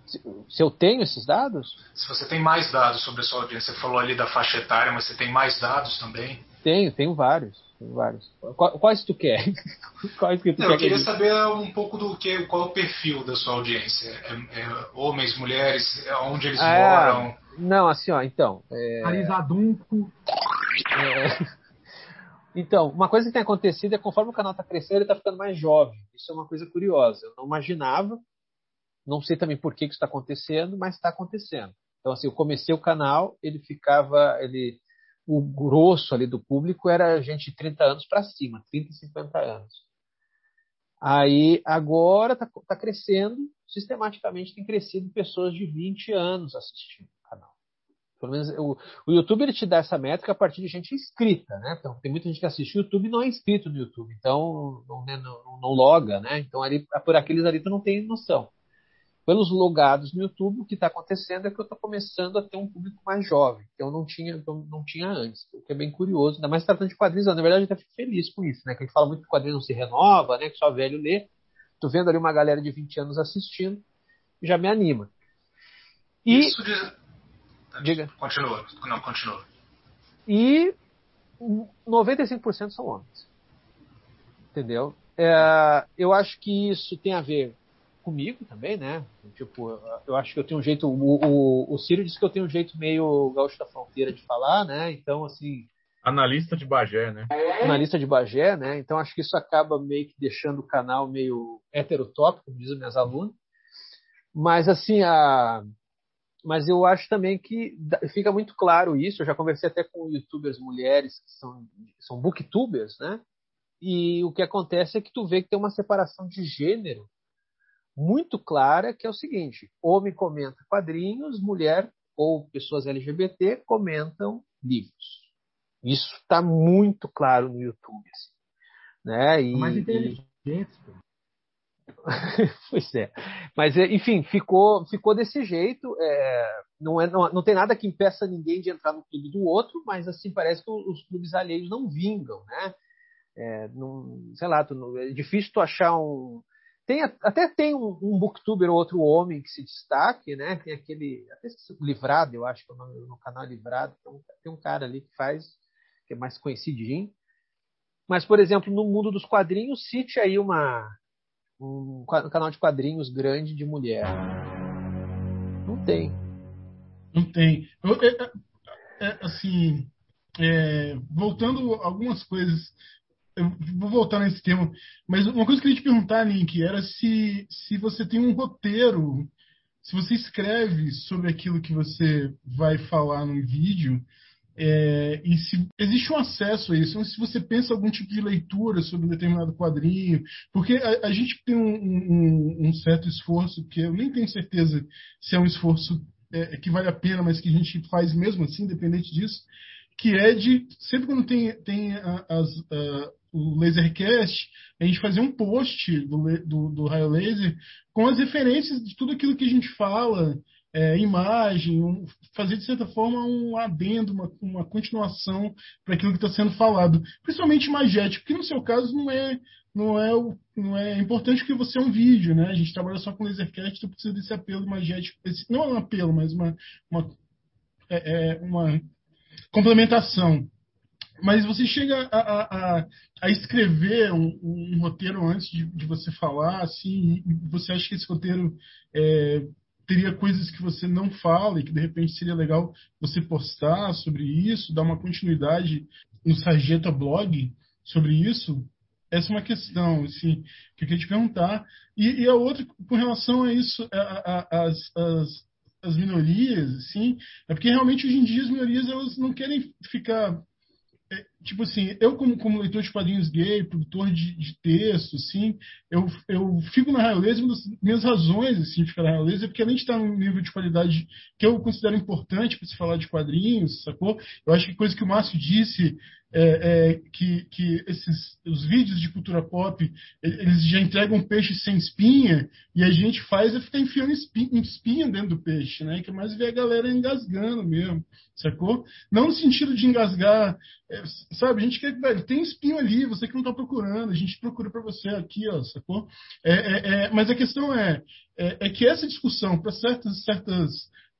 se eu tenho esses dados? Se você tem mais dados sobre a sua audiência, você falou ali da faixa etária, mas você tem mais dados também? Tenho, tenho vários. Tenho vários. Quais tu quer? Quais que tu Não, quer eu queria que saber um pouco do que, qual é o perfil da sua audiência. É, é homens, mulheres, é onde eles ah, moram? Não, assim, ó, então. É... Arisadunco. É... Então, uma coisa que tem acontecido é conforme o canal está crescendo, ele está ficando mais jovem. Isso é uma coisa curiosa. Eu não imaginava, não sei também por que, que isso está acontecendo, mas está acontecendo. Então, assim, eu comecei o canal, ele ficava, ele, o grosso ali do público era gente de 30 anos para cima, 30, 50 anos. Aí, agora está tá crescendo, sistematicamente tem crescido pessoas de 20 anos assistindo. Pelo menos o, o, YouTube ele te dá essa métrica a partir de gente inscrita, né? Então, tem muita gente que assiste o YouTube e não é inscrito no YouTube, então não, né, não, não loga, né? Então, ali, por aqueles ali tu não tem noção pelos logados no YouTube, o que está acontecendo é que eu estou começando a ter um público mais jovem, que eu não tinha, eu não tinha antes, o que é bem curioso, ainda mais tratando de quadrinhos, na verdade eu até fico feliz com isso, né? Que a gente fala muito que o quadrinho não se renova, né? Que só velho lê. Tô vendo ali uma galera de 20 anos assistindo, já me anima. E... Isso de... Diga. Continua, não, continua. E 95% são homens. Entendeu? É, eu acho que isso tem a ver comigo também, né? Tipo, eu acho que eu tenho um jeito. O, o, o Ciro disse que eu tenho um jeito meio gaúcho da fronteira de falar, né? Então, assim. Analista de Bagé, né? Analista de Bagé, né? Então acho que isso acaba meio que deixando o canal meio heterotópico, como dizem minhas alunas. Mas assim, a. Mas eu acho também que fica muito claro isso. Eu já conversei até com youtubers mulheres que são, são booktubers, né? E o que acontece é que tu vê que tem uma separação de gênero muito clara, que é o seguinte: homem comenta quadrinhos, mulher ou pessoas LGBT comentam livros. Isso está muito claro no YouTube. Assim, né? E, mais inteligente. E... pois é. Mas, é, enfim, ficou, ficou desse jeito. É, não, é, não, não tem nada que impeça ninguém de entrar no clube do outro, mas assim parece que os clubes alheios não vingam, né? É, não, sei lá, tu, é difícil tu achar um, tem, até tem um, um booktuber ou outro homem que se destaque, né? Tem aquele. Até Livrado, eu acho que é o nome no canal Livrado. Então, tem um cara ali que faz, que é mais conhecidinho. Mas, por exemplo, no mundo dos quadrinhos, cite aí uma, um, canal de quadrinhos grande de mulher. Não tem. Não tem. Eu, é, é, assim, é, voltando algumas coisas eu vou voltar nesse tema, mas uma coisa que eu queria te perguntar, Link, era se, se você tem um roteiro, se você escreve sobre aquilo que você vai falar no vídeo, é, e se existe um acesso a isso, se você pensa algum tipo de leitura sobre um determinado quadrinho, porque a, a gente tem um, um, um, certo esforço, que eu nem tenho certeza se é um esforço é, que vale a pena, mas que a gente faz mesmo assim, independente disso, que é de sempre quando tem, tem as, o Lasercast, a gente fazer um post do, do, do Raio Laser com as referências de tudo aquilo que a gente fala, é, imagem, um, fazer de certa forma um adendo, uma, uma continuação para aquilo que está sendo falado, principalmente imagético, porque no seu caso não é não é não é importante porque você é um vídeo, né? A gente trabalha só com Lasercast, então precisa desse apelo imagético, esse, não é um apelo, mas uma uma, é, é uma complementação mas você chega a, a, a escrever um, um, roteiro antes de, de, você falar, assim, você acha que esse roteiro é, teria coisas que você não fala e que de repente seria legal você postar sobre isso, dar uma continuidade no Sarjeta Blog sobre isso? Essa é uma questão, assim, que eu queria te perguntar. E, e a outra, com relação a isso, as, as, as minorias, assim, é porque realmente hoje em dia as minorias elas não querem ficar tipo assim, eu como, como leitor de quadrinhos gay, produtor de, de texto, assim, eu, eu fico na Raio Laser, uma das minhas razões, assim, de ficar na Raio Laser é porque além de estar num nível de qualidade que eu considero importante para se falar de quadrinhos, sacou? Eu acho que coisa que o Márcio disse é, é, que, que esses, os vídeos de cultura pop eles já entregam peixe sem espinha e a gente faz é ficar enfiando espinha, espinha dentro do peixe, né? Que mais ver a galera engasgando mesmo, sacou? Não no sentido de engasgar, é, sabe? A gente quer, velho, tem espinho ali, você que não está procurando, a gente procura para você aqui, ó, sacou? É, é, é, mas a questão é, é, que essa discussão para certas, certas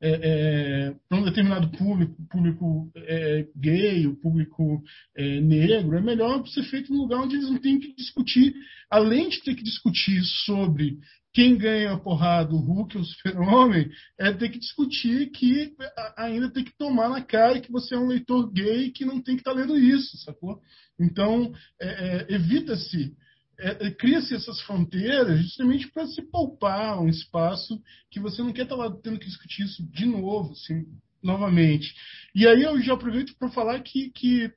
é, é, para um determinado público, público é, gay, o público é, negro, é melhor ser feito num lugar onde eles não têm que discutir, além de ter que discutir sobre quem ganha a porrada, o Hulk ou o Super-Homem, é ter que discutir que ainda tem que tomar na cara que você é um leitor gay que não tem que estar tá lendo isso, sacou? Então, é, é, evita-se é, é, cria-se essas fronteiras justamente para se poupar um espaço que você não quer estar tá lá tendo que discutir isso de novo, assim, novamente. E aí eu já aproveito para falar que, que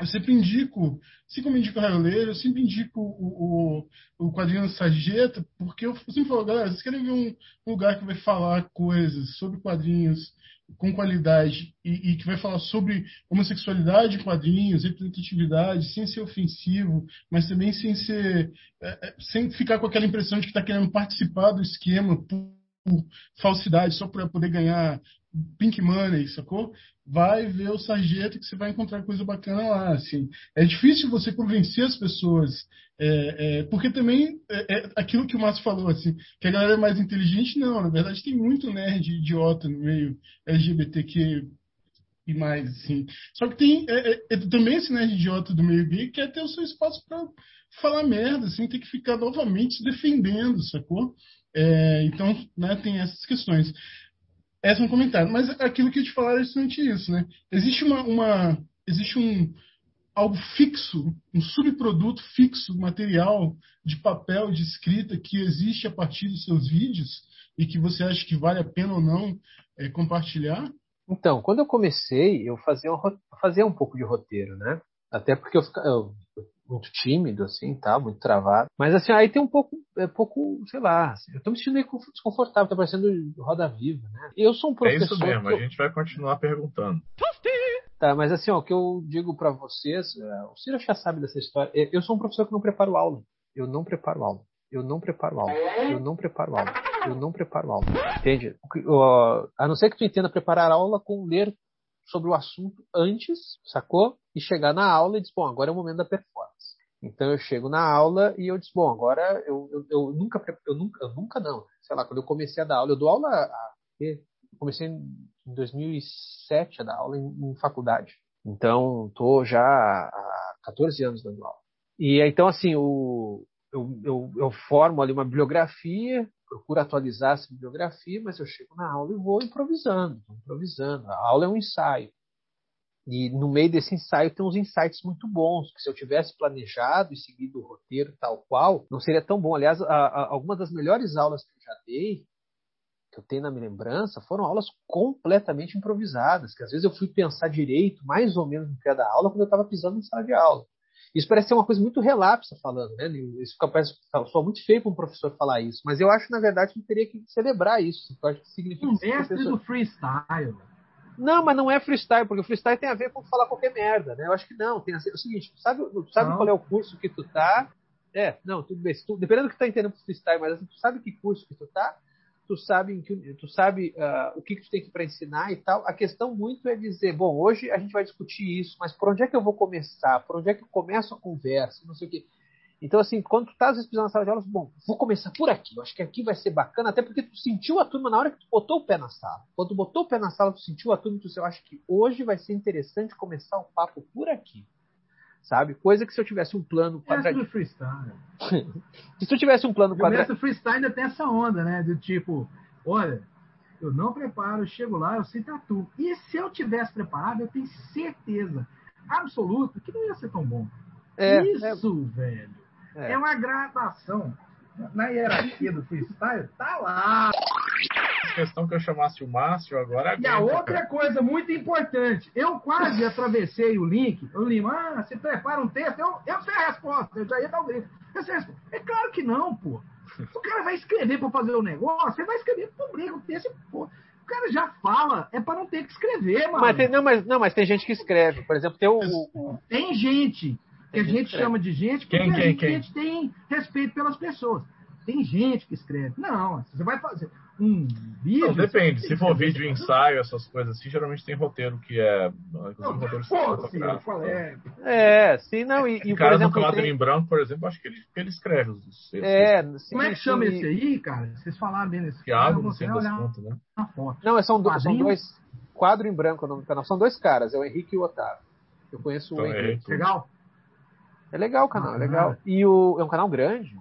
eu sempre indico, assim como indico o Raio eu sempre indico o, o, o quadrinho da Sarjeta, porque eu sempre falo, galera, vocês querem ver um lugar que vai falar coisas sobre quadrinhos com qualidade e, e, que vai falar sobre homossexualidade quadrinhos, representatividade, sem ser ofensivo, mas também sem ser é, é sem ficar com aquela impressão de que está querendo participar do esquema por falsidade, só para poder ganhar pink money, sacou? Vai ver o sargento que você vai encontrar coisa bacana lá, assim. É difícil você convencer as pessoas, é, é, porque também é, é, aquilo que o Márcio falou, assim, que a galera é mais inteligente, não, na verdade tem muito nerd idiota no meio LGBTQ e mais, assim. Só que tem é, é, também esse nerd idiota do meio gay que quer ter o seu espaço para falar merda, assim, ter que ficar novamente se defendendo, sacou? então, né, tem essas questões. Esse é um comentário. Mas aquilo que eu te falar é justamente isso, né? Existe uma, uma existe um algo fixo, um subproduto fixo, material de papel, de escrita que existe a partir dos seus vídeos e que você acha que vale a pena ou não é, compartilhar? Então, quando eu comecei, eu fazia um, fazia um pouco de roteiro, né? Até porque eu, eu, muito tímido, assim, tá? Muito travado. Mas, assim, aí tem um pouco, é pouco, sei lá, assim, eu tô me sentindo meio desconfortável, tá parecendo roda viva, né? Eu sou um professor... É isso mesmo, eu... a gente vai continuar perguntando. Tá, mas assim, ó, o que eu digo para vocês, é, o Ciro já sabe dessa história, é, eu sou um professor que não preparo aula. Eu não preparo aula. Eu não preparo aula. Eu não preparo aula. Eu não preparo aula. Entende? A não ser que tu entenda preparar aula com ler sobre o assunto antes, sacou? E chegar na aula e dizer, bom, agora é o momento da performance. Então eu chego na aula e eu disse, bom, agora eu, eu, eu nunca, eu nunca, eu nunca não, sei lá, quando eu comecei a dar aula, eu dou aula, a, comecei em 2007 a dar aula em, em faculdade. Então tô já há 14 anos dando aula. E então assim, o, eu, eu, eu formo ali uma bibliografia, procuro atualizar essa bibliografia, mas eu chego na aula e vou improvisando, improvisando. A aula é um ensaio. E no meio desse ensaio tem uns insights muito bons, que se eu tivesse planejado e seguido o roteiro tal qual, não seria tão bom. Aliás, algumas das melhores aulas que eu já dei, que eu tenho na minha lembrança, foram aulas completamente improvisadas, que às vezes eu fui pensar direito, mais ou menos no que ia da aula, quando eu estava pisando em sala de aula. Isso parece ser uma coisa muito relapsa falando, né? Isso fica, parece só muito feio para um professor falar isso, mas eu acho, na verdade, que teria que celebrar isso. Eu acho que significa um mestre professor... do freestyle. Não, mas não é freestyle, porque o freestyle tem a ver com falar qualquer merda, né? Eu acho que não. Tem a é o seguinte, sabe, sabe qual é o curso que tu tá? É, não, tudo bem. Tu, dependendo do que tu tá entendendo por freestyle, mas assim, tu sabe que curso que tu tá, tu sabe, tu sabe uh, o que, que tu tem que para ensinar e tal. A questão muito é dizer, bom, hoje a gente vai discutir isso, mas por onde é que eu vou começar? Por onde é que eu começo a conversa? Não sei o quê. Então, assim, quando tu tá às vezes na sala de aula, bom, vou começar por aqui, eu acho que aqui vai ser bacana, até porque tu sentiu a turma na hora que tu botou o pé na sala. Quando tu botou o pé na sala, tu sentiu a turma tu disse, eu acho que hoje vai ser interessante começar o papo por aqui. Sabe? Coisa que se eu tivesse um plano quadradinho. É freestyle. se tu tivesse um plano quadradinho. O freestyle ainda tem essa onda, né? Do tipo, olha, eu não preparo, eu chego lá, eu sei tatu. E se eu tivesse preparado, eu tenho certeza absoluta que não ia ser tão bom. É, Isso, é... velho. É. é uma gradação. na hierarquia do freestyle, tá lá. Questão que eu chamasse o Márcio agora. E a outra coisa muito importante, eu quase atravessei o link. Eu li, ah, você prepara um texto, eu, eu sei a resposta, eu já ia dar o grito. Eu sei a resposta. É claro que não, pô. O cara vai escrever para fazer o negócio, você vai escrever, publica o texto, pô. O cara já fala, é para não ter que escrever, mano. Mas tem, não, mas, não, mas tem gente que escreve. Por exemplo, tem o. o- Tem gente, que a gente escreve. chama de gente, porque Quem, a quem, gente, quem? a gente tem respeito pelas pessoas. Tem gente que escreve. Não, você vai fazer um vídeo. Não, depende. Se for vídeo, ensaio, essas coisas assim, geralmente tem roteiro que é. Inclusive, roteiro Pô, sim, eu cinematográfico. falei, é, É, sim, não. E, e cara do exemplo, quadro tem- em branco, por exemplo, acho que ele, ele escreve os os. É, sim, Como é que sim. chama esse aí, cara? Vocês falaram bem nesse Thiago, vou fim até das contas, né? Não, são, do- são dois. Quadro em branco é o nome do canal. São dois caras, é o Henrique e o Otávio. Eu conheço Então, o é Henrique. Henrique. Legal? É legal o canal, é Ah, legal. E o, é um canal grande.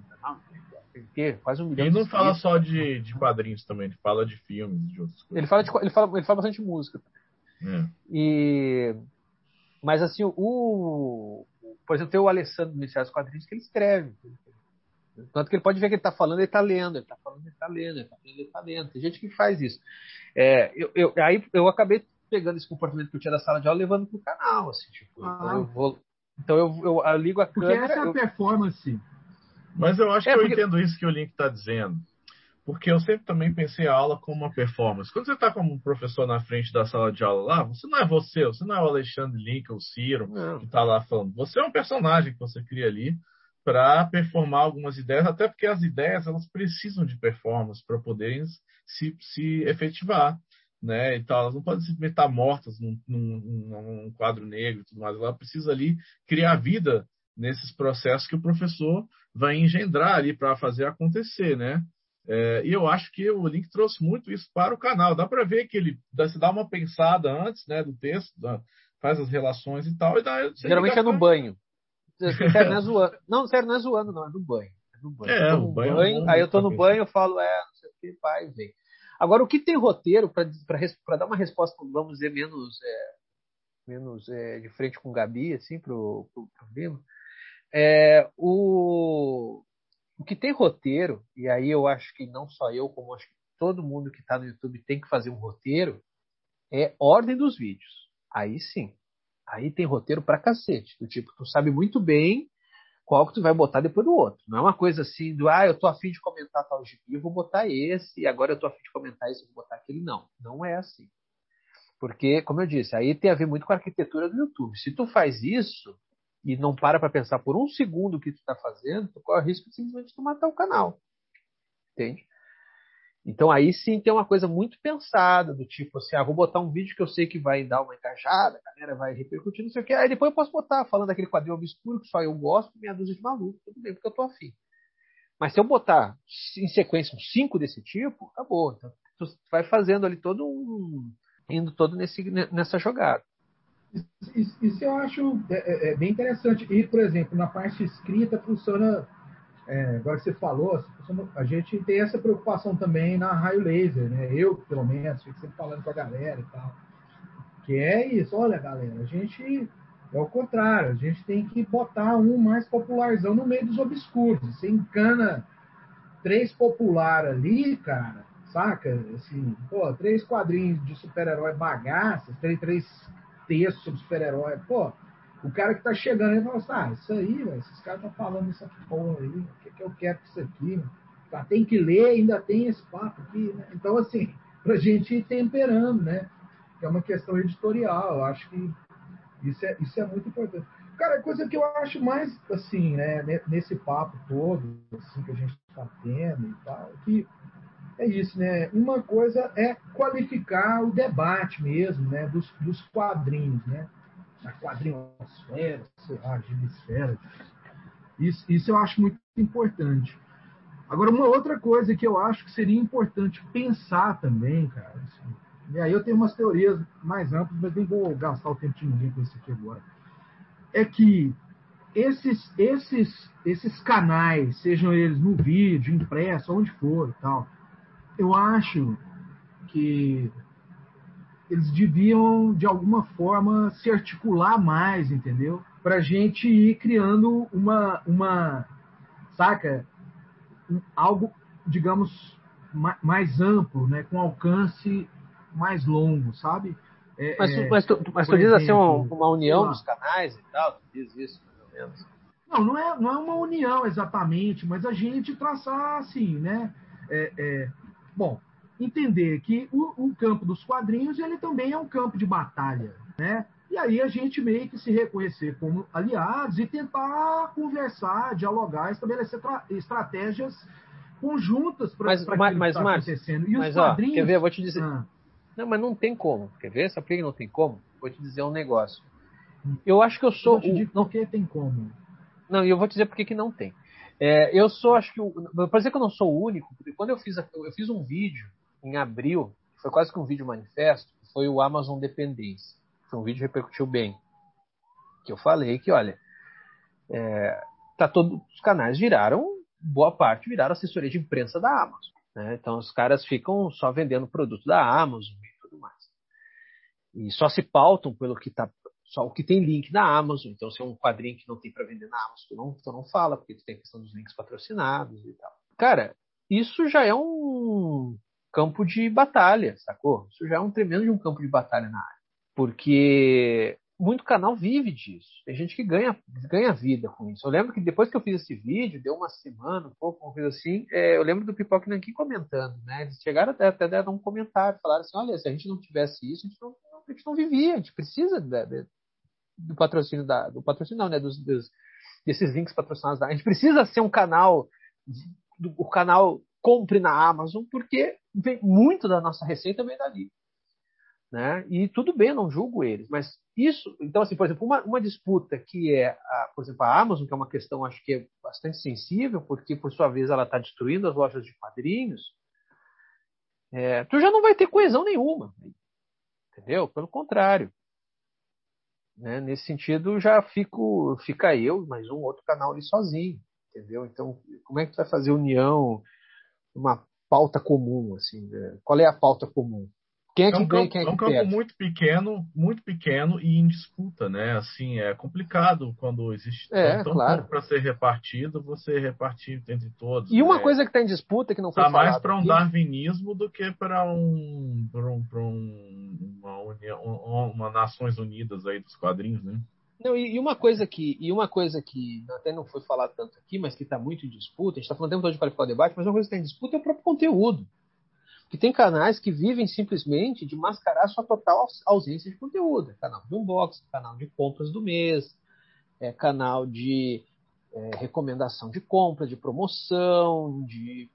O? Quase um milhão Ele de não fala inscritos. só de, de quadrinhos também, ele fala de filmes, de outras coisas. Ele fala, de, ele, fala, ele fala bastante de música. É. E, mas assim, o. Por exemplo, tem o Alessandro do Iniciais Quadrinhos que ele escreve. Tanto que ele pode ver que ele está falando, ele está lendo, ele está falando, ele está lendo, ele está lendo, ele está lendo. Tem gente que faz isso. É, eu, eu- aí eu acabei pegando esse comportamento que eu tinha da sala de aula e levando pro canal, assim, tipo, Ah. então eu vou. Então eu, eu, eu ligo a Porque câmera. essa é a eu- performance. Mas eu acho É, que eu porque- entendo isso que o Link está dizendo. Porque eu sempre também pensei a aula como uma performance. Quando você está como professor na frente da sala de aula lá, você não é você, você não é o Alexandre Link ou o Ciro Não. que está lá falando. Você é um personagem que você cria ali para performar algumas ideias, até porque as ideias elas precisam de performance para poderem se, se efetivar. Né, e tal, elas não podem simplesmente estar mortas num, num- num- num quadro negro e tudo mais. Ela precisa ali criar vida nesses processos que o professor vai engendrar ali para fazer acontecer, né? É, e eu acho que o Link trouxe muito isso para o canal. Dá para ver que ele dá, se dá uma pensada antes, né, do texto, dá- faz as relações e tal. E dá, Geralmente é no pra- banho. Sério, não é zoando. Não, sério, não é zoando, não, é no banho. É no banho. É, Eu no banho é banho, bom aí eu tô no banho, eu falo, é, não sei o que, pai, vem. Agora, o que tem roteiro, para dar uma resposta, vamos dizer, menos, é, menos é, de frente com o Gabi, assim, pro, pro problema, é, o, o que tem roteiro, e aí eu acho que não só eu, como acho que todo mundo que está no YouTube tem que fazer um roteiro, é ordem dos vídeos. Aí sim. Aí tem roteiro pra cacete. Do tipo, tu sabe muito bem qual que tu vai botar depois do outro. Não é uma coisa assim do, ah, eu tô afim de comentar tal gibi, eu vou botar esse, e agora eu tô afim de comentar esse, eu vou botar aquele. Não, não é assim. Porque, como eu disse, aí tem a ver muito com a arquitetura do YouTube. Se tu faz isso e não para pra pensar por um segundo o que tu tá fazendo, tu corre o risco de simplesmente tu matar o canal. Entende? Então aí sim tem uma coisa muito pensada, do tipo assim, ah, vou botar um vídeo que eu sei que vai dar uma engajada, a galera vai repercutir, não sei o que, aí depois eu posso botar falando daquele quadrinho obscuro que só eu gosto, meia dúzia de maluco, tudo bem, porque eu tô afim. Mas se eu botar em sequência uns cinco desse tipo, acabou. Então tu vai fazendo ali todo um. indo todo nesse, nessa jogada. Isso, isso eu acho é, é bem interessante. E, por exemplo, na parte escrita funciona. É, agora que você falou, a gente tem essa preocupação também na raio laser, né? Eu, pelo menos, fico sempre falando com a galera e tal. Que é isso, olha, galera, a gente é o contrário, a gente tem que botar um mais popularzão no meio dos obscuros. Você encana três popular ali, cara, saca? Assim, pô, três quadrinhos de super-herói bagaças, três, três textos sobre super-herói, pô, o cara que tá chegando aí fala assim, ah, isso aí, véio, esses caras estão falando essa porra aí, o que, que eu quero com isso aqui? Tá, tem que ler, ainda tem esse papo aqui, né? Então, assim, pra gente ir temperando, né? É uma questão editorial, eu acho que isso é, isso é muito importante. Cara, a coisa que eu acho mais, assim, né, nesse papo todo, assim, que a gente está tendo e tal, que é isso, né? Uma coisa é qualificar o debate mesmo, né, dos, dos quadrinhos, né? A quadrinhosfera, sei lá, gilisfera. Isso, isso eu acho muito importante. Agora, uma outra coisa que eu acho que seria importante pensar também, cara, assim, e aí eu tenho umas teorias mais amplas, mas nem vou gastar o tempo de ninguém com isso aqui agora. É que esses, esses, esses canais, sejam eles no vídeo, impresso, onde for e tal, eu acho que eles deviam, de alguma forma, se articular mais, entendeu? Para a gente ir criando uma, uma saca? um, algo, digamos, ma, mais amplo, né? com alcance mais longo, sabe? É, mas, tu, mas, tu, mas tu diz assim, uma, uma união dos canais e tal, tu diz isso, ou menos. Não, não é, não é uma união exatamente, mas a gente traçar assim, né? É, é, bom, entender que o, o, campo dos quadrinhos ele também é um campo de batalha, né? E aí a gente meio que se reconhecer como aliados e tentar conversar, dialogar, estabelecer estratégias conjuntas para mas, mas, mas, tá acontecendo. E mas, os quadrinhos... Ó, quer ver? Eu vou te dizer. Ah. Não, mas não tem como. Quer ver? Sabe por que não tem como? Vou te dizer um negócio. Eu acho que eu sou. Eu te por que tem como. Não, e eu vou te dizer por que não tem. É, eu sou, acho que. Pode dizer que eu não sou o único, porque quando eu fiz, eu fiz um vídeo em abril, foi quase que um vídeo manifesto, foi o Amazon Dependência. Foi um vídeo que repercutiu bem. Que eu falei que, olha, é, tá todo, os canais viraram, boa parte viraram assessoria de imprensa da Amazon. Né? Então os caras ficam só vendendo produto da Amazon e tudo mais. E só se pautam pelo que tá só o que tem link na Amazon. Então, se é um quadrinho que não tem para vender na Amazon, tu não, tu não fala, porque tu tem a questão dos links patrocinados e tal. Cara, isso já é um campo de batalha, sacou? Isso já é um tremendo de um campo de batalha na área. Porque muito canal vive disso. Tem gente que ganha, ganha vida com isso. Eu lembro que depois que eu fiz esse vídeo, deu uma semana, um pouco, uma coisa assim, é, eu lembro do Pipoca Nankin comentando, né? Eles chegaram até, até dar um comentário, falaram assim, olha, se a gente não tivesse isso, a gente não, a gente não vivia, a gente precisa de, de, do patrocínio da, do patrocínio não, né, dos, dos, desses links patrocinados da, a gente precisa ser um canal, do, o canal compre na Amazon, porque vem muito da nossa receita vem dali. Né? E tudo bem, não julgo eles, mas isso, então assim, por exemplo, uma, uma disputa que é, a, por exemplo, a Amazon, que é uma questão acho que é bastante sensível, porque por sua vez ela está destruindo as lojas de quadrinhos, é, tu já não vai ter coesão nenhuma, entendeu? Pelo contrário, né? Nesse sentido, já fico, fica eu, mais um outro canal ali sozinho, entendeu? Então, como é que tu vai fazer união, uma pauta comum, assim? Né? Qual é a pauta comum? Quem é que é um ganha, campo, quem é que É um campo perde? muito pequeno, muito pequeno e em disputa, né? Assim, é complicado quando existe é, tão claro. pouco para ser repartido, você repartir entre todos. E uma né? coisa que está em disputa que não foi tá mais para um aqui. darwinismo do que para um, um, pra um uma, união, uma Nações Unidas aí dos quadrinhos, né? Não, e, e, uma coisa que e uma coisa que até não foi falado tanto aqui, mas que está muito em disputa, a gente está falando tempo todo de qualificar o debate, mas uma coisa que está em disputa é o próprio conteúdo. Que tem canais que vivem simplesmente de mascarar sua total ausência de conteúdo. É canal de unboxing, canal de compras do mês, é canal de é, recomendação de compra, de promoção, de.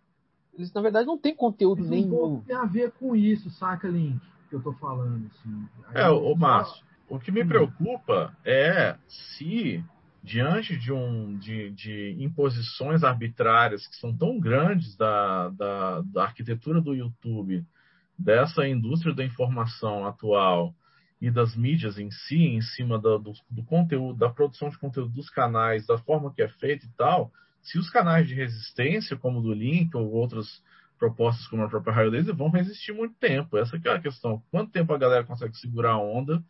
Eles, na verdade, não tem conteúdo nenhum. Um tem a ver com isso, saca, Link? Que eu tô falando. Assim. É, o Márcio, o que me preocupa é se diante de, um, de, de, imposições arbitrárias que são tão grandes da, da, da, arquitetura do YouTube, dessa indústria da informação atual e das mídias em si, em cima do, do, do, conteúdo, da produção de conteúdo dos canais, da forma que é feito e tal, se os canais de resistência, como o do Link ou outras propostas como a própria Raio Laser, vão resistir muito tempo. Essa é a questão. Quanto tempo a galera consegue segurar a onda?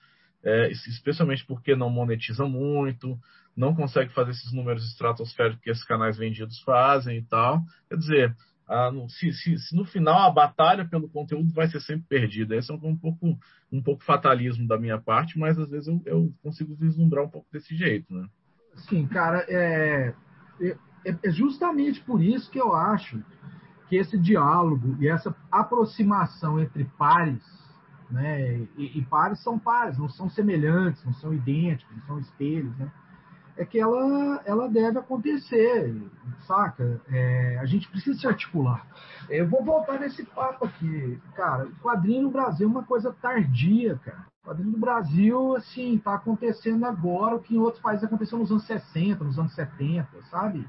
É, especialmente porque não monetiza muito, não consegue fazer esses números estratosféricos que esses canais vendidos fazem e tal. Quer dizer, a, se, se, se, no final a batalha pelo conteúdo vai ser sempre perdida. Esse é um, um, pouco, um pouco fatalismo da minha parte, mas às vezes eu, eu consigo vislumbrar um pouco desse jeito. Né? Sim, cara, é, é, é justamente por isso que eu acho que esse diálogo e essa aproximação entre pares né? E, e, pares são pares, não são semelhantes, não são idênticos, não são espelhos, né? é que ela, ela deve acontecer, saca? É, a gente precisa se articular. Eu vou voltar nesse papo aqui. Cara, o quadrinho no Brasil é uma coisa tardia, cara. O quadrinho no Brasil, assim, tá acontecendo agora o que em outros países aconteceu nos anos 60, nos anos 70, sabe?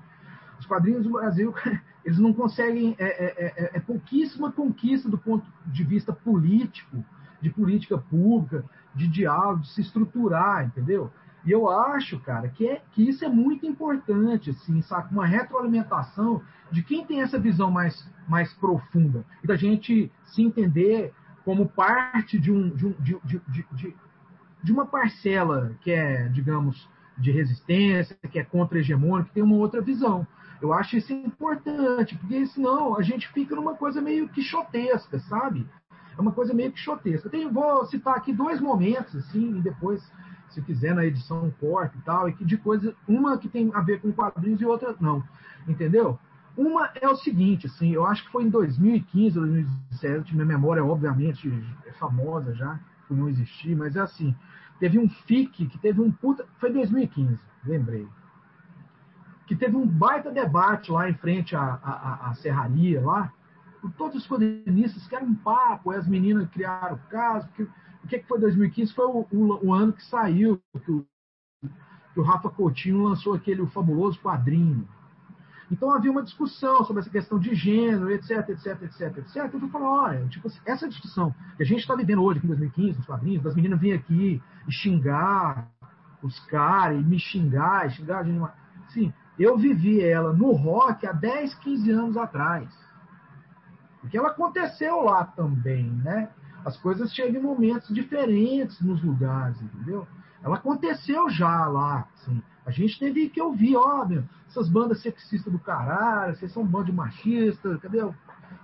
Os quadrinhos do Brasil, eles não conseguem. É, é, é, é pouquíssima conquista do ponto de vista político, de política pública, de diálogo, de se estruturar, entendeu? E eu acho, cara, que, é, que isso é muito importante, assim, sabe? Uma retroalimentação de quem tem essa visão mais, mais profunda. E da gente se entender como parte de, um, de, um, de, de, de, de uma parcela que é, digamos, de resistência, que é contra-hegemônico, que tem uma outra visão. Eu acho isso importante, porque senão a gente fica numa coisa meio quixotesca, sabe? É uma coisa meio quixotesca. Tem, vou citar aqui dois momentos, assim, e depois, se quiser, na edição corta e tal, e que de coisa, uma que tem a ver com quadrinhos e outra não. Entendeu? Uma é o seguinte, assim, eu acho que foi em 2015, 2017, minha memória, obviamente, é famosa já, por não existir, mas é assim, teve um FIC que teve um puta. Foi 2015, lembrei. Que teve um baita debate lá em frente à, à, à serraria lá, todos os quadrinistas que era um papo, as meninas criaram o caso. O que, que foi 2015? Foi o, o, o ano que saiu, que o, que o Rafa Coutinho lançou aquele fabuloso quadrinho. Então havia uma discussão sobre essa questão de gênero, etc, etc, etc, etc. Eu fui falar, olha, tipo, essa discussão que a gente está vivendo hoje, em 2015, nos quadrinhos, das meninas virem aqui e xingar os caras, e me xingar, e xingar a gente. Sim, eu vivi ela no rock há 10, 15 anos atrás. Porque ela aconteceu lá também, né? As coisas chegam em momentos diferentes nos lugares, entendeu? Ela aconteceu já lá, assim. A gente teve que ouvir, ó, essas bandas sexistas do caralho, vocês são um bando de machistas, cadê?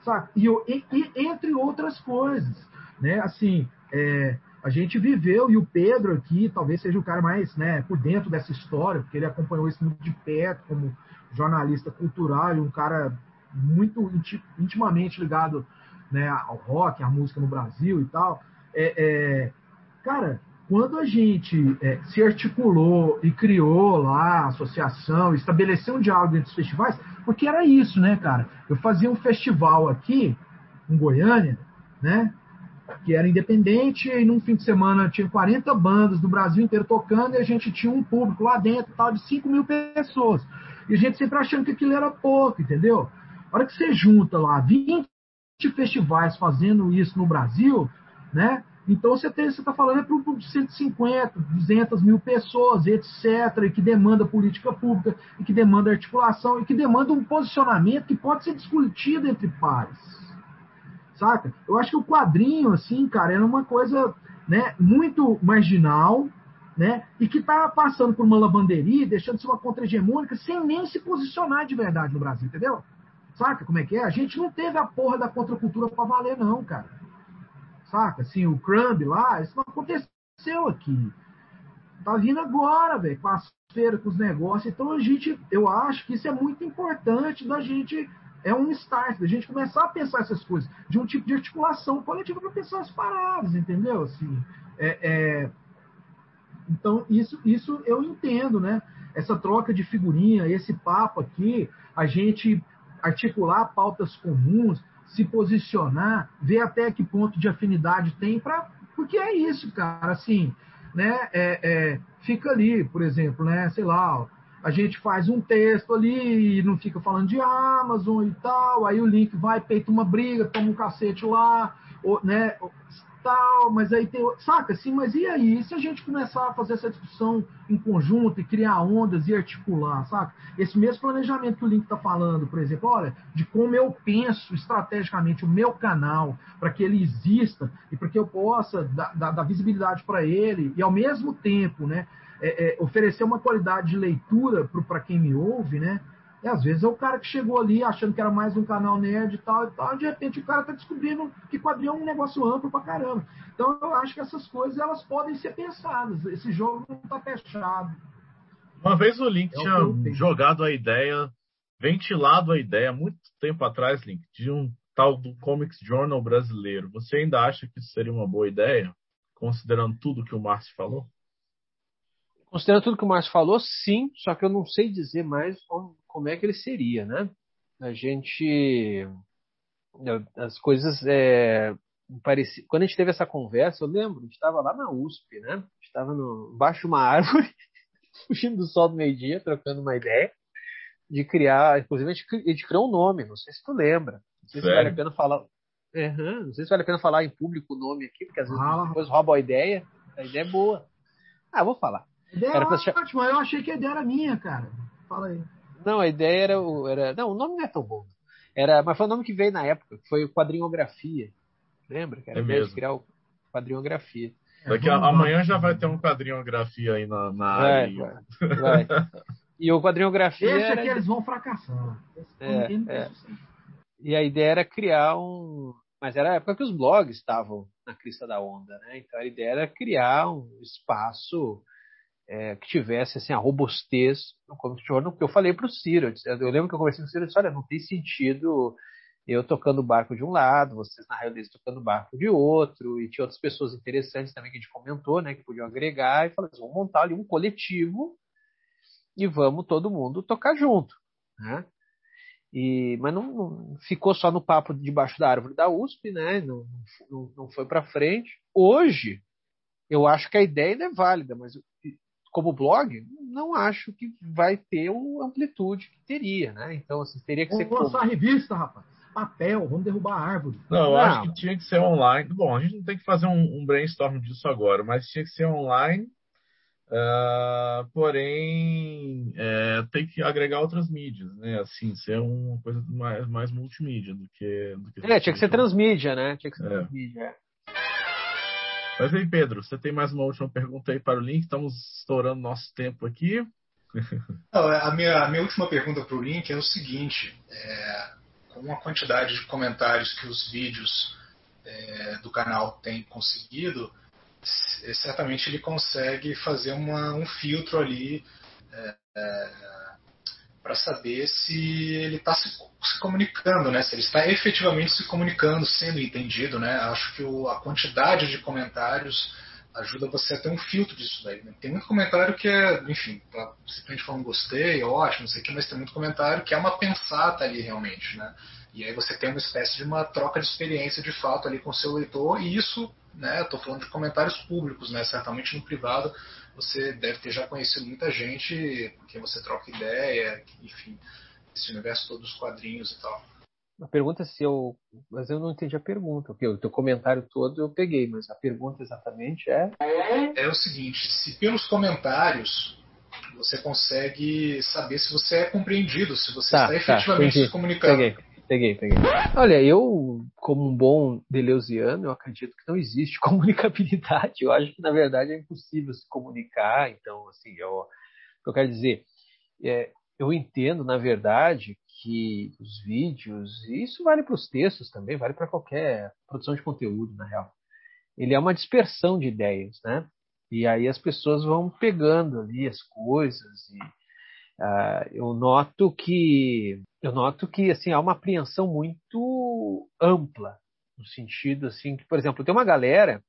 Sabe? E, e, e, entre outras coisas, né? Assim, é, a gente viveu, e o Pedro aqui talvez seja o cara mais né, por dentro dessa história, porque ele acompanhou isso muito de perto como jornalista cultural e um cara muito intimamente ligado né, ao rock, à música no Brasil e tal. É, é, cara, quando a gente é, se articulou e criou lá a associação, estabeleceu um diálogo entre os festivais, porque era isso, né, cara? Eu fazia um festival aqui, em Goiânia, né? Que era independente, e num fim de semana tinha 40 bandas do Brasil inteiro tocando, e a gente tinha um público lá dentro tal, de 5 mil pessoas. E a gente sempre achando que aquilo era pouco, entendeu? A hora que você junta lá 20 festivais fazendo isso no Brasil, né? Então você está falando é para 150, 200 mil pessoas, etc., e que demanda política pública, e que demanda articulação, e que demanda um posicionamento que pode ser discutido entre pares. Saca? Eu acho que o quadrinho, assim, cara, era uma coisa né, muito marginal, né, e que está passando por uma lavanderia, deixando de ser uma contra-hegemônica, sem nem se posicionar de verdade no Brasil, entendeu? Saca como é que é? A gente não teve a porra da contracultura para valer, não, cara saca? Assim, o Crumb lá, isso não aconteceu aqui. Tá vindo agora, velho, com as feiras, com os negócios. Então a gente, eu acho que isso é muito importante da gente, é um start, da gente começar a pensar essas coisas, de um tipo de articulação coletiva para pensar as paradas, entendeu? Assim, é, é, então isso, isso eu entendo, né? Essa troca de figurinha, esse papo aqui, a gente articular pautas comuns, se posicionar, ver até que ponto de afinidade tem para. Porque é isso, cara, assim, né? É, é, fica ali, por exemplo, né? Sei lá, a gente faz um texto ali e não fica falando de Amazon e tal, aí o link vai, peita uma briga, toma um cacete lá, ou, né? Tal, mas aí tem. Saca assim, mas e aí? E se a gente começar a fazer essa discussão em conjunto e criar ondas e articular, saca? Esse mesmo planejamento que o Link está falando, por exemplo, olha, de como eu penso estrategicamente o meu canal para que ele exista e para que eu possa dar, dar, visibilidade para ele e ao mesmo tempo, né? É, é, oferecer uma qualidade de leitura para quem me ouve, né? E às vezes é o cara que chegou ali achando que era mais um canal nerd e tal e tal, e de repente o cara tá descobrindo que quadrinho é um negócio amplo pra caramba. Então eu acho que essas coisas elas podem ser pensadas. Esse jogo não tá fechado. Uma vez o Link é tinha o jogado a ideia, ventilado a ideia, muito tempo atrás, Link, de um tal do Comics Journal brasileiro. Você ainda acha que isso seria uma boa ideia, considerando tudo que o Márcio falou? Considerando tudo que o Márcio falou, sim, só que eu não sei dizer mais como é que ele seria, né? A gente. As coisas. É, pareci, quando a gente teve essa conversa, eu lembro, a gente estava lá na USP, né? Estava embaixo de uma árvore, fugindo do sol do meio-dia, trocando uma ideia de criar. Inclusive, a gente, a gente criou um nome, não sei se tu lembra. Não sei Sério? se vale a pena falar. Uhum, não sei se vale a pena falar em público o nome aqui, porque às vezes ah. depois roubam a ideia. A ideia é boa. Ah, vou falar. A ideia era é ótima, eu achei que a ideia era minha, cara. Fala aí. Não, a ideia era, o, era. Não, o nome não é tão bom. Era, mas foi o nome que veio na época, foi o quadrinhografia. Lembra? Que era é mesmo. de criar o quadrinografia. Daqui a, amanhã já vai ter um quadrinhografia aí na, na Vai, área. vai, vai. E o quadrinhografia. Esse era aqui de- eles vão fracassar. É, é. E a ideia era criar um. Mas era a época que os blogs estavam na crista da onda, né? Então a ideia era criar um espaço é, que tivesse assim, a robustez no comic journal, porque eu falei para o Ciro, eu, eu lembro que eu conversei com o Ciro e disse, olha, não tem sentido eu tocando barco de um lado, vocês na realidade tocando barco de outro, e tinha outras pessoas interessantes também que a gente comentou, né, que podiam agregar, e falei assim, vamos montar ali um coletivo e vamos todo mundo tocar junto, né? E, mas não, não ficou só no papo debaixo da árvore da USP, né? Não, não, não foi para frente. Hoje, eu acho que a ideia ainda é válida, mas como blog, não acho que vai ter a amplitude que teria, né? Então, assim, teria que ser Vamos lançar como? revista, rapaz. Papel, vamos derrubar a árvore. Não, eu Não. acho que tinha que ser online. Bom, a gente não tem que fazer um, um brainstorm disso agora, mas tinha que ser online. ah, porém, é, tem que agregar outras mídias, né? Assim, ser uma coisa mais, mais multimídia do que. Do que É, tinha que ser transmídia, né? Tinha que ser É. transmídia. É. Mas aí, Pedro, você tem mais uma última pergunta aí para o link? Estamos estourando nosso tempo aqui. Não, a, minha, a minha última pergunta para o Link é o seguinte: é, com a quantidade de comentários que os vídeos é, do canal têm conseguido, certamente ele consegue fazer uma- um filtro ali para saber se ele está se, se comunicando, né? se ele está efetivamente se comunicando, sendo entendido. Né? Acho que o- a quantidade de comentários ajuda você a ter um filtro disso daí. né? Tem muito comentário que é, enfim, tá simplesmente falando gostei, ótimo, não sei o que, mas tem muito comentário que é uma pensata ali realmente, né? E aí você tem uma espécie de uma troca de experiência de fato ali com o seu leitor, e isso, né, tô falando de comentários públicos, né? Certamente no privado você deve ter já conhecido muita gente, porque você troca ideia, enfim, esse universo todo dos quadrinhos e tal. A pergunta é se eu. Mas eu não entendi a pergunta. porque O teu comentário todo eu peguei, mas a pergunta exatamente é. é o seguinte: se pelos comentários você consegue saber se você é compreendido, se você Tá, está tá, efetivamente se comunicando. Peguei, peguei, peguei. Olha, eu, como um bom deleuziano, eu acredito que não existe comunicabilidade. Eu acho que, na verdade, é impossível se comunicar. Então, assim, eu, eu quero dizer, é, eu entendo, na verdade, que os vídeos, e isso vale para os textos também, vale para qualquer produção de conteúdo, na real. Ele é uma dispersão de ideias, né? E aí as pessoas vão pegando ali as coisas e ah, eu noto que eu noto que assim há uma apreensão muito ampla no sentido assim que, por exemplo, tem uma galera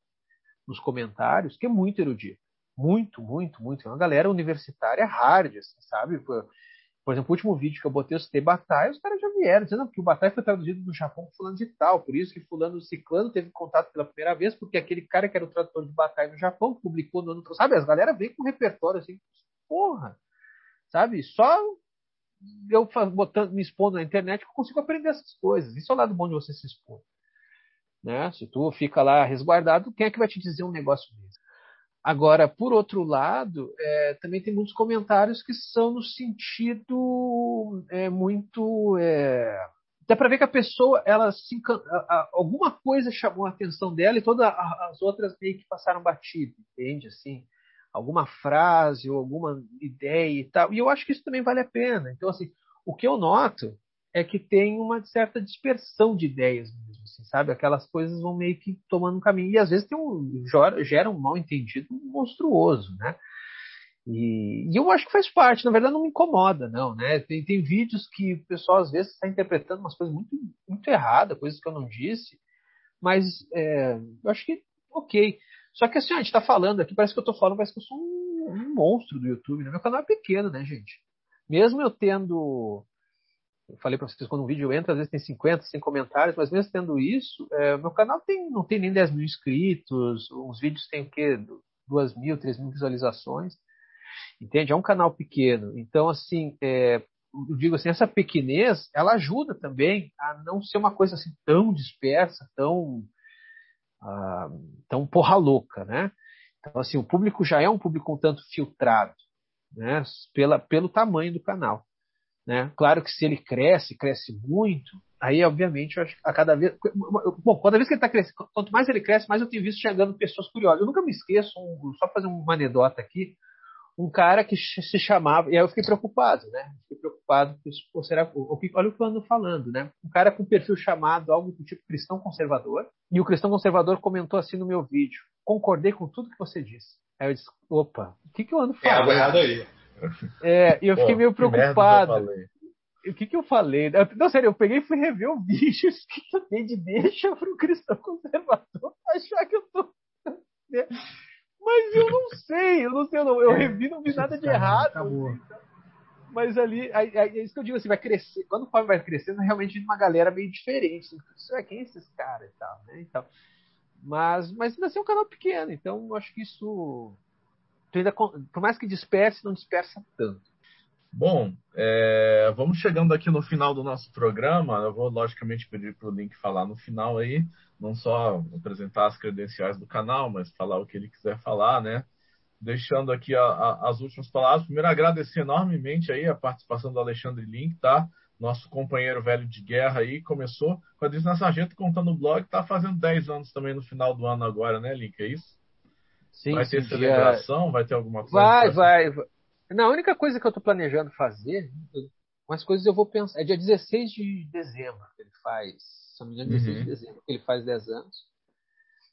nos comentários que é muito erudita, muito, muito, muito, é uma galera universitária hard, assim, sabe? Por, exemplo, o último vídeo que eu botei, eu citei Batalha, os caras já vieram dizendo que o Batalha foi traduzido no Japão por fulano de tal, por isso que fulano ciclano teve contato pela primeira vez, porque aquele cara que era o tradutor de Batalha no Japão, publicou no ano, sabe? As galera vem com repertório assim, porra, sabe? Só eu botando, me expondo na internet eu consigo aprender essas coisas. Isso é o lado bom de você se expor. Né? Se tu fica lá resguardado, quem é que vai te dizer um negócio desse? Agora, por outro lado, é, também tem muitos comentários que são no sentido é, muito. É, dá para ver que a pessoa, ela se alguma coisa chamou a atenção dela e todas as outras meio que passaram batido, entende? Assim, alguma frase ou alguma ideia e tal. E eu acho que isso também vale a pena. Então, assim, o que eu noto é que tem uma certa dispersão de ideias mesmo, assim, sabe? Aquelas coisas vão meio que tomando um caminho. E às vezes tem um, gera- um mal entendido monstruoso, né? E, e eu acho que faz parte, na verdade não me incomoda, não, né? Tem, tem vídeos que o pessoal às vezes está interpretando umas coisas muito, muito erradas, coisas que eu não disse, mas é, eu acho que ok. Só que assim, a gente está falando aqui, parece que eu estou falando, parece que eu sou um, um monstro do YouTube, né? Meu canal é pequeno, né, gente? Mesmo eu tendo eu falei para vocês, quando um vídeo entra, às vezes tem 50, 100 comentários, mas mesmo tendo isso, é, meu canal tem, não tem nem 10 mil inscritos, os vídeos têm o quê? 2 mil, 3 mil visualizações, entende? É um canal pequeno. Então, assim, é, eu digo assim, essa pequenez, ela ajuda também a não ser uma coisa assim tão dispersa, tão, ah, tão porra louca, né? Então, assim, o público já é um público um tanto filtrado, né? Pela, pelo tamanho do canal. Né? Claro que se ele cresce, cresce muito, aí, obviamente, eu acho a cada vez. Bom, cada vez que ele está crescendo, quanto mais ele cresce, mais eu tenho visto chegando pessoas curiosas. Eu nunca me esqueço, um, só fazer uma anedota aqui, um cara que se chamava, e aí eu fiquei preocupado, né? Fiquei preocupado, pô, será, o, olha o que eu ando falando, né? Um cara com perfil chamado algo do tipo cristão conservador, e o cristão conservador comentou assim no meu vídeo: concordei com tudo que você disse. Aí eu disse: opa, o que, que eu ando falando? É, errado aí. É, e eu fiquei Pô, meio preocupado. O que, que eu falei? Não, sério, eu peguei e fui rever o vídeo e fiquei de deixa para o cristão conservador achar que eu tô. Mas eu não sei, eu não sei, eu, não, eu revi, não vi nada de errado. Assim, mas ali, é isso que eu digo assim, vai crescer. Quando o Fábio vai crescendo, realmente uma galera meio diferente. Isso é quem é esses caras e tal, né? Então, mas, mas ainda assim é um canal pequeno, então eu acho que isso. Ainda, por mais que disperse, não dispersa tanto. Bom, é, vamos chegando aqui no final do nosso programa. Eu vou, logicamente, pedir para o Link falar no final aí, não só apresentar as credenciais do canal, mas falar o que ele quiser falar, né? Deixando aqui a, a, as últimas palavras. Primeiro, agradecer enormemente aí a participação do Alexandre Link, tá? Nosso companheiro velho de guerra aí, começou com a Disney Sargento contando o blog, tá fazendo 10 anos também no final do ano agora, né, Link? É isso? Sim, vai ter sim, celebração? Já... Vai ter alguma coisa? Vai, vai, vai. Não, a única coisa que eu estou planejando fazer, umas coisas eu vou pensar. É dia 16 de dezembro que ele faz. Se não me engano, 16 uhum. de dezembro, que ele faz 10 anos.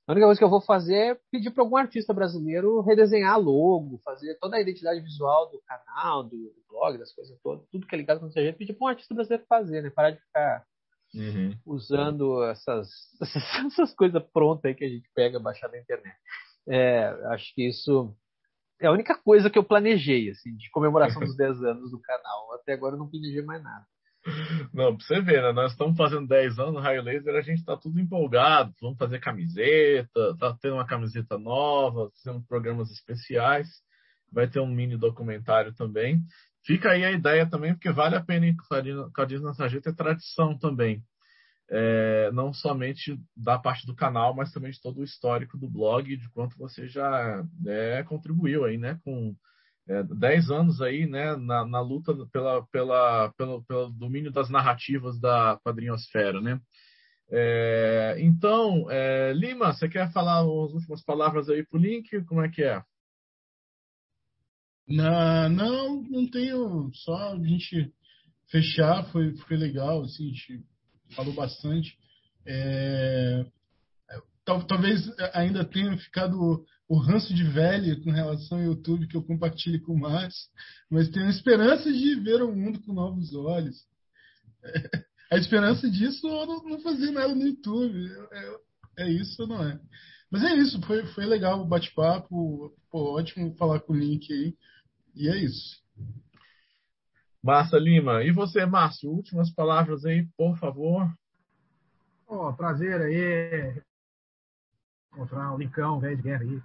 A única coisa que eu vou fazer é pedir para algum artista brasileiro redesenhar logo, fazer toda a identidade visual do canal, do, do blog, das coisas todas, tudo que é ligado com o CG, pedir para um artista brasileiro fazer, né? Parar de ficar uhum. usando essas, essas coisas prontas aí que a gente pega baixar na internet. É, acho que isso é a única coisa que eu planejei, assim, de comemoração dos 10 anos do canal. Até agora eu não planejei mais nada. Não, pra você ver, né? Nós estamos fazendo 10 anos no Raio Laser, a gente tá tudo empolgado. Vamos fazer camiseta, tá tendo uma camiseta nova, fazendo programas especiais. Vai ter um mini documentário também. Fica aí a ideia também, porque vale a pena ir com a Disney Sargento, é tradição também é, não somente da parte do canal, mas também de todo o histórico do blog, de quanto você já né, contribuiu aí, né, com é, 10 anos aí, né, na, na luta pela, pela, pelo, pelo domínio das narrativas da quadrinhosfera, né. É, então, é, Lima, você quer falar as últimas palavras aí pro link? Como é que é? Não, não, não tenho. Só a gente fechar, foi, foi legal, assim, a gente falou bastante. É, talvez ainda tenha ficado o ranço de velho com relação ao YouTube que eu compartilho com o Márcio, mas tenho esperança de ver o mundo com novos olhos. É, a esperança disso é não fazer nada no YouTube. É, é, isso ou não é? Mas é isso, foi, foi legal o bate-papo, ótimo falar com o Link aí, e é isso. Márcia Lima. E você, Márcio, últimas palavras aí, por favor. Oh, prazer aí encontrar um Lincão, velho de guerra aí.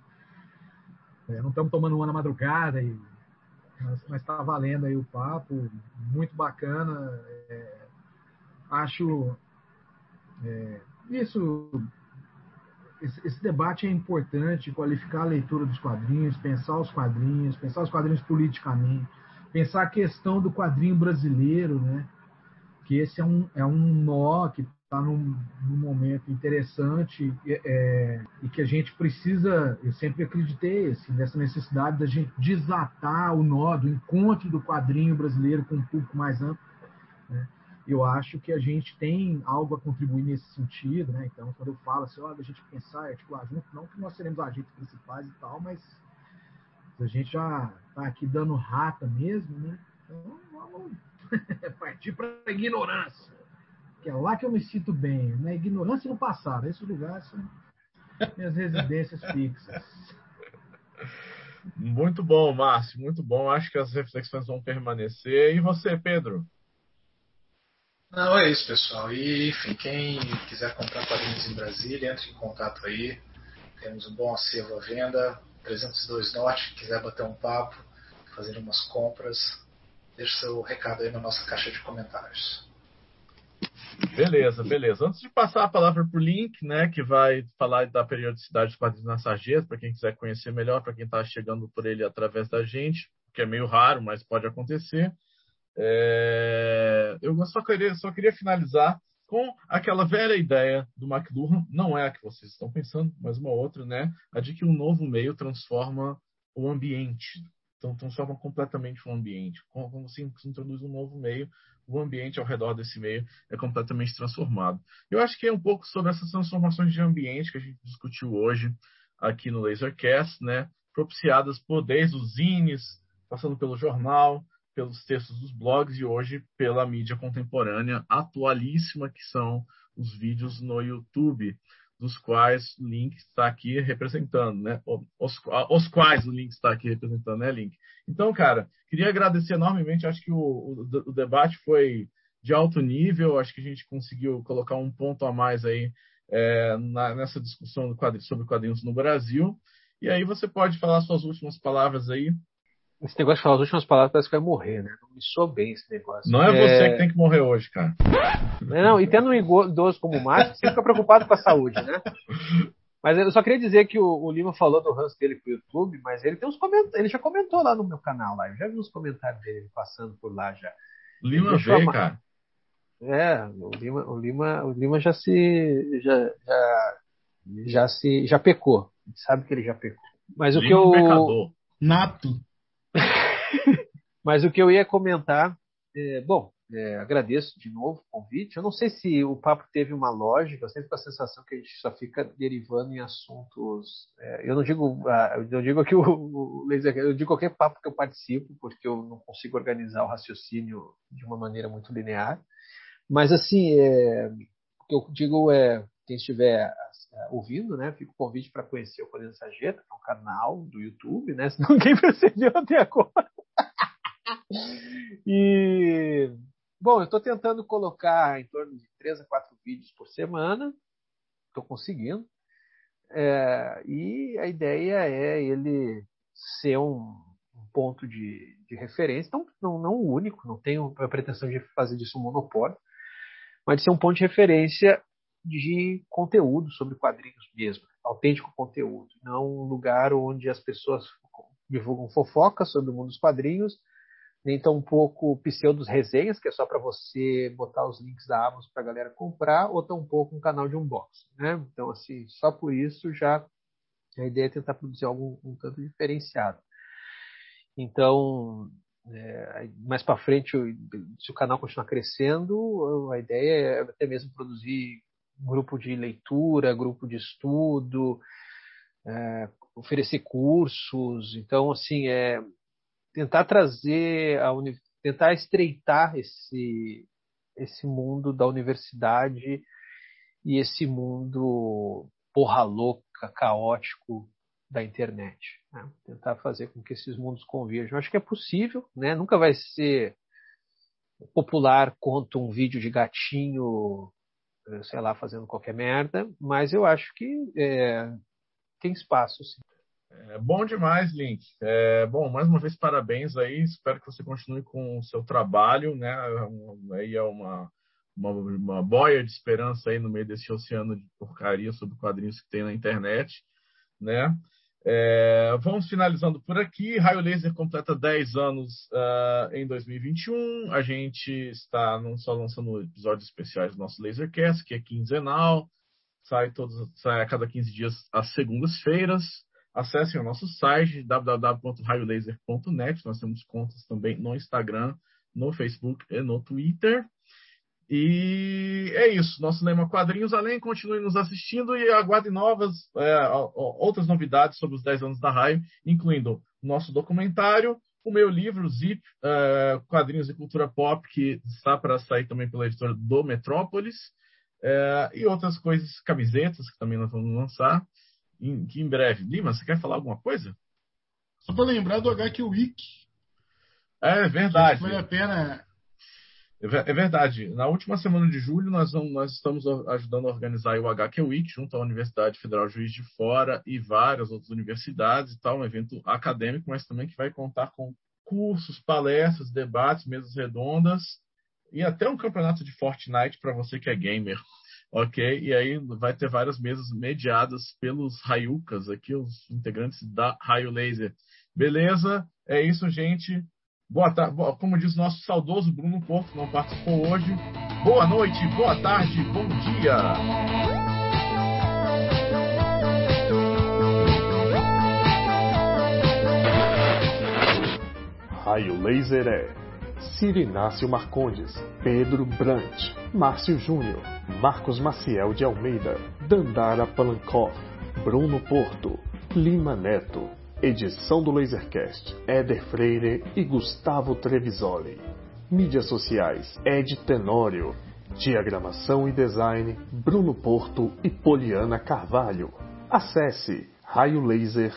É, não estamos tomando uma na madrugada, e, mas está valendo aí o papo, muito bacana. É, acho é, isso, esse, debate é importante, qualificar a leitura dos quadrinhos, pensar os quadrinhos, pensar os quadrinhos politicamente pensar a questão do quadrinho brasileiro, né? que esse é um, é um nó que está num, num, momento interessante é, e que a gente precisa, eu sempre acreditei assim, nessa necessidade da gente desatar o nó do encontro do quadrinho brasileiro com um público mais amplo. Né? Eu acho que a gente tem algo a contribuir nesse sentido, né? Então, quando eu falo assim, olha, a gente pensar, é tipo, ah, junto, não que nós seremos agentes principais e tal, mas a gente já está aqui dando rata mesmo, né? Então vamos partir para a ignorância. Que é lá que eu me sinto bem, né? Ignorância no passado. Esses lugares são minhas residências fixas. Muito bom, Márcio, muito bom. Acho que as reflexões vão permanecer. E você, Pedro? Não, é isso, pessoal. E, enfim, quem quiser comprar quadrinhos em Brasília, entre em contato aí. Temos um bom acervo à venda. 302 Norte, quiser bater um papo, fazer umas compras, deixe seu recado aí na nossa caixa de comentários. Beleza, beleza. Antes de passar a palavra para o Link, né, que vai falar da periodicidade dos quadrinhos na sarjeta, para quem quiser conhecer melhor, para quem está chegando por ele através da gente, que é meio raro, mas pode acontecer. É... Eu só queria, só queria finalizar com aquela velha ideia do McLuhan, não é a que vocês estão pensando, mas uma outra, né? A de que um novo meio transforma o ambiente. Então, transforma completamente o ambiente. Quando você introduz um novo meio, o ambiente ao redor desse meio é completamente transformado. Eu acho que é um pouco sobre essas transformações de ambiente que a gente discutiu hoje aqui no Lasercast, né? propiciadas por desde os zines, passando pelo jornal, pelos textos dos blogs e hoje pela mídia contemporânea atualíssima que são os vídeos no YouTube, dos quais o Link está aqui representando, né? Os, os quais o Link está aqui representando, né, Link? Então, cara, queria agradecer enormemente. Acho que o, o, o debate foi de alto nível. Acho que a gente conseguiu colocar um ponto a mais aí é, na, nessa discussão quadrinho, sobre quadrinhos no Brasil. E aí você pode falar suas últimas palavras aí esse negócio de falar as últimas palavras parece que vai morrer, né? Não me soa bem esse negócio. Não é, é, você que tem que morrer hoje, cara. Não, e tendo um idoso como o Márcio, você fica preocupado com a saúde, né? Mas eu só queria dizer que o, o Lima falou do ranço dele pro YouTube, mas ele tem uns comentários. Ele já comentou lá no meu canal lá. Eu já vi uns comentários dele passando por lá já. Lima veio, cara. É, o Lima, o Lima, o Lima já se. Já, já, já se. já pecou. A gente sabe que ele já pecou. Mas Lima o que eu. Pecador. Nato. Mas o que eu ia comentar, é, bom, é, agradeço de novo o convite. Eu não sei se o papo teve uma lógica, eu sempre com a sensação que a gente só fica derivando em assuntos. É, eu não digo, eu digo aqui o, o eu digo qualquer papo que eu participo, porque eu não consigo organizar o raciocínio de uma maneira muito linear. Mas assim, é, o que eu digo é quem estiver é, ouvindo, né, fica o convite para conhecer o Poder Sageta, que é um canal do YouTube, né, se ninguém percebeu até agora. E, bom, eu estou tentando colocar em torno de 3 a 4 vídeos por semana, estou conseguindo, é, e a ideia é ele ser um, um ponto de, de referência, não, não, não único, não tenho a pretensão de fazer disso um monopólio, mas de ser um ponto de referência de conteúdo sobre quadrinhos mesmo, autêntico conteúdo, não um lugar onde as pessoas divulgam fofoca sobre o mundo dos quadrinhos, nem tão pouco pseudos resenhas, que é só para você botar os links da Amazon para a galera comprar, ou tão pouco um canal de unboxing, né? Então, assim, só por isso já a ideia é tentar produzir algo um tanto diferenciado. Então, é, mais para frente, se o canal continuar crescendo, a ideia é até mesmo produzir grupo de leitura, grupo de estudo, é, oferecer cursos. Então, assim, é tentar trazer a tentar estreitar esse esse mundo da universidade e esse mundo porra louca, caótico da internet. Né? Tentar fazer com que esses mundos converjam. Acho que é possível, né? Nunca vai ser popular quanto um vídeo de gatinho eh, sei lá, fazendo qualquer merda, mas eu acho que é, tem espaço, sim. É bom demais, Link. É, bom, mais uma vez, parabéns aí. Espero que você continue com o seu trabalho, né? Aí é uma, uma, uma boia de esperança aí no meio desse oceano de porcaria sobre quadrinhos que tem na internet, né? É, vamos finalizando por aqui. Raio Laser completa 10 anos uh, em 2021. A gente está não só lançando episódios especiais do nosso Lasercast, que é quinzenal, sai, todos, sai a cada 15 dias às segundas-feiras. Acessem o nosso site www.raiolaser.net. Nós temos contas também no Instagram, no Facebook e no Twitter. E é isso, nosso lema Quadrinhos Além. Continue nos assistindo e aguarde novas, é, outras novidades sobre os 10 anos da Raio, incluindo nosso documentário, o meu livro, Zip, é, Quadrinhos e Cultura Pop, que está para sair também pela editora do Metrópolis, é, e outras coisas, camisetas, que também nós vamos lançar, em, que em breve. Lima, você quer falar alguma coisa? Só para lembrar do HQ Week. É verdade. Vale a pena é, é verdade. Na última semana de julho, nós, vamos, nós estamos ajudando a organizar o HQ Week junto à Universidade Federal Juiz de Fora e várias outras universidades e tal, um evento acadêmico, mas também que vai contar com cursos, palestras, debates, mesas redondas e até um campeonato de Fortnite para você que é gamer. Ok? E aí vai ter várias mesas mediadas pelos Rayucas aqui, os integrantes da Raio Laser. Beleza? É isso, gente. Boa tarde, como diz nosso saudoso Bruno Porto, não participou hoje. Boa noite, boa tarde, bom dia. Raio Laser é Cirinácio Marcondes, Pedro Brant, Márcio Júnior, Marcos Maciel de Almeida, Dandara Palancoff, Bruno Porto, Lima Neto, Edição do Lasercast, Éder Freire e Gustavo Trevisoli. Mídias sociais, Ed Tenório. Diagramação e design, Bruno Porto e Poliana Carvalho. Acesse raiolaser.net.